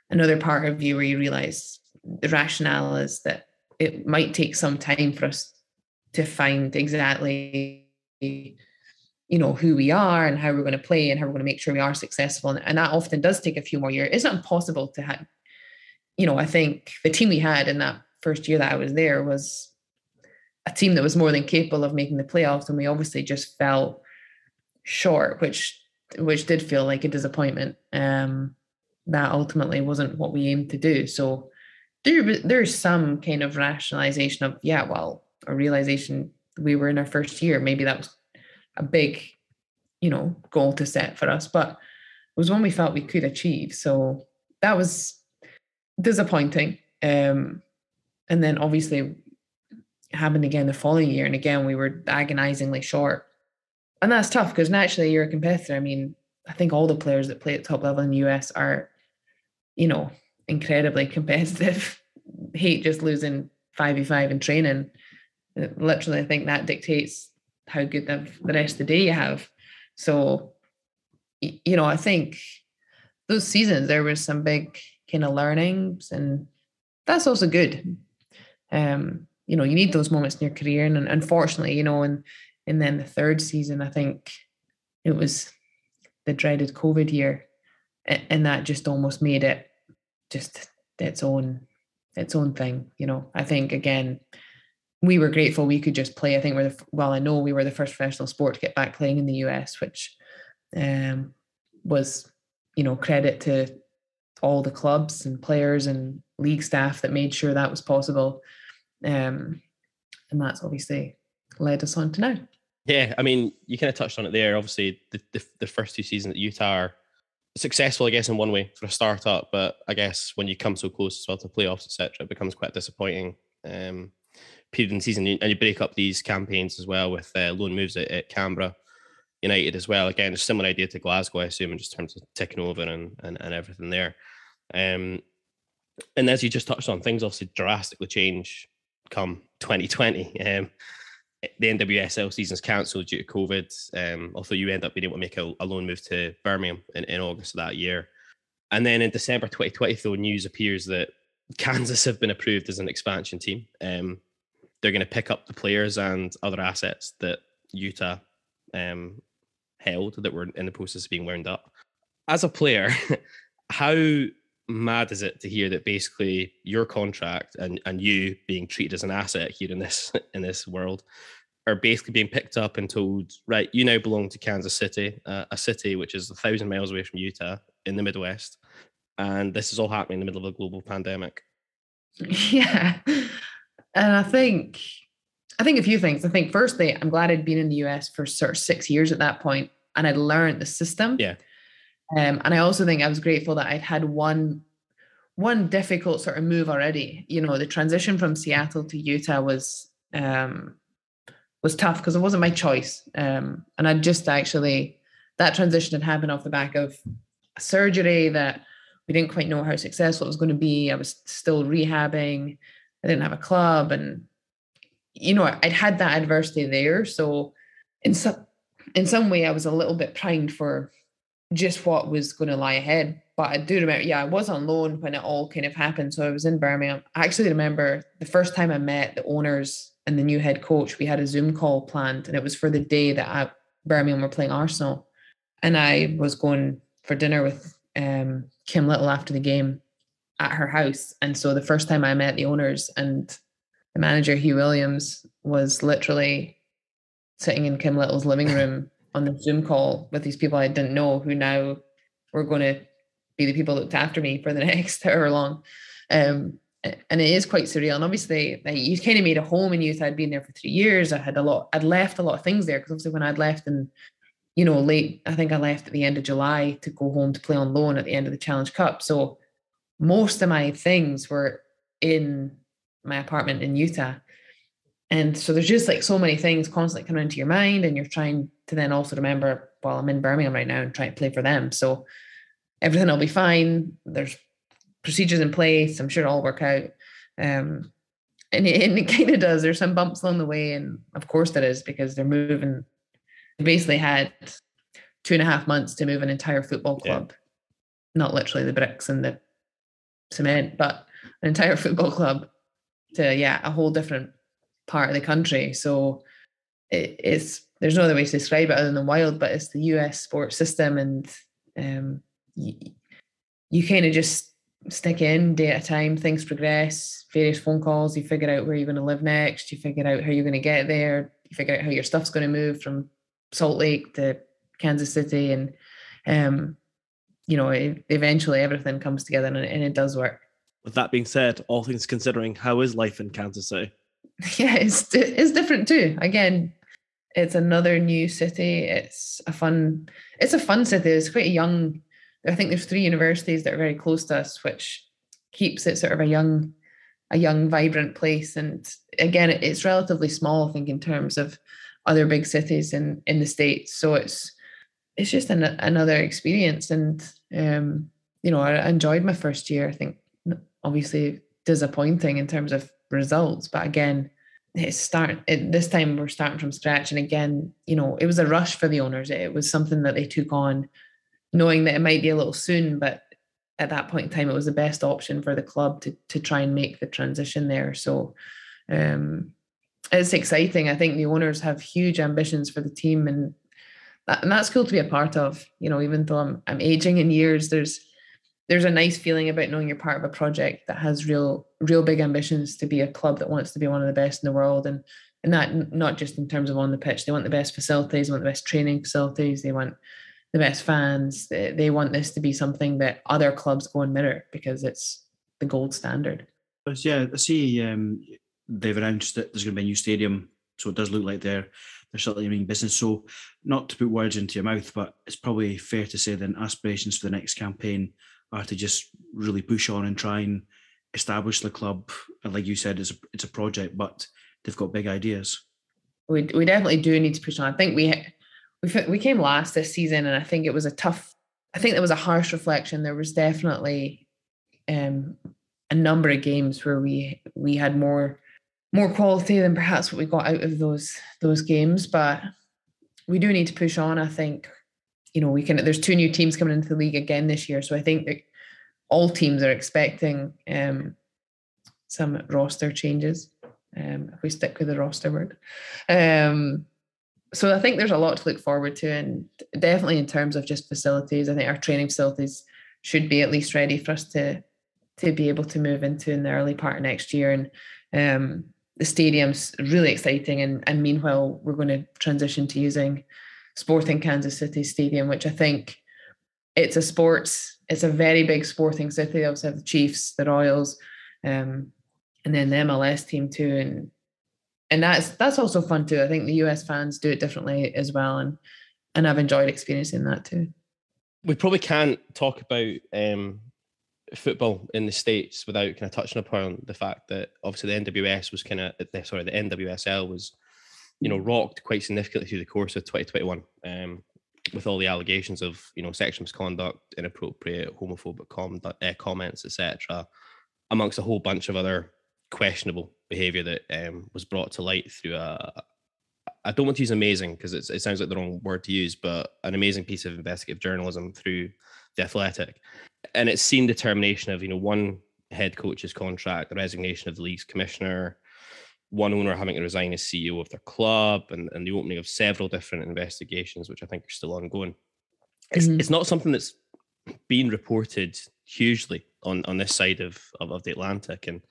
another part of you where you realize the rationale is that it might take some time for us to find exactly you know who we are and how we're going to play and how we're going to make sure we are successful and, and that often does take a few more years. It's not impossible to have you know i think the team we had in that first year that i was there was team that was more than capable of making the playoffs, and we obviously just fell short, which which did feel like a disappointment. Um, that ultimately wasn't what we aimed to do. So there, there's some kind of rationalization of yeah, well, a realization we were in our first year. Maybe that was a big, you know, goal to set for us, but it was one we felt we could achieve. So that was disappointing. Um, and then obviously happened again the following year. And again, we were agonizingly short. And that's tough because naturally you're a competitor. I mean, I think all the players that play at top level in the US are, you know, incredibly competitive. Hate just losing 5v5 in training. literally, I think that dictates how good the, the rest of the day you have. So, you know, I think those seasons there was some big kind of learnings, and that's also good. Um, you know, you need those moments in your career, and unfortunately, you know, and and then the third season, I think it was the dreaded COVID year, and that just almost made it just its own its own thing. You know, I think again, we were grateful we could just play. I think we're the well, I know we were the first professional sport to get back playing in the US, which um, was you know credit to all the clubs and players and league staff that made sure that was possible. Um, and that's obviously led us on to now. Yeah, I mean, you kind of touched on it there. Obviously, the, the, the first two seasons at Utah are successful, I guess, in one way for a startup, but I guess when you come so close as well to playoffs, etc., it becomes quite disappointing um, period in the season, and you break up these campaigns as well with uh, loan moves at, at, Canberra United as well. Again, a similar idea to Glasgow, I assume, in just terms of ticking over and and, and everything there. Um, and as you just touched on, things obviously drastically change come 2020. Um, the NWSL season's cancelled due to COVID. Um, although you end up being able to make a, a loan move to Birmingham in, in August of that year. And then in December 2020, though, news appears that Kansas have been approved as an expansion team. Um, they're going to pick up the players and other assets that Utah um, held that were in the process of being wound up. As a player, how mad is it to hear that basically your contract and and you being treated as an asset here in this in this world are basically being picked up and told right you now belong to kansas city uh, a city which is a thousand miles away from utah in the midwest and this is all happening in the middle of a global pandemic. Yeah. And i think i think a few things. I think firstly i'm glad i'd been in the us for sort of six years at that point and i'd learned the system. Yeah um, and I also think I was grateful that I'd had one one difficult sort of move already. You know, the transition from Seattle to Utah was um, was tough because it wasn't my choice. Um, and I just actually that transition had happened off the back of surgery that we didn't quite know how successful it was going to be. I was still rehabbing. I didn't have a club, and you know, I'd had that adversity there. So in some in some way, I was a little bit primed for just what was going to lie ahead. But I do remember, yeah, I was on loan when it all kind of happened. So I was in Birmingham. I actually remember the first time I met the owners and the new head coach, we had a Zoom call planned, and it was for the day that I, Birmingham were playing Arsenal. And I was going for dinner with um, Kim Little after the game at her house. And so the first time I met the owners and the manager, Huw Williams, was literally sitting in Kim Little's living room on the Zoom call with these people I didn't know who now were going to be the people that looked after me for the next however long. Um, and it is quite surreal. And obviously, like, you kind of made a home in Utah. I'd been there for three years. I had a lot, I'd left a lot of things there because obviously, when I'd left and you know, late, I think I left at the end of July to go home to play on loan at the end of the Challenge Cup. So most of my things were in my apartment in Utah. And so there's just like so many things constantly coming into your mind, and you're trying to then also remember, well, I'm in Birmingham right now and trying to play for them. So everything will be fine. There's procedures in place. I'm sure it'll all work out. Um, and it, and it kind of does. There's some bumps along the way, and of course there is because they're moving. They basically had two and a half months to move an entire football club, yeah. not literally the bricks and the cement, but an entire football club to yeah a whole different part of the country. So it, it's there's no other way to describe it other than wild, but it's the US sports system, and um, you, you kind of just stick in day at a time. Things progress, various phone calls. You figure out where you're going to live next. You figure out how you're going to get there. You figure out how your stuff's going to move from Salt Lake to Kansas City, and um, you know, it, eventually everything comes together and, and it does work. With that being said, all things considering, how is life in Kansas City? Yeah, it's it's different too. Again, it's another new city. It's a fun. It's a fun city. It's quite a young. I think there's three universities that are very close to us, which keeps it sort of a young, a young, vibrant place. And again, it's relatively small. I think in terms of other big cities in in the states. So it's it's just an, another experience. And um, you know, I enjoyed my first year. I think obviously disappointing in terms of results, but again, it's start it, this time we're starting from scratch. And again you know it was a rush for the owners. It was something that they took on knowing that it might be a little soon but at that point in time it was the best option for the club to to try and make the transition there. So um it's exciting. I think the owners have huge ambitions for the team and that, and that's cool to be a part of you know even though i'm i'm aging in years there's there's a nice feeling about knowing you're part of a project that has real real big ambitions to be a club that wants to be one of the best in the world. And and that not just in terms of on the pitch they want the best facilities they want the best training facilities they want the best fans. They, they want this to be something that other clubs go and mirror because it's the gold standard. Yeah, I see um, they've announced that there's going to be a new stadium, so it does look like they're they're certainly doing business. So, not to put words into your mouth, but it's probably fair to say then aspirations for the next campaign are to just really push on and try and establish the club. And like you said, it's a, it's a project, but they've got big ideas. we we definitely do need to push on. I think we we we came last this season, and I think it was a tough. I think there was a harsh reflection. There was definitely um, a number of games where we we had more more quality than perhaps what we got out of those those games, but we do need to push on. I think you know we can. There's two new teams coming into the league again this year, so I think that all teams are expecting um, some roster changes. Um, if we stick with the roster word. Um, so I think there's a lot to look forward to, and definitely in terms of just facilities, I think our training facilities should be at least ready for us to to be able to move into in the early part of next year. And um, the stadium's really exciting. And and meanwhile, we're going to transition to using Sporting Kansas City Stadium, which I think it's a sports, it's a very big sporting city. They also have the Chiefs, the Royals, um, and then the MLS team too. And and that's that's also fun too. I think the US fans do it differently as well, and and I've enjoyed experiencing that too. we probably can't talk about um, football in the states without kind of touching upon the fact that obviously the NWS was kind of sorry the NWSL was you know rocked quite significantly through the course of 2021 um, with all the allegations of you know sexual misconduct, inappropriate, homophobic conduct, uh, comments, etc., amongst a whole bunch of other questionable behaviour that um, was brought to light through a I don't want to use amazing because it sounds like the wrong word to use, but an amazing piece of investigative journalism through the Athletic, and it's seen the termination of you know one head coach's contract, the resignation of the league's commissioner, one owner having to resign as CEO of their club, and, and the opening of several different investigations, which I think are still ongoing. It's, Mhm. it's not something that's been reported hugely on on this side of, of of the Atlantic, and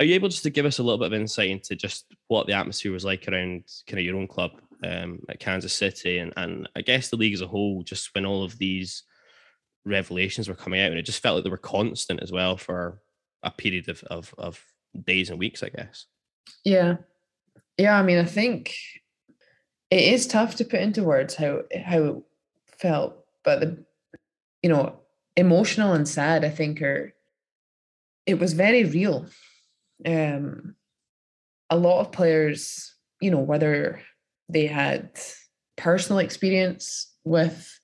are you able just to give us a little bit of insight into just what the atmosphere was like around kind of your own club um, at Kansas City and, and I guess the league as a whole, just when all of these revelations were coming out and it just felt like they were constant as well for a period of, of, of days and weeks, I guess. Yeah, yeah. I mean, I think it is tough to put into words how how it felt, but the you know emotional and sad. I think are it was very real. Um, a lot of players, you know, whether they had personal experience with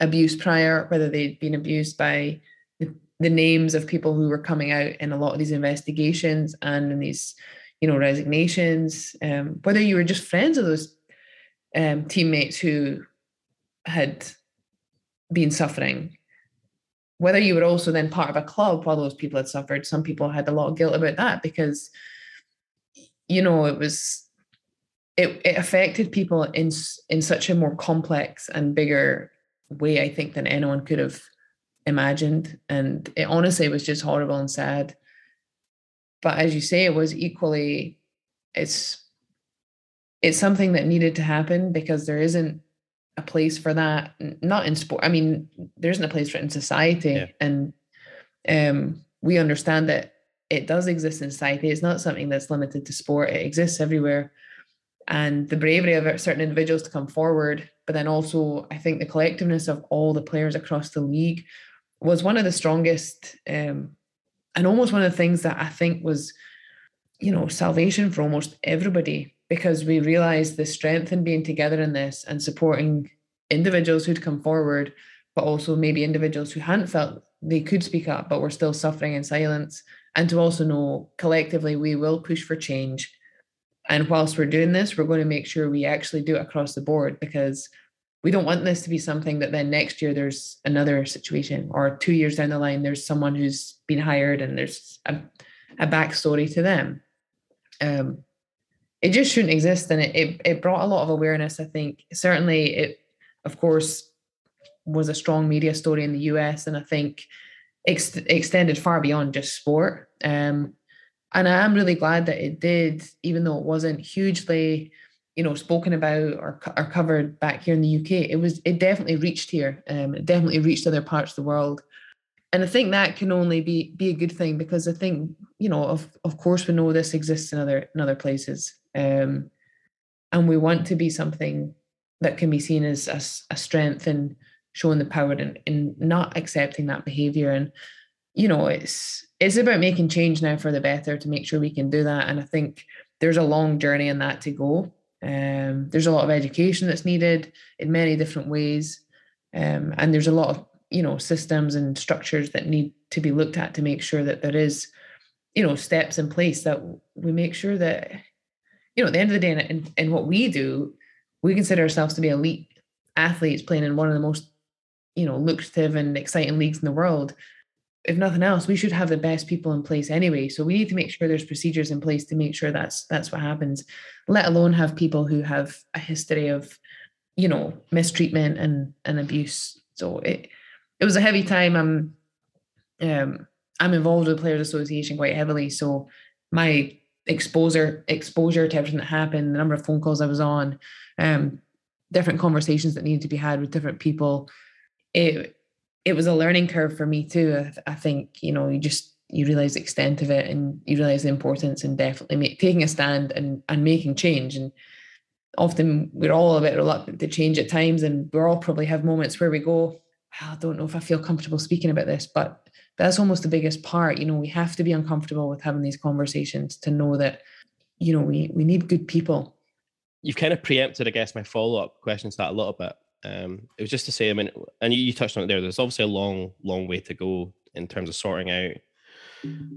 abuse prior, whether they'd been abused by the, the names of people who were coming out in a lot of these investigations and in these, you know, resignations, um, whether you were just friends of those um, teammates who had been suffering, whether you were also then part of a club while those people had suffered. Some people had a lot of guilt about that because, you know, it was it, it affected people in in such a more complex and bigger way, I think, than anyone could have imagined. And it honestly was just horrible and sad. But as you say, it was equally it's it's something that needed to happen because there isn't a place for that. Not in sport. I mean, there isn't a place for it in society. Yeah. And um, we understand that it does exist in society. It's not something that's limited to sport. It exists everywhere and the bravery of certain individuals to come forward, but then also I think the collectiveness of all the players across the league was one of the strongest, um, and almost one of the things that I think was, you know, salvation for almost everybody because we realized the strength in being together in this and supporting individuals who'd come forward, but also maybe individuals who hadn't felt they could speak up but were still suffering in silence, and to also know collectively we will push for change. And whilst we're doing this, we're going to make sure we actually do it across the board because we don't want this to be something that then next year there's another situation or two years down the line there's someone who's been hired and there's a, a backstory to them. Um, it just shouldn't exist, and it, it it brought a lot of awareness. I think certainly it, of course, was a strong media story in the US, and I think ex- extended far beyond just sport. Um, and I am really glad that it did, even though it wasn't hugely, you know, spoken about or, or covered back here in the UK. It was, it definitely reached here. Um, it definitely reached other parts of the world, and I think that can only be be a good thing because I think, you know, of of course we know this exists in other in other places, um, and we want to be something that can be seen as as a strength and showing the power in, in not accepting that behavior and you know it's it's about making change now for the better to make sure we can do that and i think there's a long journey in that to go um, there's a lot of education that's needed in many different ways. Um, and there's a lot of you know systems and structures that need to be looked at to make sure that there is you know steps in place that we make sure that you know at the end of the day in, in what we do we consider ourselves to be elite athletes playing in one of the most you know lucrative and exciting leagues in the world if nothing else we should have the best people in place anyway. So we need to make sure there's procedures in place to make sure that's that's what happens let alone have people who have a history of you know mistreatment and and abuse. So it it was a heavy time. I'm um i'm involved with the players association quite heavily. So my exposure exposure to everything that happened the number of phone calls i was on um different conversations that needed to be had with different people it it was a learning curve for me too. I, I think you know you just you realize the extent of it and you realize the importance and definitely make, taking a stand and and making change. And often we're all a bit reluctant to change at times and we all probably have moments where we go ah, I don't know if I feel comfortable speaking about this but that's almost the biggest part you know we have to be uncomfortable with having these conversations to know that you know we we need good people. You've kind of preempted I guess my follow-up question to that a little bit um, it was just to say, I mean, and you, you touched on it there. There's obviously a long, long way to go in terms of sorting out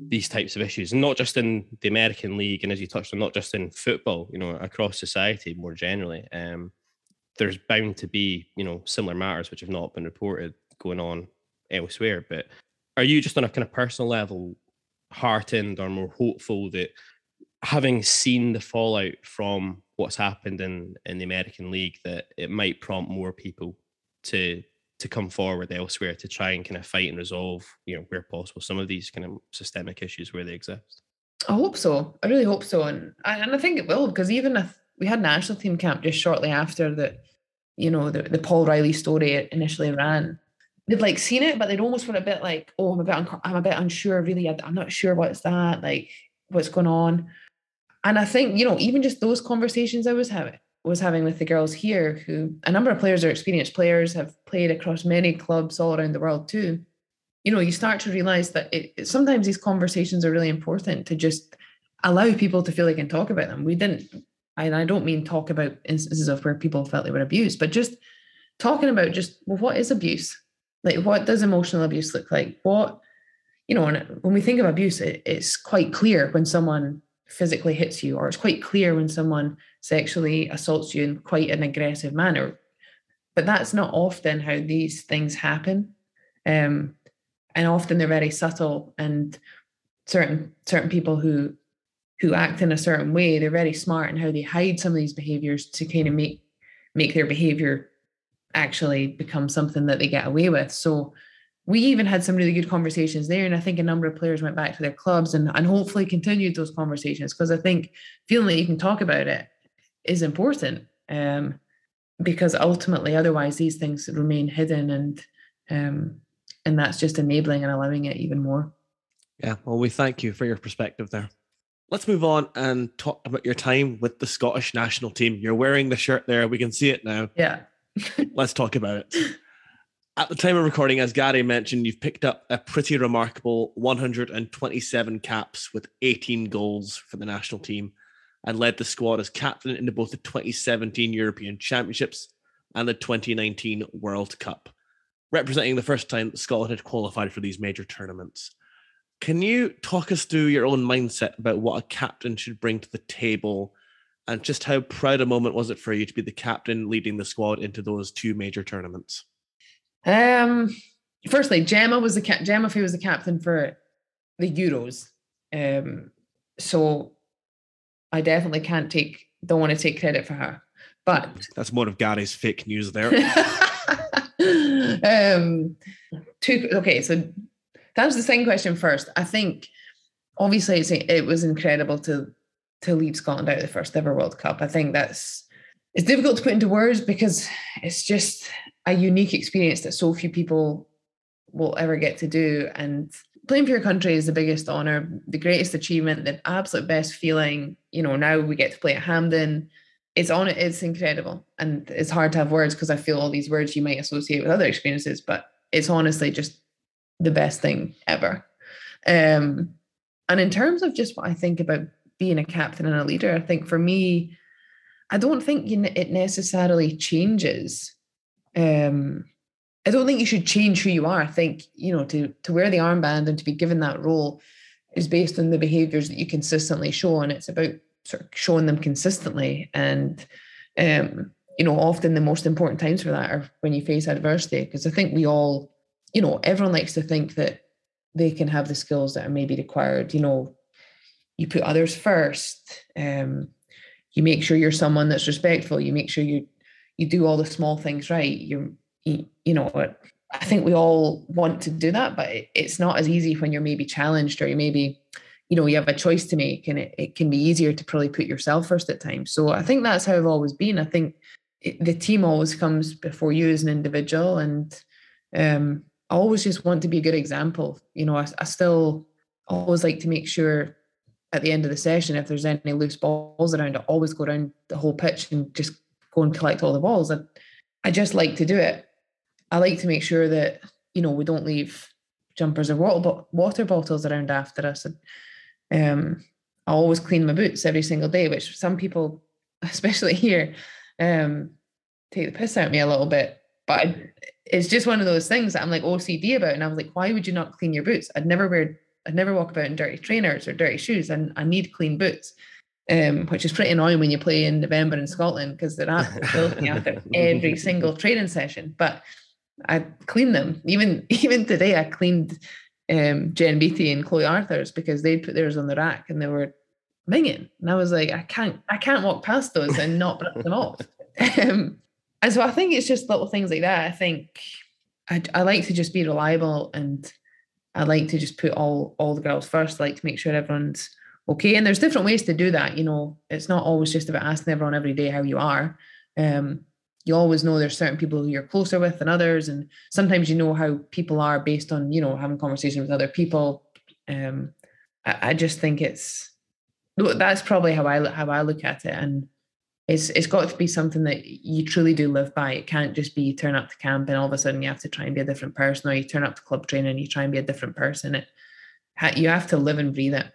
these types of issues, and not just in the American League, and as you touched on, not just in football. You know, across society more generally. Um, there's bound to be, you know, similar matters which have not been reported going on elsewhere. But are you just on a kind of personal level heartened or more hopeful that having seen the fallout from what's happened in in the American League that it might prompt more people to to come forward elsewhere to try and kind of fight and resolve, you know, where possible, some of these kind of systemic issues where they exist. I hope so. I really hope so, and and I think it will because even if we had national team camp just shortly after that, you know, the, the Paul Riley story initially ran. They'd like seen it, but they'd almost been a bit like, "Oh, I'm a bit, un- I'm a bit unsure. Really, I'm not sure what's that like, what's going on." And I think you know even just those conversations I was having was having with the girls here, who a number of players are experienced players, have played across many clubs all around the world too. You know, you start to realize that it, sometimes these conversations are really important to just allow people to feel they can talk about them. We didn't, and I don't mean talk about instances of where people felt they were abused, but just talking about just well, what is abuse? Like, what does emotional abuse look like? What, you know, when we think of abuse, it, it's quite clear when someone physically hits you, or it's quite clear when someone sexually assaults you in quite an aggressive manner. But that's not often how these things happen. Um, and often they're very subtle and certain certain people who who act in a certain way, they're very smart in how they hide some of these behaviors to kind of make make their behavior actually become something that they get away with. So we even had some really good conversations there. And I think a number of players went back to their clubs and, and hopefully continued those conversations because I think feeling that you can talk about it is important. Um, because ultimately otherwise these things remain hidden and um, and that's just enabling and allowing it even more. Yeah, well, we thank you for your perspective there. Let's move on and talk about your time with the Scottish national team. You're wearing the shirt there. We can see it now. Yeah. Let's talk about it. At the time of recording, as Gary mentioned, you've picked up a pretty remarkable 127 caps with 18 goals for the national team and led the squad as captain into both the 2017 European Championships and the 2019 World Cup, representing the first time Scotland had qualified for these major tournaments. Can you talk us through your own mindset about what a captain should bring to the table And just how proud a moment was it for you to be the captain leading the squad into those two major tournaments? Um, firstly, Gemma was the cap. Gemma Fay was the captain for the Euros. Um, so I definitely can't take. Don't want to take credit for her, but That's more of Gary's fake news there. um, two. Okay, so that was the second question first. I think obviously it's, it was incredible to to leave Scotland out of the first ever World Cup. I think that's it's difficult to put into words because it's just a unique experience that so few people will ever get to do. And playing for your country is the biggest honor, the greatest achievement, the absolute best feeling. You know, now we get to play at Hampden. It's on it. It's incredible, and it's hard to have words because I feel all these words you might associate with other experiences, but it's honestly just the best thing ever. Um, and in terms of just what I think about being a captain and a leader, I think for me, I don't think it necessarily changes. Um, I don't think you should change who you are. I think you know to to wear the armband and to be given that role is based on the behaviors that you consistently show, and it's about sort of showing them consistently. And um, you know, often the most important times for that are when you face adversity, because I think we all, you know, everyone likes to think that they can have the skills that are maybe required. You know, you put others first. Um, you make sure you're someone that's respectful. You make sure you you do all the small things right. You, you know I think we all want to do that, but it's not as easy when you're maybe challenged or you maybe you know you have a choice to make, and it, it can be easier to probably put yourself first at times. So I think that's how I've always been. I think it, the team always comes before you as an individual, and um, I always just want to be a good example. You know, I, I still always like to make sure at the end of the session, if there's any loose balls around, I always go around the whole pitch and just go and collect all the balls. And I just like to do it. I like to make sure that, you know, we don't leave jumpers or water, water bottles around after us. And um, I always clean my boots every single day, which some people, especially here, um, take the piss out of me a little bit. But I, it's just one of those things that I'm like OCD about. And I was like, why would you not clean your boots? I'd never wear I'd never walk about in dirty trainers or dirty shoes, and I need clean boots. Um, which is pretty annoying when you play in November in Scotland because they're absolutely after every single training session. But I clean them. Even even today, I cleaned um, Jen Beattie and Chloe Arthur's because they put theirs on the rack and they were minging, and I was like, I can't, I can't walk past those and not brush them off. Um, and so I think it's just little things like that. I think I, I like to just be reliable and I like to just put all all the girls first. I like to make sure everyone's okay. And there's different ways to do that. You know, it's not always just about asking everyone every day how you are. Um, you always know there's certain people who you're closer with than others, and sometimes you know how people are based on you know having conversations with other people. Um, I, I just think it's that's probably how I how I look at it, and it's it's got to be something that you truly do live by. It can't just be you turn up to camp and all of a sudden you have to try and be a different person, or you turn up to club training and you try and be a different person. It you have to live and breathe it.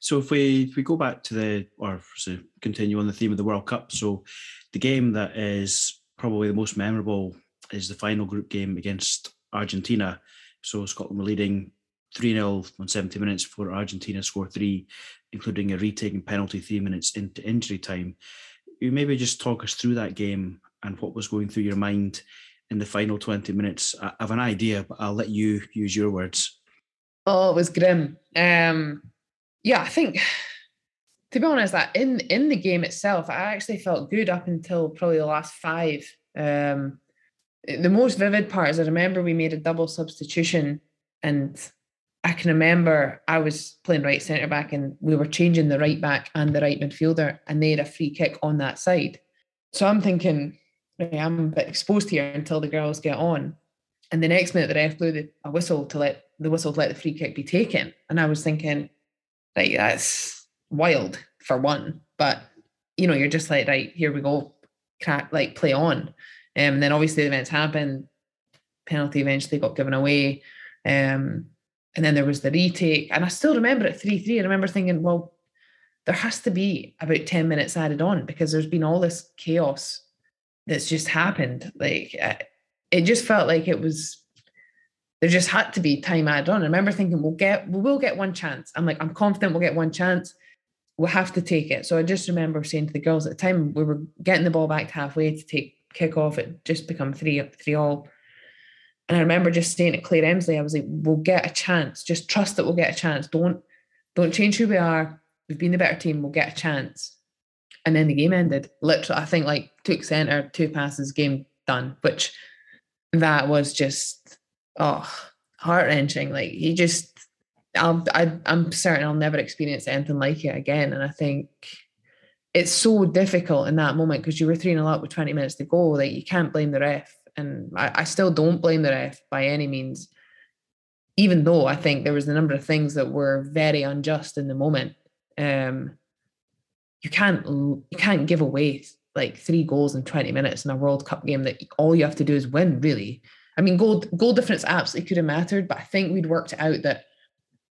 So if we if we go back to the or to continue on the theme of the World Cup, so the game that is probably the most memorable is the final group game against Argentina. So Scotland were leading 3 0 on 70 minutes before Argentina scored three, including a retaking penalty three minutes into injury time you maybe just talk us through that game and what was going through your mind in the final 20 minutes? I have an idea, but I'll let you use your words. Oh, it was grim. Um, yeah, I think to be honest, that in in the game itself, I actually felt good up until probably the last five. Um, the most vivid part is I remember we made a double substitution and I can remember I was playing right centre back and we were changing the right back and the right midfielder, and they had a free kick on that side. So I'm thinking, I'm a bit exposed here until the girls get on. And the next minute, the ref blew the, a whistle to let the whistle to let the free kick be taken. And I was thinking, like, that's wild for one. But you know, you're just like, right, here we go, crack, like play on. Um, and then obviously the events happened. Penalty eventually got given away. Um, and then there was the retake. And I still remember at 3 3. I remember thinking, well, there has to be about 10 minutes added on because there's been all this chaos that's just happened. Like uh, it just felt like it was, there just had to be time added on. I remember thinking, we'll get, we will get one chance. I'm like, I'm confident we'll get one chance. We'll have to take it. So I just remember saying to the girls at the time we were getting the ball back to halfway to take kick off. It just become three three all. And I remember just saying to Claire Emslie, I was like, we'll get a chance. Just trust that we'll get a chance. Don't don't change who we are. We've been the better team. We'll get a chance. And then the game ended. Literally, I think like took center, two passes, game done. Which that was just oh heart wrenching. Like he just, I'll, I, I'm certain I'll never experience anything like it again. And I think it's so difficult in that moment because you were 3 and a lot with 20 minutes to go. Like you can't blame the ref. And I, I still don't blame the ref by any means, even though I think there was a number of things that were very unjust in the moment. Um, you can't you can't give away like three goals in 20 minutes in a World Cup game that all you have to do is win, really. I mean, goal goal difference absolutely could have mattered, but I think we'd worked out that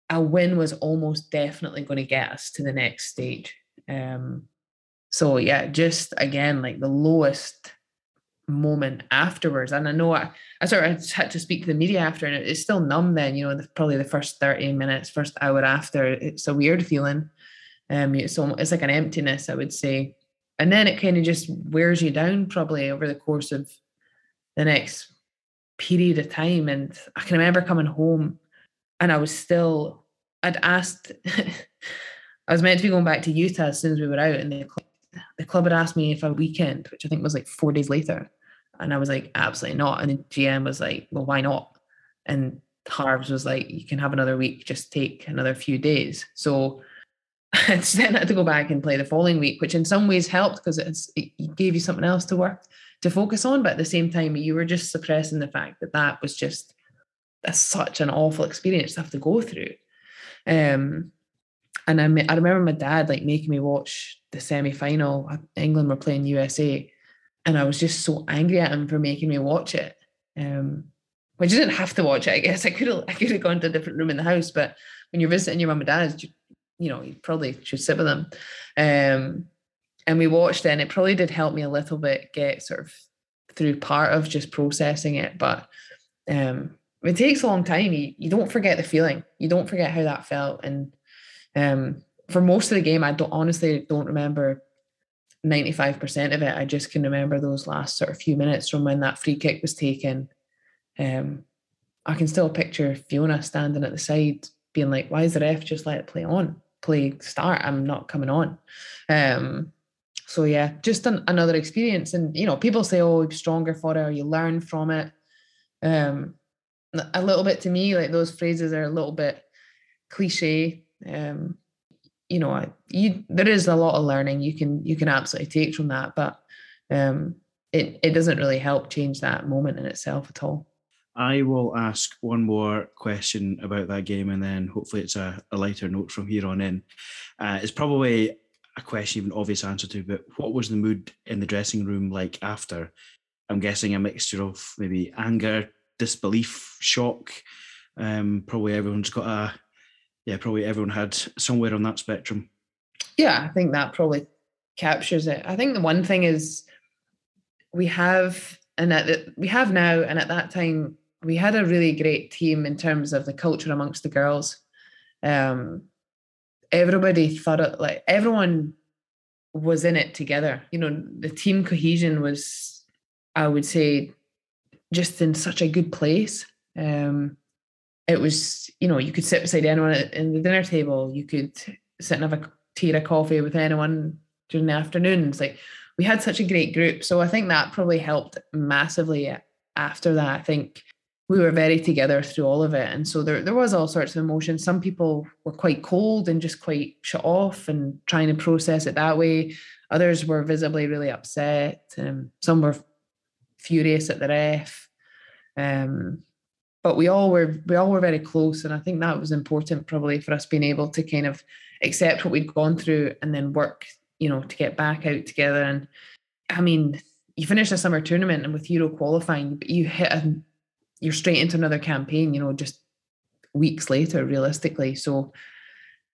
a win was almost definitely going to get us to the next stage. Um, so yeah, just again like the lowest moment afterwards. And I know I, I sort of had to speak to the media after, and it's still numb. Then you know, the, probably the first thirty minutes, first hour after, it's a weird feeling. Um, it's almost, it's like an emptiness, I would say, and then it kind of just wears you down probably over the course of the next period of time. And I can remember coming home and I was still, I'd asked, I was meant to be going back to Utah as soon as we were out, and the club, the club had asked me if a weekend, which I think was like four days later. And I was like, absolutely not. And the GM was like, well, why not? And Harves was like, you can have another week, just take another few days. So I then had to go back and play the following week, which in some ways helped because it gave you something else to work to focus on. But at the same time, you were just suppressing the fact that that was just that's such an awful experience to have to go through. Um, and I, I remember my dad like making me watch the semi final. England were playing USA, and I was just so angry at him for making me watch it. Um, which I didn't have to watch it. I guess I could have I could have gone to a different room in the house, but when you're visiting your mum and dad, you, you know you probably should sit with them. Um, and we watched it and it probably did help me a little bit get sort of through part of just processing it but um it takes a long time. You, you don't forget the feeling. You don't forget how that felt and um for most of the game i don't honestly don't remember 95% of it. I just can remember those last sort of few minutes from when that free kick was taken. Um i can still picture fiona standing at the side being like why is the ref just let it play on? Play start. I'm not coming on. Um so yeah, just an, another experience. And you know, people say, "Oh, stronger for it," or you learn from it. Um, a little bit to me, like those phrases are a little bit cliche. Um, you know, you there is a lot of learning you can you can absolutely take from that, but um, it it doesn't really help change that moment in itself at all. I will ask one more question about that game, and then hopefully it's a, a lighter note from here on in. Uh, it's probably a question, even obvious answer to, but what was the mood in the dressing room like after? I'm guessing a mixture of maybe anger, disbelief, shock. Um, probably everyone's got a, yeah, probably everyone had somewhere on that spectrum. Yeah, I think that probably captures it. I think the one thing is we have, and that we have now, and at that time we had a really great team in terms of the culture amongst the girls. Um, everybody thought it like everyone was in it together. You know, the team cohesion was, I would say, just in such a good place. Um, it was, you know, you could sit beside anyone in the dinner table. You could sit and have a tea or a coffee with anyone during the afternoons. Like we had such a great group. So I think that probably helped massively after that. I think we were very together through all of it. And so there, there was all sorts of emotions. Some people were quite cold and just quite shut off and trying to process it that way. Others were visibly really upset. Um, some were furious at the ref. Um, but we all were we all were very close. And I think that was important probably for us being able to kind of accept what we'd gone through and then work, you know, to get back out together. And I mean, you finish a summer tournament and with Euro qualifying, but you hit a you're straight into another campaign, you know, just weeks later, realistically. So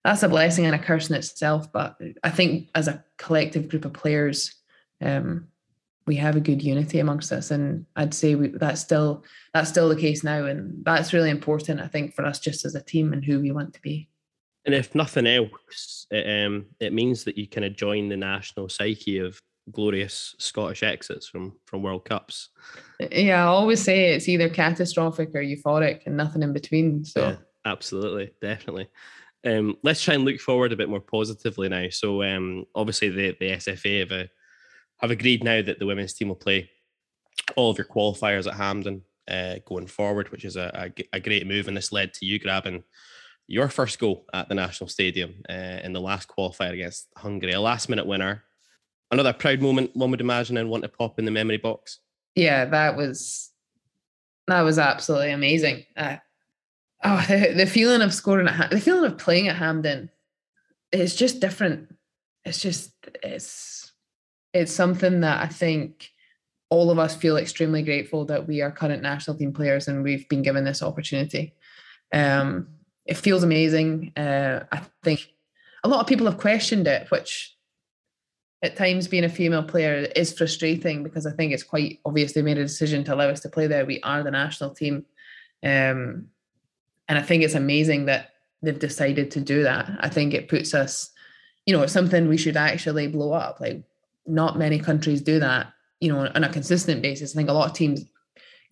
that's a blessing and a curse in itself. But I think as a collective group of players, um, we have a good unity amongst us, and I'd say we, that's still that's still the case now, and that's really important. I think for us just as a team and who we want to be. And if nothing else, it, um, it means that you kind of join the national psyche of glorious Scottish exits from from World Cups. Yeah, I always say it's either catastrophic or euphoric and nothing in between. So Yeah, absolutely, definitely. Um, let's try and look forward a bit more positively now. So, um, obviously, the the SFA have, a, have agreed now that the women's team will play all of your qualifiers at Hampden uh, going forward, which is a a great move. And this led to you grabbing your first goal at the National Stadium uh, in the last qualifier against Hungary, a last minute winner. Another proud moment, one would imagine, and want to pop in the memory box. yeah, that was that was absolutely amazing. Uh, oh, the, the feeling of scoring at the feeling of playing at Hampden is just different. It's just it's it's something that I think all of us feel extremely grateful that we are current national team players and we've been given this opportunity. Um, it feels amazing. Uh, I think a lot of people have questioned it, which at times being a female player is frustrating because I think it's quite obvious they made a decision to allow us to play there. We are the national team. Um, and I think it's amazing that they've decided to do that. I think it puts us, you know, it's something we should actually blow up. Like, not many countries do that, you know, on a consistent basis. I think a lot of teams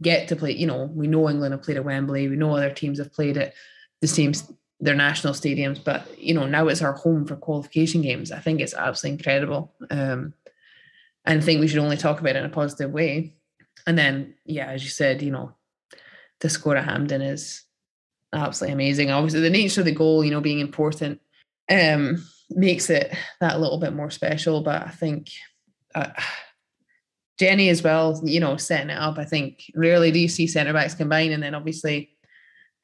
get to play, you know, we know England have played at Wembley, we know other teams have played at the same their national stadiums, but you know, now it's our home for qualification games. I think it's absolutely incredible. Um, and I think we should only talk about it in a positive way. And then, yeah, as you said, you know, to score at Hampden is absolutely amazing. Obviously, the nature of the goal, you know, being important, um, makes it that little bit more special. But I think uh, Jenny as well, you know, setting it up. I think rarely do you see centre backs combine, and then obviously,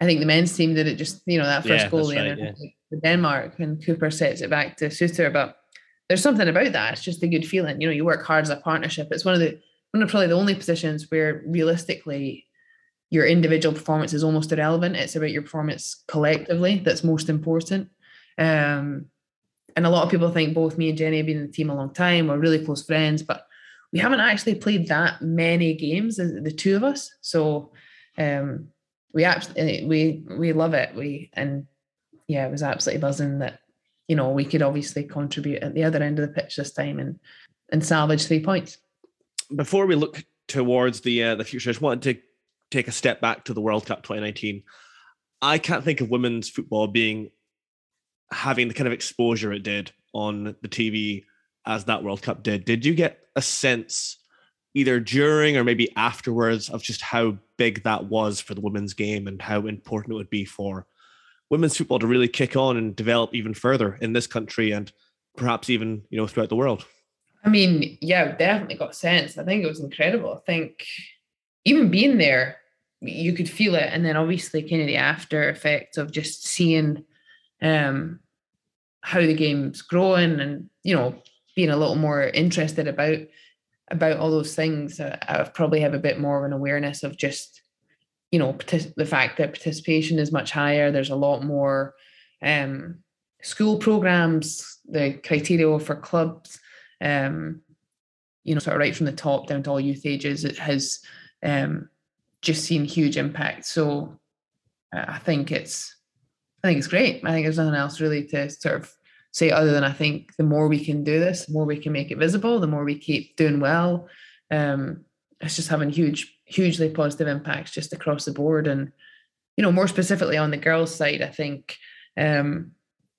I think the men's team did it just you know that first Yeah, goal the right, yeah. Denmark, and Cooper sets it back to Souttar. But there's something about that. It's just a good feeling. You know, you work hard as a partnership. It's one of the one of probably the only positions where realistically your individual performance is almost irrelevant. It's about your performance collectively that's most important. Um, and a lot of people think both me and Jenny have been in the team a long time. We're really close friends, but we haven't actually played that many games, the the two of us. So um, we absolutely we we love it. We and yeah, it was absolutely buzzing that you know we could obviously contribute at the other end of the pitch this time and and salvage three points. before we look towards the uh, the future, I just wanted to take a step back to the World Cup 2019. I can't think of women's football being having the kind of exposure it did on the TV as that World Cup did. Did you get a sense either during or maybe afterwards of just how big that was for the women's game and how important it would be for women's football to really kick on and develop even further in this country and perhaps even, you know, throughout the world? I mean, yeah, definitely got sense. I think it was incredible. I think even being there, you could feel it. And then obviously kind of the after effects of just seeing um how the game's growing and, you know, being a little more interested about about all those things. Uh, I've probably have a bit more of an awareness of just, you know, partic- the fact that participation is much higher. There's a lot more um school programs, the criteria for clubs um, you know, sort of right from the top down to all youth ages, it has um, just seen huge impact. So uh, I think it's, I think it's great. I think there's nothing else really to sort of say other than I think the more we can do this, the more we can make it visible, the more we keep doing well. Um, it's just having huge, hugely positive impacts just across the board. And you know, more specifically on the girls' side, I think um,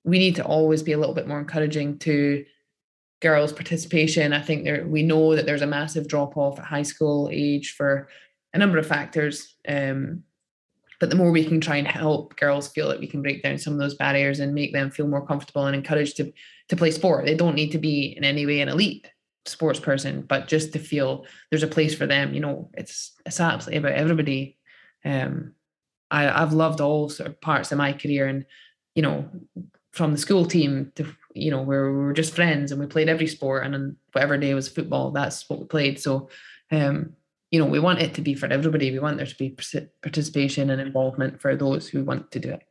we need to always be a little bit more encouraging to girls' participation. I think there we know that there's a massive drop off at high school age for a number of factors. Um, but the more we can try and help girls feel that we can break down some of those barriers and make them feel more comfortable and encouraged to to play sport. They don't need to be in any way an elite sports person, but just to feel there's a place for them. You know, it's it's absolutely about everybody. Um, I, I've loved all sort of parts of my career, and you know, from the school team to you know where we were just friends and we played every sport, and then whatever day was football, that's what we played. So, um, you know, we want it to be for everybody. We want there to be participation and involvement for those who want to do it.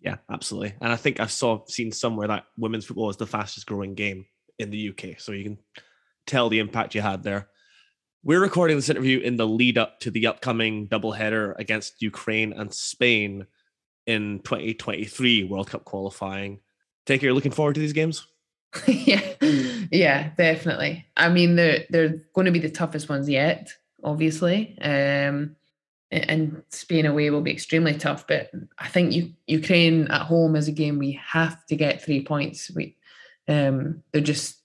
Yeah, absolutely. And I think I saw seen somewhere that women's football is the fastest growing game in the UK. So you can tell the impact you had there. We're recording this interview in the lead up to the upcoming doubleheader against Ukraine and Spain in 2023 World Cup qualifying. Take it you're looking forward to these games. yeah, yeah, definitely. I mean, they're they're going to be the toughest ones yet, obviously. Um, and Spain away will be extremely tough. But I think you, Ukraine at home is a game we have to get three points. We, um, they're just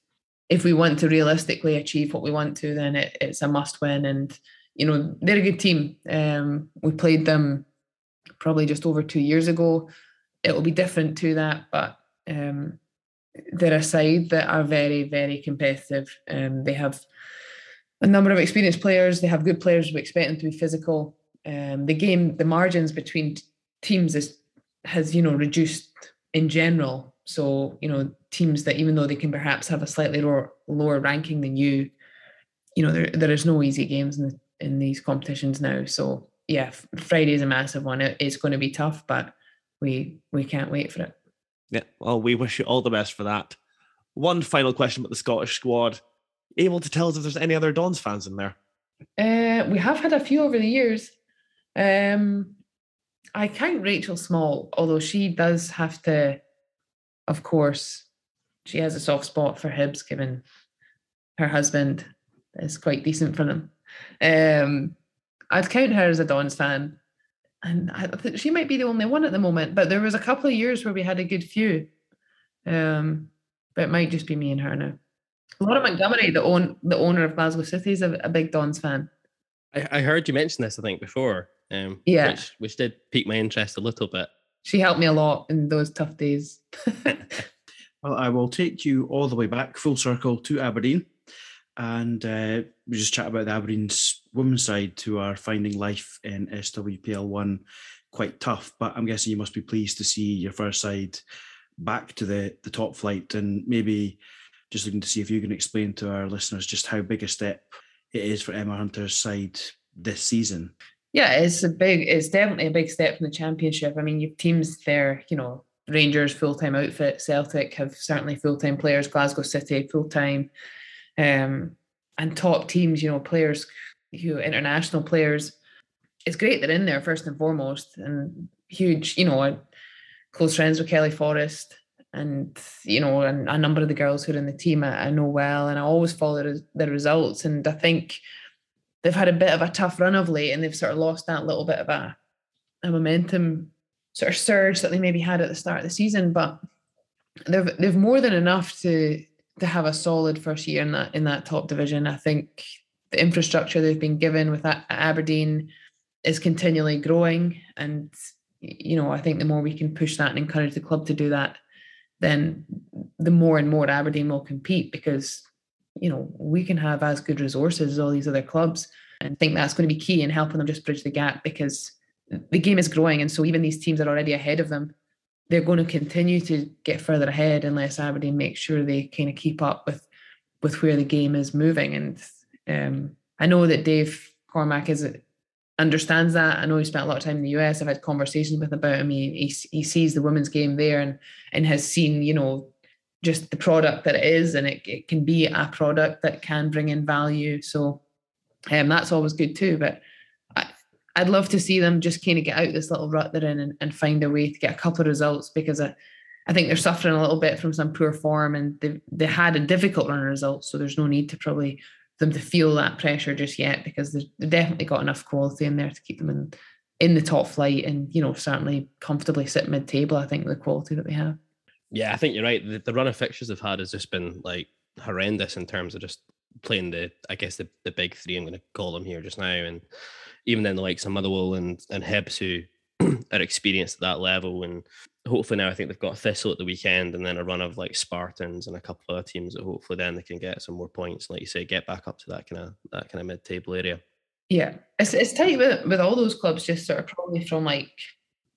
if we want to realistically achieve what we want to, then it, it's a must win. And you know they're a good team. Um, we played them probably just over two years ago. It will be different to that, but um, they're a side that are very, very competitive. Um, they have a number of experienced players. They have good players. We expect them to be physical. Um, the game, the margins between teams is has you know reduced in general. So you know teams that even though they can perhaps have a slightly lower lower ranking than you, you know there there is no easy games in the, in these competitions now. So yeah, Friday is a massive one. It, it's going to be tough, but we we can't wait for it. Yeah, well, we wish you all the best for that. One final question about the Scottish squad. Able to tell us if there's any other Dons fans in there? Uh, we have had a few over the years. Um, I count Rachel Small, although she does have to, of course, she has a soft spot for Hibs, given her husband is quite decent for them. Um, I'd count her as a Dons fan, and I think she might be the only one at the moment. But there was a couple of years where we had a good few. Um, but it might just be me and her now. Laura Montgomery, the own the owner of Glasgow City, is a, a big Dons fan. I, I heard you mention this, I think, before. Um, Yeah. which, which did pique my interest a little bit. She helped me a lot in those tough days. Well, I will take you all the way back, full circle to Aberdeen, and uh, we just chat about the Aberdeen's women's side who are finding life in SWPL one quite tough. But I'm guessing you must be pleased to see your first side back to the the top flight, and maybe just looking to see if you can explain to our listeners just how big a step it is for Emma Hunter's side this season. Yeah, it's a big, it's definitely a big step from the championship. I mean, you've teams there, you know, Rangers full time outfit, Celtic have certainly full time players, Glasgow City full time, um, and top teams, you know, players, who international players. It's great they're in there first and foremost, and huge, you know, close friends with Kelly Forrest, and you know, and a number of the girls who are in the team I, I know well, and I always follow the, the results, and I think they've had a bit of a tough run of late and they've sort of lost that little bit of a, a momentum sort of surge that they maybe had at the start of the season. But they've they've more than enough to to have a solid first year in that in that top division. I think the infrastructure they've been given with that Aberdeen is continually growing. And you know, I think the more we can push that and encourage the club to do that, then the more and more Aberdeen will compete because you know, we can have as good resources as all these other clubs. And I think that's going to be key in helping them just bridge the gap because the game is growing. And so even these teams are already ahead of them, they're going to continue to get further ahead unless Aberdeen make sure they kind of keep up with with where the game is moving. And um, I know that Dave Cormack is understands that. I know he spent a lot of time in the US. I've had conversations with him about him. He, he, he sees the women's game there and and has seen, you know, just the product that it is, and it, it can be a product that can bring in value. So um, that's always good too. But I, I'd love to see them just kind of get out this little rut they're in and, and find a way to get a couple of results because I, I think they're suffering a little bit from some poor form and they they had a difficult run of results. So there's no need to probably them to feel that pressure just yet because they've definitely got enough quality in there to keep them in in the top flight and you know certainly comfortably sit mid table. I think the quality that they have. Yeah, I think you're right. The, the run of fixtures they've had has just been like horrendous in terms of just playing the, I guess the the big three. I'm going to call them here just now, and even then the likes of Motherwell and and Hibs who are experienced at that level, and hopefully now I think they've got a Thistle at the weekend, and then a run of like Spartans and a couple of other teams that hopefully then they can get some more points, like you say, get back up to that kind of that kind of mid table area. Yeah, it's it's tight with with all those clubs. Just sort of probably from like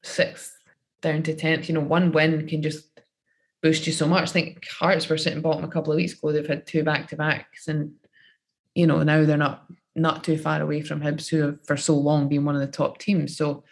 sixth down to tenth. You know, one win can just boost you so much. I think Hearts were sitting bottom a couple of weeks ago. They've had two back to backs, and you know now they're not not too far away from Hibs, who have for so long been one of the top teams. So,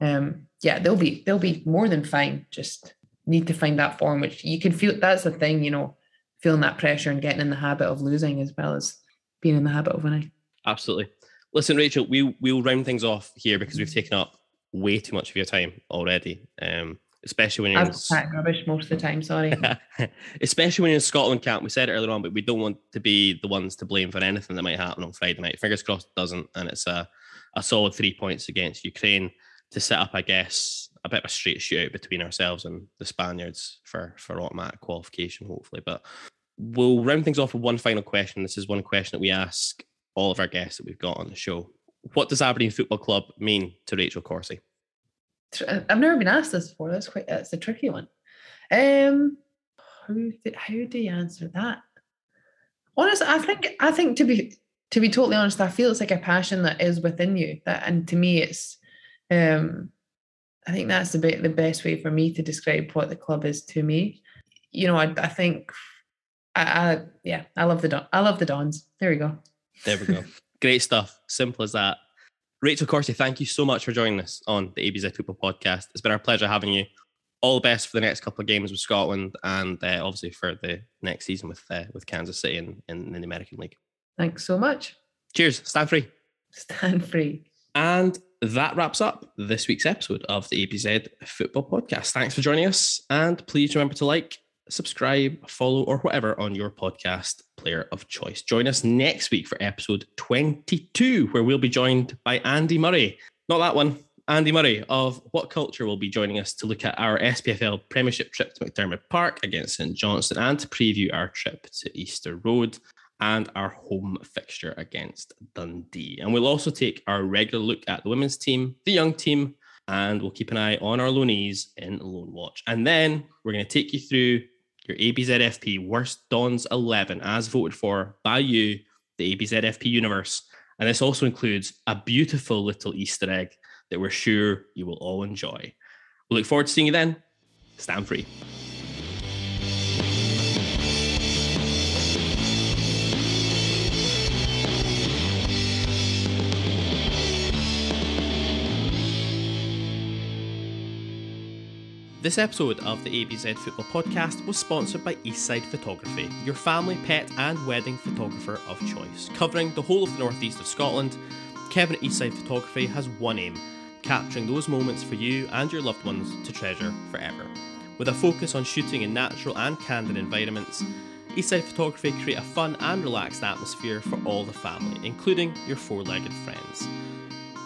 um, yeah, they'll be they'll be more than fine. Just need to find that form, which you can feel. That's the thing, you know, feeling that pressure and getting in the habit of losing as well as being in the habit of winning. Absolutely. Listen, Rachel, we we'll round things off here because we've taken up way too much of your time already. Um, especially when you're I've in, rubbish most of the time. Sorry. especially when you're in Scotland camp. We said it earlier on, but we don't want to be the ones to blame for anything that might happen on Friday night. Fingers crossed it doesn't, and it's a a solid three points against Ukraine to set up, I guess, a bit of a straight shootout between ourselves and the Spaniards for for automatic qualification, hopefully. But we'll round things off with one final question. This is one question that we ask all of our guests that we've got on the show. What does Aberdeen Football Club mean to Rachel Corsie? Tr- uh, I've never been asked this before. That's quite that's a tricky one. Um, how do, how do you answer that? Honestly, I think I think to be to be totally honest, I feel it's like a passion that is within you. That and to me, it's um, I think that's the be- the best way for me to describe what the club is to me. You know, I, I think I, I yeah, I love the Don- I love the Dons. There we go. There we go. Great stuff. Simple as that. Rachel Corsie, thank you so much for joining us on the ABZ Football Podcast. It's been our pleasure having you. All the best for the next couple of games with Scotland, and uh, obviously for the next season with uh, with Kansas City in, in, in the American League. Thanks so much. Cheers. Stand free. Stand free. And that wraps up this week's episode of the ABZ Football Podcast. Thanks for joining us, and please remember to like, subscribe, follow, or whatever on your podcast player of choice. Join us next week for episode 22, where we'll be joined by Andy Murray. Not that one, Andy Murray of What Culture will be joining us to look at our SPFL Premiership trip to McDiarmid Park against St Johnstone and to preview our trip to Easter Road and our home fixture against Dundee. And we'll also take our regular look at the women's team, the young team, and we'll keep an eye on our loanees in Loan Watch. And then we're going to take you through your ABZFP Worst Dons 11 as voted for by you, the ABZFP universe. And this also includes a beautiful little Easter egg that we're sure you will all enjoy. We look forward to seeing you then. Stand free. This episode of the ABZ Football Podcast was sponsored by Eastside Photography, your family, pet, and wedding photographer of choice. Covering the whole of the northeast of Scotland, Kevin at Eastside Photography has one aim capturing those moments for you and your loved ones to treasure forever. With a focus on shooting in natural and candid environments, Eastside Photography create a fun and relaxed atmosphere for all the family, including your four legged friends.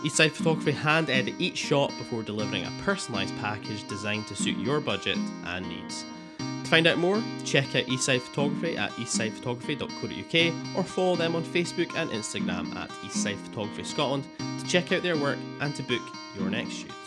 Eastside Photography hand edit each shot before delivering a personalised package designed to suit your budget and needs. To find out more, check out Eastside Photography at eastsidephotography.co.uk or follow them on Facebook and Instagram at Eastside Photography Scotland to check out their work and to book your next shoot.